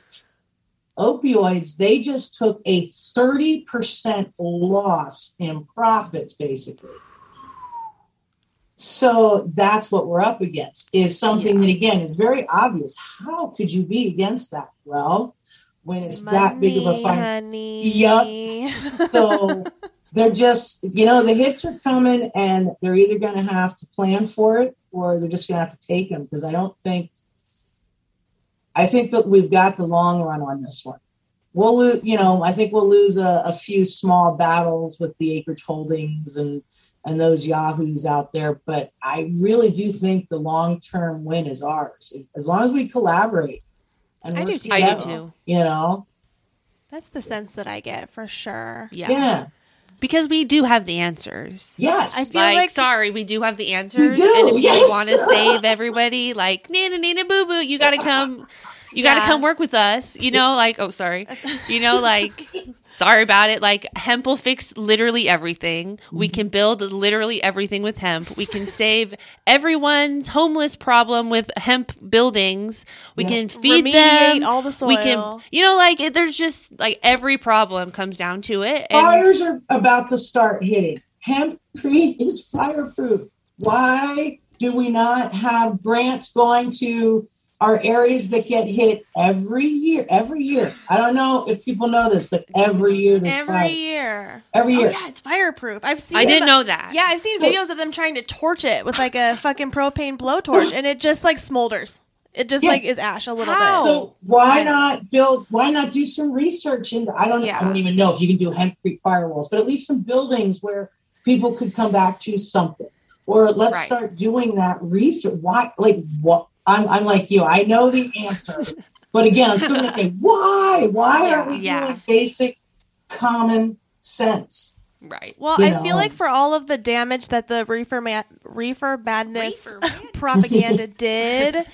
[SPEAKER 7] opioids, they just took a 30% loss in profits, basically. So that's what we're up against is something that again is very obvious. How could you be against that? Well, when it's that big of a fight.
[SPEAKER 3] honey.
[SPEAKER 7] Yep. So they're just, you know, the hits are coming and they're either going to have to plan for it or they're just going to have to take them because I don't think, I think that we've got the long run on this one. We'll lose, you know, I think we'll lose a, a few small battles with the acreage holdings and and those yahoos out there, but I really do think the long term win is ours as long as we collaborate. And
[SPEAKER 3] I
[SPEAKER 7] work
[SPEAKER 3] do too.
[SPEAKER 2] I do
[SPEAKER 7] together,
[SPEAKER 2] too.
[SPEAKER 7] You know,
[SPEAKER 3] That's the sense that I get for sure.
[SPEAKER 2] Yeah.
[SPEAKER 7] yeah,
[SPEAKER 2] Because we do have the answers.
[SPEAKER 7] yes.
[SPEAKER 3] I feel
[SPEAKER 2] like,
[SPEAKER 3] like-
[SPEAKER 2] sorry, we do have the answers.
[SPEAKER 7] We do,
[SPEAKER 2] and if
[SPEAKER 7] yes.
[SPEAKER 2] you want to save everybody, like Nana Nana Boo Boo, you gotta come you gotta come work with us. You know, like oh sorry. You know, like sorry about it. Like hemp will fix literally everything. We
[SPEAKER 3] Mm-hmm.
[SPEAKER 2] can build literally everything with hemp. We can save everyone's homeless problem with hemp buildings. We
[SPEAKER 7] Yes.
[SPEAKER 2] can feed
[SPEAKER 3] Remediate
[SPEAKER 2] them
[SPEAKER 3] all the soil.
[SPEAKER 2] We can you know, like it, there's just like every problem comes down to it. And
[SPEAKER 7] Fires are about to start hitting. Hemp Hempcrete is fireproof. Why do we not have grants going to our areas that get hit every year? Every year. I don't know if people know this, but every year there's
[SPEAKER 3] Every
[SPEAKER 7] fire.
[SPEAKER 3] year.
[SPEAKER 7] Every
[SPEAKER 3] Oh,
[SPEAKER 7] year.
[SPEAKER 3] yeah, it's fireproof. I've seen
[SPEAKER 2] I didn't know that.
[SPEAKER 3] Yeah, I've seen
[SPEAKER 7] So-
[SPEAKER 3] videos of them trying to torch it with like a fucking propane blowtorch and it just like smolders. It just
[SPEAKER 7] Yeah.
[SPEAKER 3] like is ash a little
[SPEAKER 2] How?
[SPEAKER 3] bit.
[SPEAKER 7] So why not build? Why not do some research into? I don't.
[SPEAKER 3] Yeah.
[SPEAKER 7] I don't even know if you can do hempcrete firewalls, but at least some buildings where people could come back to something. Or let's
[SPEAKER 2] Right.
[SPEAKER 7] start doing that research. Why? Like what? I'm. I'm like you. I know the answer, but again, I'm still going to say why? Why aren't we
[SPEAKER 2] Yeah.
[SPEAKER 7] doing basic common sense?
[SPEAKER 2] Right.
[SPEAKER 3] Well,
[SPEAKER 7] you
[SPEAKER 3] I
[SPEAKER 7] know.
[SPEAKER 3] feel like for all of the damage that the reefer ma- reefer madness
[SPEAKER 2] Reefer
[SPEAKER 3] propaganda did,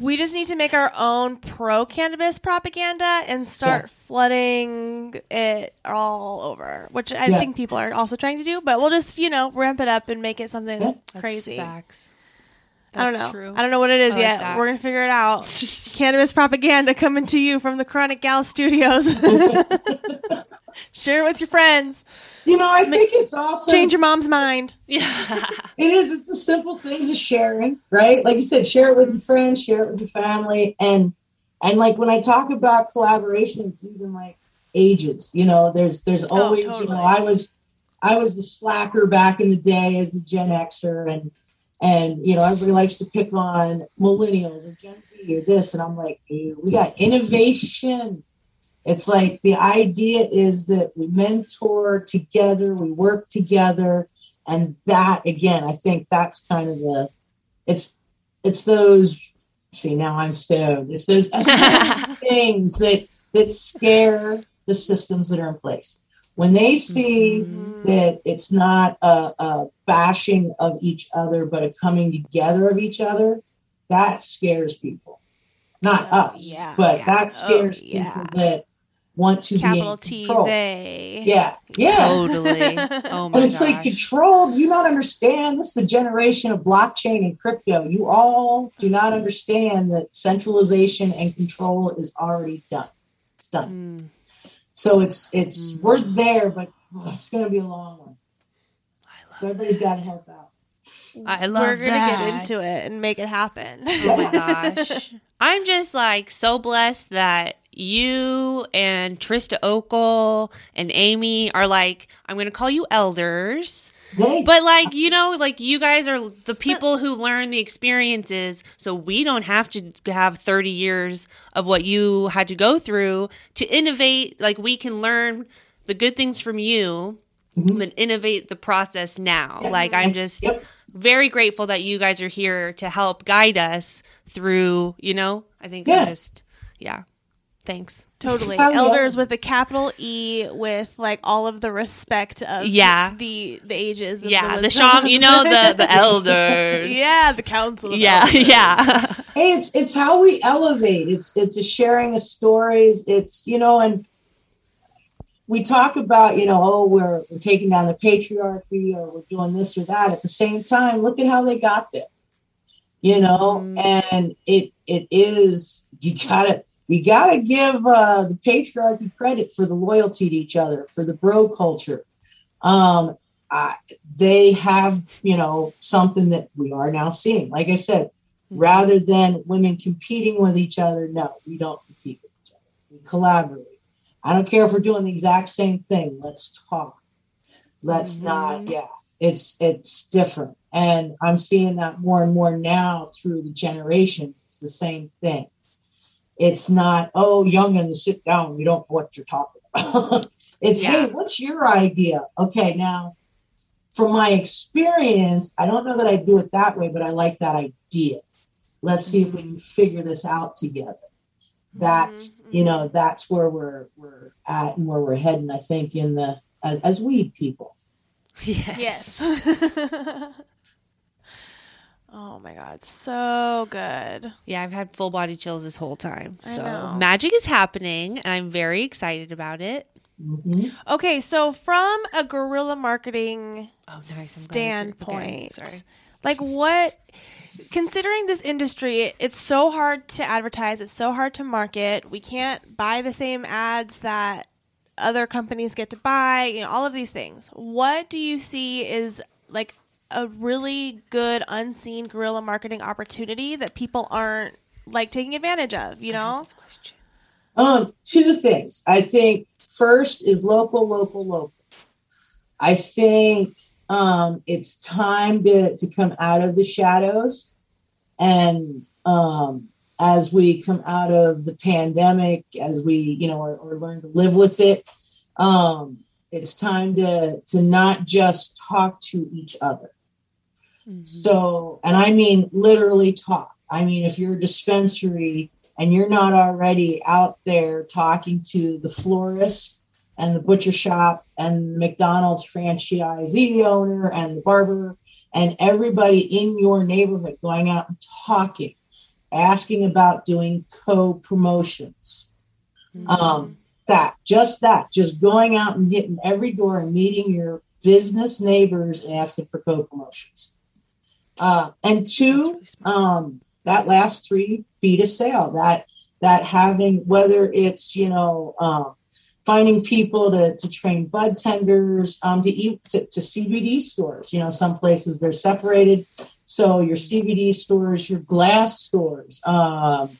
[SPEAKER 3] we just need to make our own pro cannabis propaganda and start flooding it all over, which I
[SPEAKER 7] Yeah.
[SPEAKER 3] think people are also trying to do. But we'll just you know ramp it up and make it something
[SPEAKER 7] Yeah.
[SPEAKER 2] That's
[SPEAKER 3] crazy.
[SPEAKER 2] facts.
[SPEAKER 3] I don't know.
[SPEAKER 2] True.
[SPEAKER 3] I don't know what it is
[SPEAKER 2] like
[SPEAKER 3] yet.
[SPEAKER 2] that.
[SPEAKER 3] We're gonna figure it out. Cannabis propaganda coming to you from the Chronic Gal Studios. Share it with your friends.
[SPEAKER 7] You know, I think it's also
[SPEAKER 3] Change your mom's mind.
[SPEAKER 2] Yeah.
[SPEAKER 7] It is. It's the simple things of sharing, right? Like you said, share it with your friends, share it with your family, and and like when I talk about collaboration, it's even like ages. You know, there's there's oh, always you
[SPEAKER 3] totally.
[SPEAKER 7] know I was I was the slacker back in the day as a Gen Xer, and and you know everybody likes to pick on millennials or Gen Z or this, and I'm like, we got innovation. It's like the idea is that we mentor together, we work together, and that again, I think that's kind of the it's it's those see now I'm stoned. It's those things that that scare the systems that are in place. When they see
[SPEAKER 2] Mhm.
[SPEAKER 7] that it's not a, a bashing of each other, but a coming together of each other, that scares people. Not
[SPEAKER 3] Oh,
[SPEAKER 7] us,
[SPEAKER 3] yeah.
[SPEAKER 7] but
[SPEAKER 2] Yeah.
[SPEAKER 7] that scares
[SPEAKER 3] Oh, yeah.
[SPEAKER 7] people that want to
[SPEAKER 3] Capital
[SPEAKER 7] be
[SPEAKER 3] T
[SPEAKER 7] in control.
[SPEAKER 3] they.
[SPEAKER 7] Yeah, yeah.
[SPEAKER 2] Totally. Oh my
[SPEAKER 7] And it's
[SPEAKER 2] gosh.
[SPEAKER 7] like controlled. You not understand. This is the generation of blockchain and crypto. You all do not understand that centralization and control is already done. It's done.
[SPEAKER 2] Mm,
[SPEAKER 7] So it's it's
[SPEAKER 2] Mm.
[SPEAKER 7] we're there, but oh, it's going to be a long one. So everybody's got to help out.
[SPEAKER 2] I love
[SPEAKER 3] We're gonna
[SPEAKER 2] that.
[SPEAKER 3] get into it and make it happen.
[SPEAKER 2] Oh my gosh. I'm just like so blessed that you and Trista Okel and Amy are like, I'm going to call you elders.
[SPEAKER 7] Dang.
[SPEAKER 2] But like, you know, like you guys are the people who learn the experiences so we don't have to have 30 years of what you had to go through to innovate. Like we can learn the good things from you
[SPEAKER 7] Mhm.
[SPEAKER 2] and innovate the process now.
[SPEAKER 7] Yes.
[SPEAKER 2] Like I'm just
[SPEAKER 7] Yep.
[SPEAKER 2] very grateful that you guys are here to help guide us through, you know, I think
[SPEAKER 7] Yeah.
[SPEAKER 2] Just, yeah. Thanks.
[SPEAKER 3] Totally.
[SPEAKER 7] how
[SPEAKER 3] Elders
[SPEAKER 7] are.
[SPEAKER 3] with a capital E with like all of the respect of
[SPEAKER 2] Yeah.
[SPEAKER 3] the the ages. Of
[SPEAKER 2] Yeah, the
[SPEAKER 3] wisdom.
[SPEAKER 2] sham, you know, the the elders.
[SPEAKER 3] yeah, the council. Of
[SPEAKER 2] yeah,
[SPEAKER 3] elders.
[SPEAKER 2] yeah.
[SPEAKER 7] hey it's it's how we elevate it's it's a sharing of stories it's you know and we talk about you know oh we're, we're taking down the patriarchy or we're doing this or that at the same time look at how they got there you know mm-hmm. and it it is you gotta you gotta give uh the patriarchy credit for the loyalty to each other for the bro culture um I, they have you know something that we are now seeing like i said rather than women competing with each other. No, we don't compete with each other. We collaborate. I don't care if we're doing the exact same thing. Let's talk. Let's not, yeah. It's it's different. And I'm seeing that more and more now through the generations. It's the same thing. It's not, oh, youngins, sit down. You don't know what you're talking about. it's,
[SPEAKER 2] Yeah.
[SPEAKER 7] hey, what's your idea? Okay, now from my experience, I don't know that I do it that way, but I like that idea. Let's see if we can figure this out together. That's mm-hmm, you know mm-hmm. that's where we're we're at and where we're heading. I think in the as as weed people.
[SPEAKER 2] Yes.
[SPEAKER 3] Yes. oh my god, so good.
[SPEAKER 2] Yeah, I've had full body chills this whole time. So magic is happening, and I'm very excited about it.
[SPEAKER 7] Mhm.
[SPEAKER 3] Okay, so from a guerrilla marketing
[SPEAKER 2] Oh, nice. I'm glad I took-
[SPEAKER 3] standpoint,
[SPEAKER 2] okay, sorry.
[SPEAKER 3] like what considering this industry it's so hard to advertise it's so hard to market we can't buy the same ads that other companies get to buy you know all of these things what do you see is like a really good unseen guerrilla marketing opportunity that people aren't like taking advantage of you know
[SPEAKER 7] Um, two things. I think first is local, local, local. I think um, it's time to to come out of the shadows, and um, as we come out of the pandemic, as we you know or, or learn to live with it, um, it's time to to not just talk to each other. So, and I mean literally talk. I mean, if you're a dispensary and you're not already out there talking to the florist and the butcher shop and McDonald's franchisee owner and the barber and everybody in your neighborhood going out and talking, asking about doing co promotions. Um, that, just that, just going out and hitting every door and meeting your business neighbors and asking for co promotions. Uh, and two, um, that last three feet of sale that that having whether it's you know um, finding people to, to train bud tenders um, to eat to, to cbd stores you know some places they're separated. So your cbd stores your glass stores um,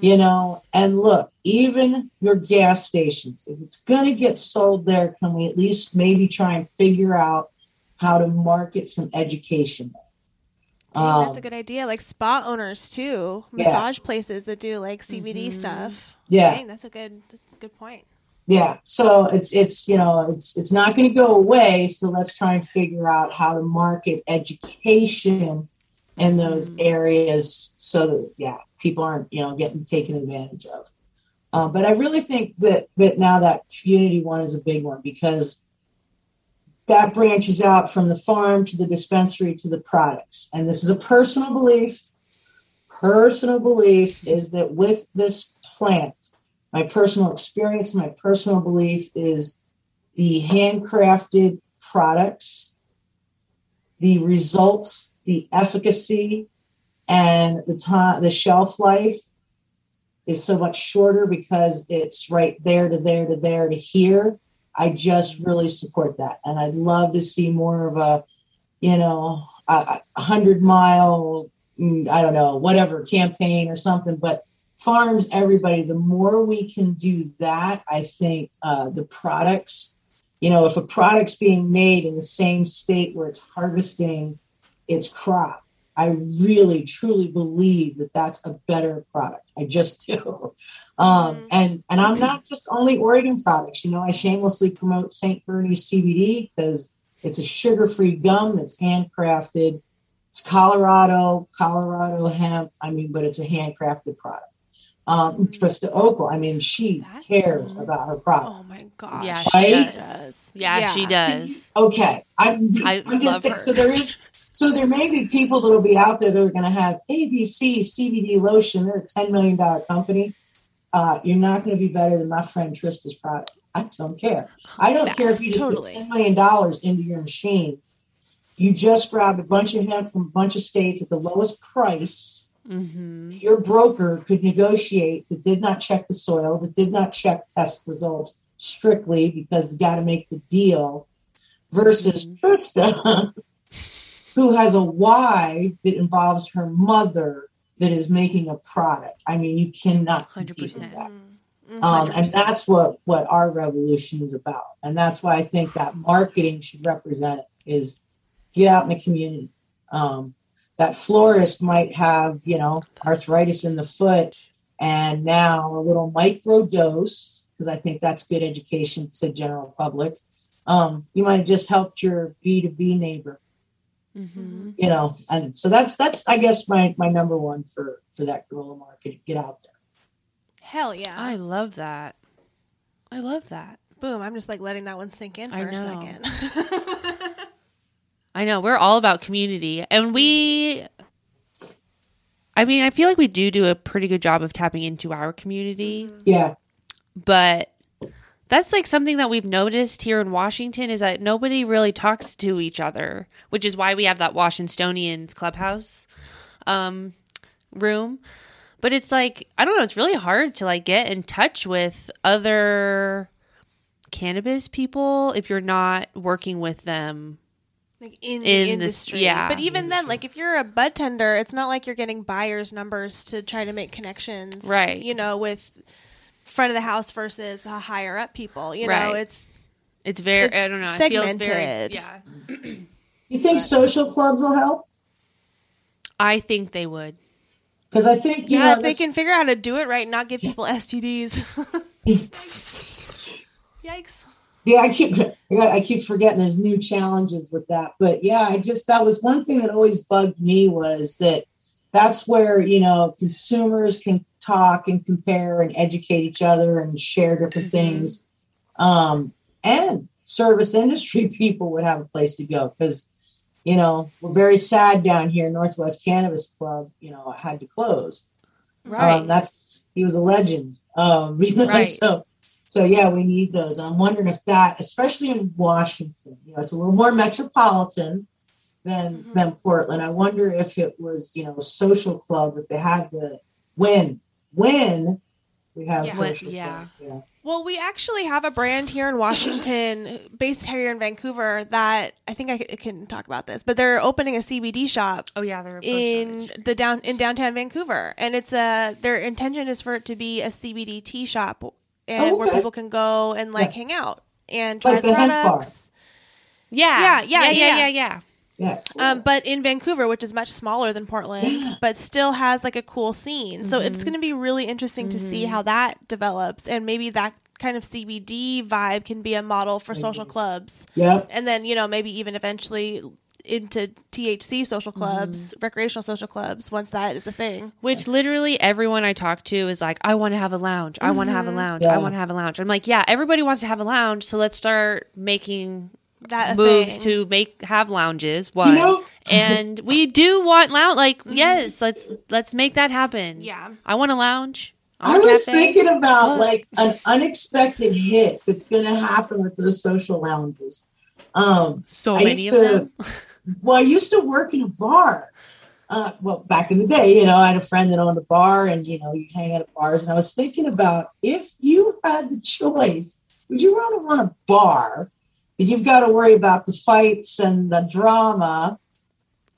[SPEAKER 7] you know and look even your gas stations if it's going to get sold there can we at least maybe try and figure out how to market some education
[SPEAKER 3] Dang, that's
[SPEAKER 7] Um,
[SPEAKER 3] a good idea like spa owners too
[SPEAKER 7] Yeah.
[SPEAKER 3] massage places that do like cbd stuff.
[SPEAKER 7] Yeah.
[SPEAKER 3] Dang, that's a good that's a good point.
[SPEAKER 7] Yeah so it's it's you know it's it's not going to go away so let's try and figure out how to market education in those areas so that yeah people aren't you know getting taken advantage of. Um, but i really think that that now that community one is a big one because that branches out from the farm to the dispensary to the products and this is a personal belief personal belief is that with this plant my personal experience, my personal belief is the handcrafted products, the results, the efficacy, and the time, the shelf life is so much shorter because it's right there to there to there to here. I just really support that, and I'd love to see more of a, you know, a, a hundred mile, mm, I don't know, whatever campaign or something, but farms everybody the more we can do that i think uh, the products you know if a product's being made in the same state where it's harvesting its crop i really truly believe that that's a better product i just do um, and and i'm not just only oregon products you know i shamelessly promote st bernie's cbd because it's a sugar-free gum that's handcrafted it's colorado colorado hemp i mean but it's a handcrafted product Um, Trista Opal, I mean, she
[SPEAKER 3] That-
[SPEAKER 7] cares about her product.
[SPEAKER 3] Oh my gosh.
[SPEAKER 2] Yeah,
[SPEAKER 7] she
[SPEAKER 3] she
[SPEAKER 7] does.
[SPEAKER 2] Yeah, she does.
[SPEAKER 7] Okay, I'm,
[SPEAKER 2] I
[SPEAKER 7] I'm
[SPEAKER 2] love
[SPEAKER 7] just saying,
[SPEAKER 2] her.
[SPEAKER 7] so there is, so there may be people that will be out there that are going to have ABC CBD lotion. They're a ten million dollar company. Uh, you're not going to be better than my friend Trista's product. I don't care. I don't care if you just
[SPEAKER 3] Totally.
[SPEAKER 7] put ten million dollars into your machine. You just grabbed a bunch of hemp from a bunch of states at the lowest price
[SPEAKER 2] Mm-hmm.
[SPEAKER 7] your broker could negotiate that did not check the soil, that did not check test results strictly because you got to make the deal, versus Trista, who has a why that involves her mother that is making a product. I mean, you cannot compete with
[SPEAKER 2] 100%.
[SPEAKER 7] that.
[SPEAKER 3] Mhm.
[SPEAKER 7] Um, and that's what what our revolution is about, and that's why I think that marketing should represent it. Is get out in the community. Um, that florist might have you know arthritis in the foot, and now a little micro dose because I think that's good education to general public. Um, you might have just helped your B two B neighbor,
[SPEAKER 2] Mm-hmm.
[SPEAKER 7] you know, and so that's that's I guess my my number one for for that guerrilla marketing. Get out there.
[SPEAKER 3] Hell yeah.
[SPEAKER 2] I love that. I love that.
[SPEAKER 3] Boom. I'm just like letting that one sink in for
[SPEAKER 2] I
[SPEAKER 3] a
[SPEAKER 2] know.
[SPEAKER 3] second.
[SPEAKER 2] I know we're all about community, and we. I mean, I feel like we do do a pretty good job of tapping into our community,
[SPEAKER 7] Yeah,
[SPEAKER 2] but that's like something that we've noticed here in Washington is that nobody really talks to each other, which is why we have that Washingtonians clubhouse um, room. But it's like I don't know, it's really hard to like get in touch with other cannabis people if you're not working with them.
[SPEAKER 3] like in,
[SPEAKER 2] In
[SPEAKER 3] the
[SPEAKER 2] this-
[SPEAKER 3] industry.
[SPEAKER 2] yeah.
[SPEAKER 3] But even then, like if you're a bud tender, it's not like you're getting buyers numbers to try to make connections.
[SPEAKER 2] Right.
[SPEAKER 3] You know, with front of the house versus the higher up people. You know,
[SPEAKER 2] Right.
[SPEAKER 3] it's
[SPEAKER 2] It's very
[SPEAKER 3] It's
[SPEAKER 2] I don't know, it feels very
[SPEAKER 3] segmented.
[SPEAKER 2] yeah.
[SPEAKER 7] you think social clubs will help?
[SPEAKER 2] I think they would.
[SPEAKER 7] Because I think you
[SPEAKER 3] yeah,
[SPEAKER 7] know
[SPEAKER 3] if they can figure out how to do it right and not give people STDs. Yikes.
[SPEAKER 7] Yeah, I keep I, got, I keep forgetting there's new challenges with that. But yeah, I just that was one thing that always bugged me was that that's where you know consumers can talk and compare and educate each other and share different things, um, and service industry people would have a place to go because you know we're very sad down here. Northwest Cannabis Club, you know, had to close.
[SPEAKER 2] Right.
[SPEAKER 7] Um, that's he was a legend. Um, you know,
[SPEAKER 2] Right.
[SPEAKER 7] so so yeah, we need those. I'm wondering if that, especially in Washington, you know, it's a little more metropolitan than
[SPEAKER 3] Mhm.
[SPEAKER 7] than Portland. I wonder if it was, you know, a social club if they had the when when we have
[SPEAKER 3] Yeah.
[SPEAKER 2] When- yeah.
[SPEAKER 7] club. Yeah.
[SPEAKER 3] Well, we actually have a brand here in Washington, based here in Vancouver, that I think I can talk about this, but they're opening a CBD shop
[SPEAKER 2] Oh yeah, they're
[SPEAKER 3] in the down in downtown Vancouver, and it's a their intention is for it to be a CBD tea shop, and
[SPEAKER 7] Oh,
[SPEAKER 3] where people can go and like
[SPEAKER 7] Yeah.
[SPEAKER 3] hang out and try
[SPEAKER 7] Like
[SPEAKER 3] the
[SPEAKER 7] the hemp bar.
[SPEAKER 3] products.
[SPEAKER 2] Yeah.
[SPEAKER 3] Yeah, yeah,
[SPEAKER 2] yeah,
[SPEAKER 3] yeah.
[SPEAKER 2] yeah, yeah.
[SPEAKER 7] Yeah.
[SPEAKER 3] Um, but in Vancouver, which is much smaller than Portland,
[SPEAKER 7] Yeah.
[SPEAKER 3] but still has like a cool scene. So
[SPEAKER 2] Mm-hmm.
[SPEAKER 3] it's going to be really interesting to see how that develops, and maybe that kind of CBD vibe can be a model for social clubs,
[SPEAKER 7] Yep.
[SPEAKER 3] and then you know maybe even eventually into THC social clubs,
[SPEAKER 2] Mm-hmm.
[SPEAKER 3] recreational social clubs, once that is a thing.
[SPEAKER 2] Which literally everyone I talk to is like, I want to have a lounge. I want to have a lounge. I want to have a lounge. I'm like, yeah, everybody wants to have a lounge, so let's start making
[SPEAKER 3] That
[SPEAKER 2] moves
[SPEAKER 3] thing.
[SPEAKER 2] to make have lounges. One.
[SPEAKER 7] know-
[SPEAKER 2] and we do want lounge. Like, yes, let's let's make that happen.
[SPEAKER 3] Yeah.
[SPEAKER 2] I want a lounge.
[SPEAKER 7] I was
[SPEAKER 2] cafe.
[SPEAKER 7] thinking about
[SPEAKER 2] What?
[SPEAKER 7] like an unexpected hit that's going to happen with those social lounges. Um,
[SPEAKER 2] so
[SPEAKER 7] I
[SPEAKER 2] many
[SPEAKER 7] used
[SPEAKER 2] of
[SPEAKER 7] to-
[SPEAKER 2] them.
[SPEAKER 7] Well, I used to work in a bar. Uh, well, back in the day, you know, I had a friend that owned a bar, and you know, you hang out at bars. And I was thinking about if you had the choice, would you rather run a bar you've got to worry about the fights and the drama,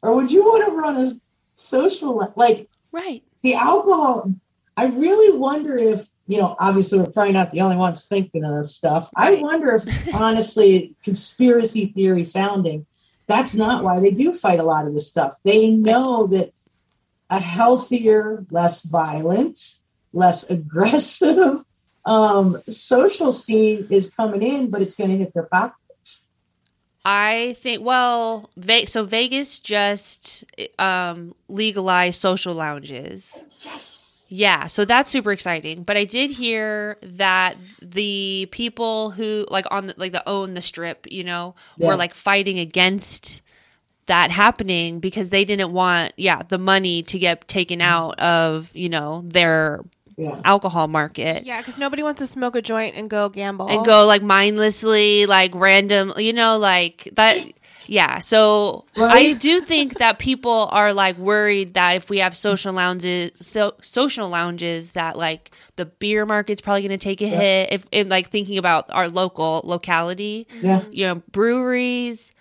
[SPEAKER 7] or would you want to run a social li- like
[SPEAKER 2] Right.
[SPEAKER 7] the alcohol? I really wonder if you know. Obviously, we're probably not the only ones thinking of this stuff. I wonder if, honestly, conspiracy theory sounding, that's not why they do fight a lot of this stuff. They know that a healthier, less violent, less aggressive um, social scene is coming in, but it's going to hit their pocketbooks.
[SPEAKER 2] I think well, Ve- so Vegas just um legalized social lounges.
[SPEAKER 7] Yes.
[SPEAKER 2] Yeah, so that's super exciting. But I did hear that the people who like on the, like the own the strip, you know,
[SPEAKER 7] Yeah.
[SPEAKER 2] were like fighting against that happening because they didn't want yeah, the money to get taken out of, you know, their
[SPEAKER 7] Yeah.
[SPEAKER 2] alcohol market.
[SPEAKER 3] Yeah, because nobody wants to smoke a joint and go gamble.
[SPEAKER 2] and go like mindlessly, like random, you know, like that. Yeah. So I do think that people are like worried that if we have social lounges, so social lounges, that like the beer market's probably going to take a hit. If, if like thinking about our local locality,
[SPEAKER 7] Yeah.
[SPEAKER 2] you know, breweries,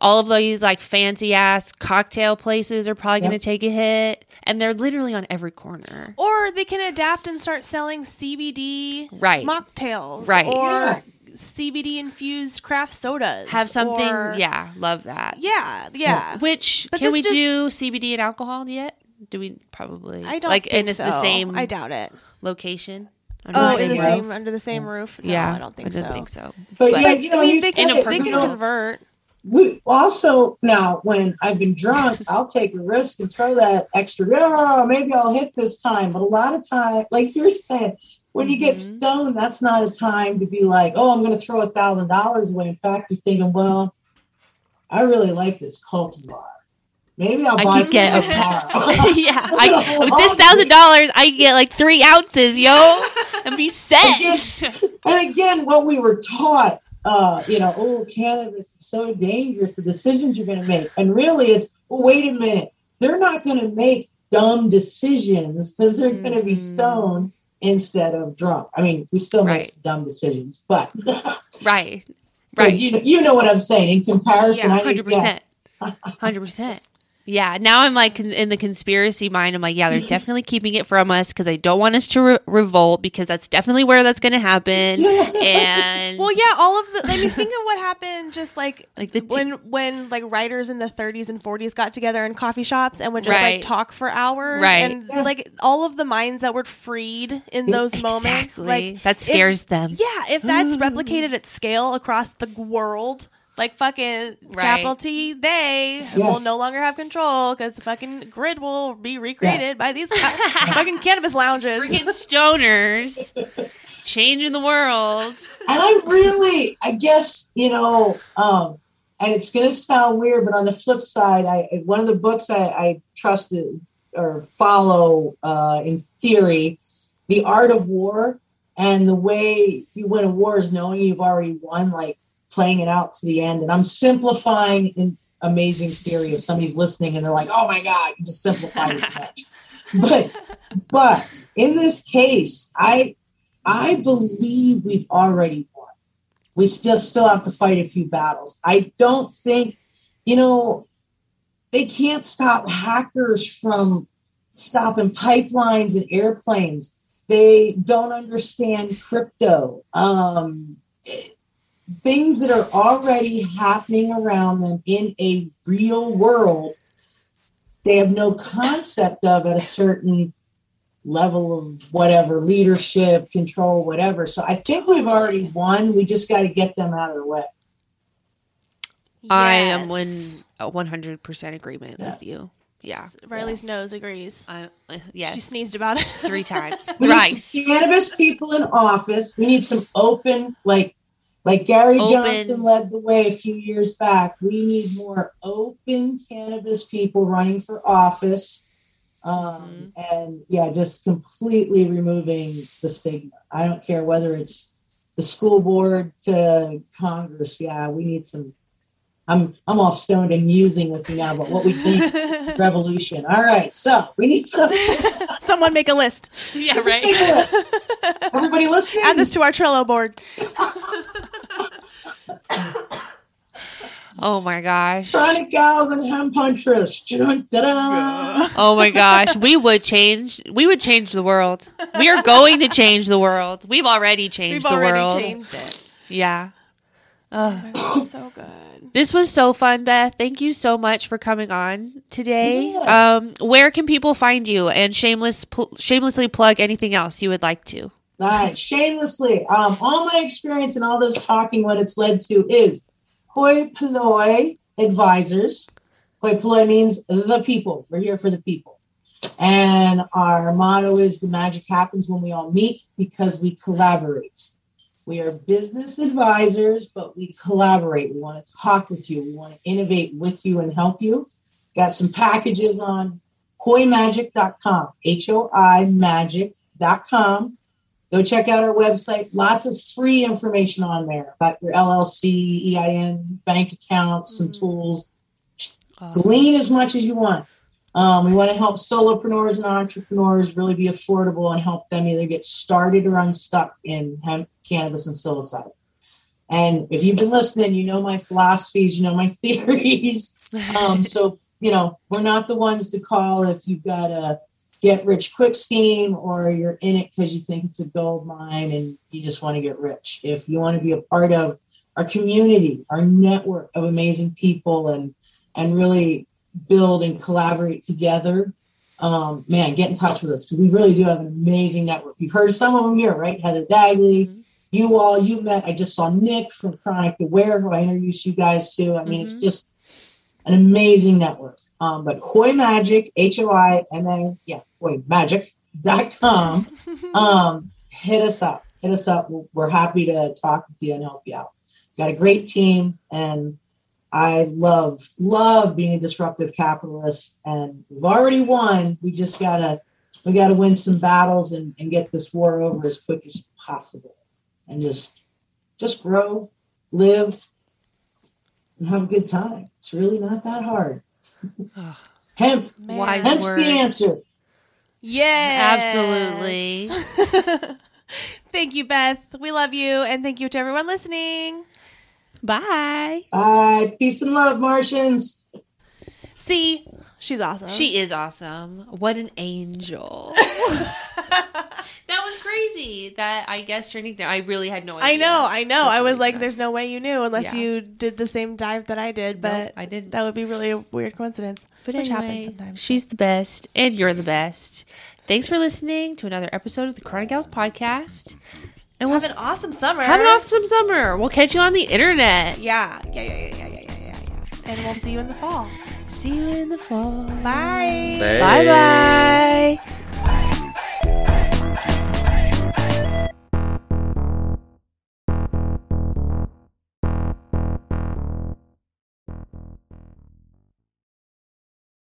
[SPEAKER 2] all of these like fancy ass cocktail places are probably going to take a hit, and they're literally on every corner.
[SPEAKER 3] Or they can adapt and start selling CBD
[SPEAKER 2] Right.
[SPEAKER 3] mocktails.
[SPEAKER 2] Right.
[SPEAKER 3] Or
[SPEAKER 7] Yeah.
[SPEAKER 3] CBD infused craft sodas.
[SPEAKER 2] Have something,
[SPEAKER 3] or-
[SPEAKER 2] yeah, love that.
[SPEAKER 3] Yeah. Yeah.
[SPEAKER 2] Which
[SPEAKER 3] But
[SPEAKER 2] can we
[SPEAKER 3] just-
[SPEAKER 2] do CBD and alcohol yet? Do we probably?
[SPEAKER 3] I don't
[SPEAKER 2] like,
[SPEAKER 3] think
[SPEAKER 2] and it's
[SPEAKER 3] so.
[SPEAKER 2] the same
[SPEAKER 3] I doubt it.
[SPEAKER 2] location.
[SPEAKER 3] Oh,
[SPEAKER 2] Under
[SPEAKER 3] in the
[SPEAKER 7] roof.
[SPEAKER 3] same under the same roof? No,
[SPEAKER 2] yeah,
[SPEAKER 3] I don't think
[SPEAKER 2] I don't
[SPEAKER 3] so.
[SPEAKER 2] think so.
[SPEAKER 7] But,
[SPEAKER 2] But-
[SPEAKER 7] yeah, you know,
[SPEAKER 3] I mean,
[SPEAKER 7] you
[SPEAKER 3] they can,
[SPEAKER 2] In a
[SPEAKER 7] it,
[SPEAKER 3] they can convert.
[SPEAKER 7] We also now when I've been drunk, I'll take a risk and throw that extra. Oh, maybe I'll hit this time. But a lot of time, like you're saying, when you get
[SPEAKER 2] Mhm.
[SPEAKER 7] stoned, that's not a time to be like, oh, I'm going to throw a thousand dollars away. In fact, you're thinking, well, I really like this cultivar. Maybe I'll buy some
[SPEAKER 2] get a-
[SPEAKER 7] that.
[SPEAKER 2] yeah, I, with this thousand dollars, I get like three ounces, yo, and be set.
[SPEAKER 7] Again, and again, what we were taught, uh, you know, oh, cannabis is so dangerous, the decisions you're going to make. And really, it's, well, wait a minute, they're not going to make dumb decisions because they're going to be
[SPEAKER 2] Mhm.
[SPEAKER 7] stoned instead of drunk. I mean, we still make
[SPEAKER 2] Right.
[SPEAKER 7] some dumb decisions, but,
[SPEAKER 2] right,
[SPEAKER 7] but
[SPEAKER 2] right.
[SPEAKER 7] you know, you know what I'm saying. In comparison,
[SPEAKER 2] Yeah,
[SPEAKER 7] I
[SPEAKER 2] hundred percent, hundred percent. Yeah, now I'm like in the conspiracy mind. I'm like, yeah, they're definitely keeping it from us because they don't want us to re- revolt because that's definitely where that's going to happen. And
[SPEAKER 3] Well, yeah, all of the. I mean, think of what happened. Just like
[SPEAKER 2] Like the t-
[SPEAKER 3] when when like writers in the 30s and 40s got together in coffee shops and would just
[SPEAKER 2] Right.
[SPEAKER 3] like talk for hours,
[SPEAKER 2] Right.
[SPEAKER 3] And like all of the minds that were freed in those moments, like
[SPEAKER 2] that
[SPEAKER 3] if-
[SPEAKER 2] scares them.
[SPEAKER 3] Yeah, if that's replicated at scale across the world, like fucking
[SPEAKER 2] Right.
[SPEAKER 3] capital T, they
[SPEAKER 7] Yeah.
[SPEAKER 3] will no longer have control because the fucking grid will be recreated by these ca- fucking cannabis lounges.
[SPEAKER 2] Freaking stoners changing the world.
[SPEAKER 7] And I really, I guess, you know, um, and it's going to sound weird, but on the flip side, I one of the books I, I trusted or follow uh, in theory, The Art of War, and the way you win a war is knowing you've already won, like playing it out to the end. And I'm simplifying in amazing theory if somebody's listening and they're like, "Oh my god, you just simplified it too much." But but in this case, I I believe we've already won. We still still have to fight a few battles. I don't think, you know, they can't stop hackers from stopping pipelines and airplanes. They don't understand crypto. Um, things that are already happening around them in a real world, they have no concept of at a certain level of whatever leadership, control, whatever. So I think we've already won. We just got to get them out of the way.
[SPEAKER 2] I am one one hundred percent agreement
[SPEAKER 7] Yeah.
[SPEAKER 2] with you. Yeah.
[SPEAKER 3] Riley's nose agrees.
[SPEAKER 2] I, uh, yes.
[SPEAKER 3] She sneezed about it
[SPEAKER 2] three times.
[SPEAKER 7] We need
[SPEAKER 2] Thrice.
[SPEAKER 7] some cannabis people in office. We need some open, like like Gary
[SPEAKER 2] Open.
[SPEAKER 7] Johnson led the way a few years back. We need more open cannabis people running for office. Um, And yeah, just completely removing the stigma. I don't care whether it's the school board to Congress. Yeah, we need some. I'm I'm all stoned and musing with you now, but what we need revolution. All right, so we need some.
[SPEAKER 3] Someone make a list.
[SPEAKER 2] Yeah, right.
[SPEAKER 7] Everybody listening?
[SPEAKER 3] Add this to our Trello board.
[SPEAKER 2] Oh my gosh.
[SPEAKER 7] Chronic gals and hemp huntress.
[SPEAKER 2] Oh my gosh. We would change. We would change the world. We are going to change the world. We've already changed
[SPEAKER 3] We've
[SPEAKER 2] the
[SPEAKER 3] already
[SPEAKER 2] world.
[SPEAKER 3] changed it.
[SPEAKER 2] Yeah. Oh, Ugh.
[SPEAKER 3] so good.
[SPEAKER 2] This was so fun, Beth. Thank you so much for coming on today.
[SPEAKER 7] Yeah.
[SPEAKER 2] Um, where can people find you and shameless pl- shamelessly plug anything else you would like to?
[SPEAKER 7] All right, shamelessly. Um, all my experience and all this talking, what it's led to is Hoi Polloi Advisors. Hoi Polloi means the people. We're here for the people. And our motto is the magic happens when we all meet because we collaborate. We are business advisors, but we collaborate. We want to talk with you. We want to innovate with you and help you. Got some packages on hoimagic.com, H O I magic.com. Go check out our website. Lots of free information on there about your LLC, EIN, bank accounts, some mm. tools. Glean as much as you want. Um, we want to help solopreneurs and entrepreneurs really be affordable and help them either get started or unstuck in hemp, cannabis, and psilocybin. And if you've been listening, you know my philosophies, you know my theories. Um, so, you know, we're not the ones to call if you've got a get rich quick scheme or you're in it because you think it's a gold mine and you just want to get rich. If you want to be a part of our community, our network of amazing people and and really build and collaborate together, um, man, get in touch with us because we really do have an amazing network. You've heard some of them here, right? Heather Dagley, you all, you met. I just saw Nick from Chronic Aware, who I introduced you guys to. I mean, it's just an amazing network. Um, but Hoi Magic, H O I M A, yeah, Hoi Magic.com. um, hit us up. Hit us up. We're- We're happy to talk with you and help you out. Got a great team, and I love, love being a disruptive capitalist. And we've already won. We just gotta, we gotta win some battles and, and get this war over as quick as possible. And just, just grow, live, and have a good time. It's really not that hard. Hemp,
[SPEAKER 3] Man.
[SPEAKER 2] Wise
[SPEAKER 7] hemp's the answer.
[SPEAKER 3] Yeah.
[SPEAKER 2] Absolutely.
[SPEAKER 3] thank you, Beth. We love you. And thank you to everyone listening.
[SPEAKER 2] Bye.
[SPEAKER 7] Bye. Peace and love, Martians.
[SPEAKER 3] See, she's awesome.
[SPEAKER 2] She is awesome. What an angel. that was crazy. That I guess turning down. I really had no idea.
[SPEAKER 3] I know, I know. I was like,
[SPEAKER 2] nuts.
[SPEAKER 3] there's no way you knew unless
[SPEAKER 2] Yeah.
[SPEAKER 3] you did the same dive that I did,
[SPEAKER 2] No,
[SPEAKER 3] but
[SPEAKER 2] I didn't.
[SPEAKER 3] That would be really a weird coincidence.
[SPEAKER 2] But
[SPEAKER 3] which
[SPEAKER 2] anyway,
[SPEAKER 3] happens sometimes.
[SPEAKER 2] she's the best, and you're the best. Thanks for listening to another episode of the Chronic Gals podcast. And we'll
[SPEAKER 3] Have an awesome summer.
[SPEAKER 2] have an awesome summer. We'll catch you on the internet.
[SPEAKER 3] Yeah, yeah, yeah, yeah, yeah, yeah, yeah, yeah. And we'll see you in the fall.
[SPEAKER 2] See you in the fall.
[SPEAKER 3] Bye.
[SPEAKER 4] Hey.
[SPEAKER 2] Bye bye.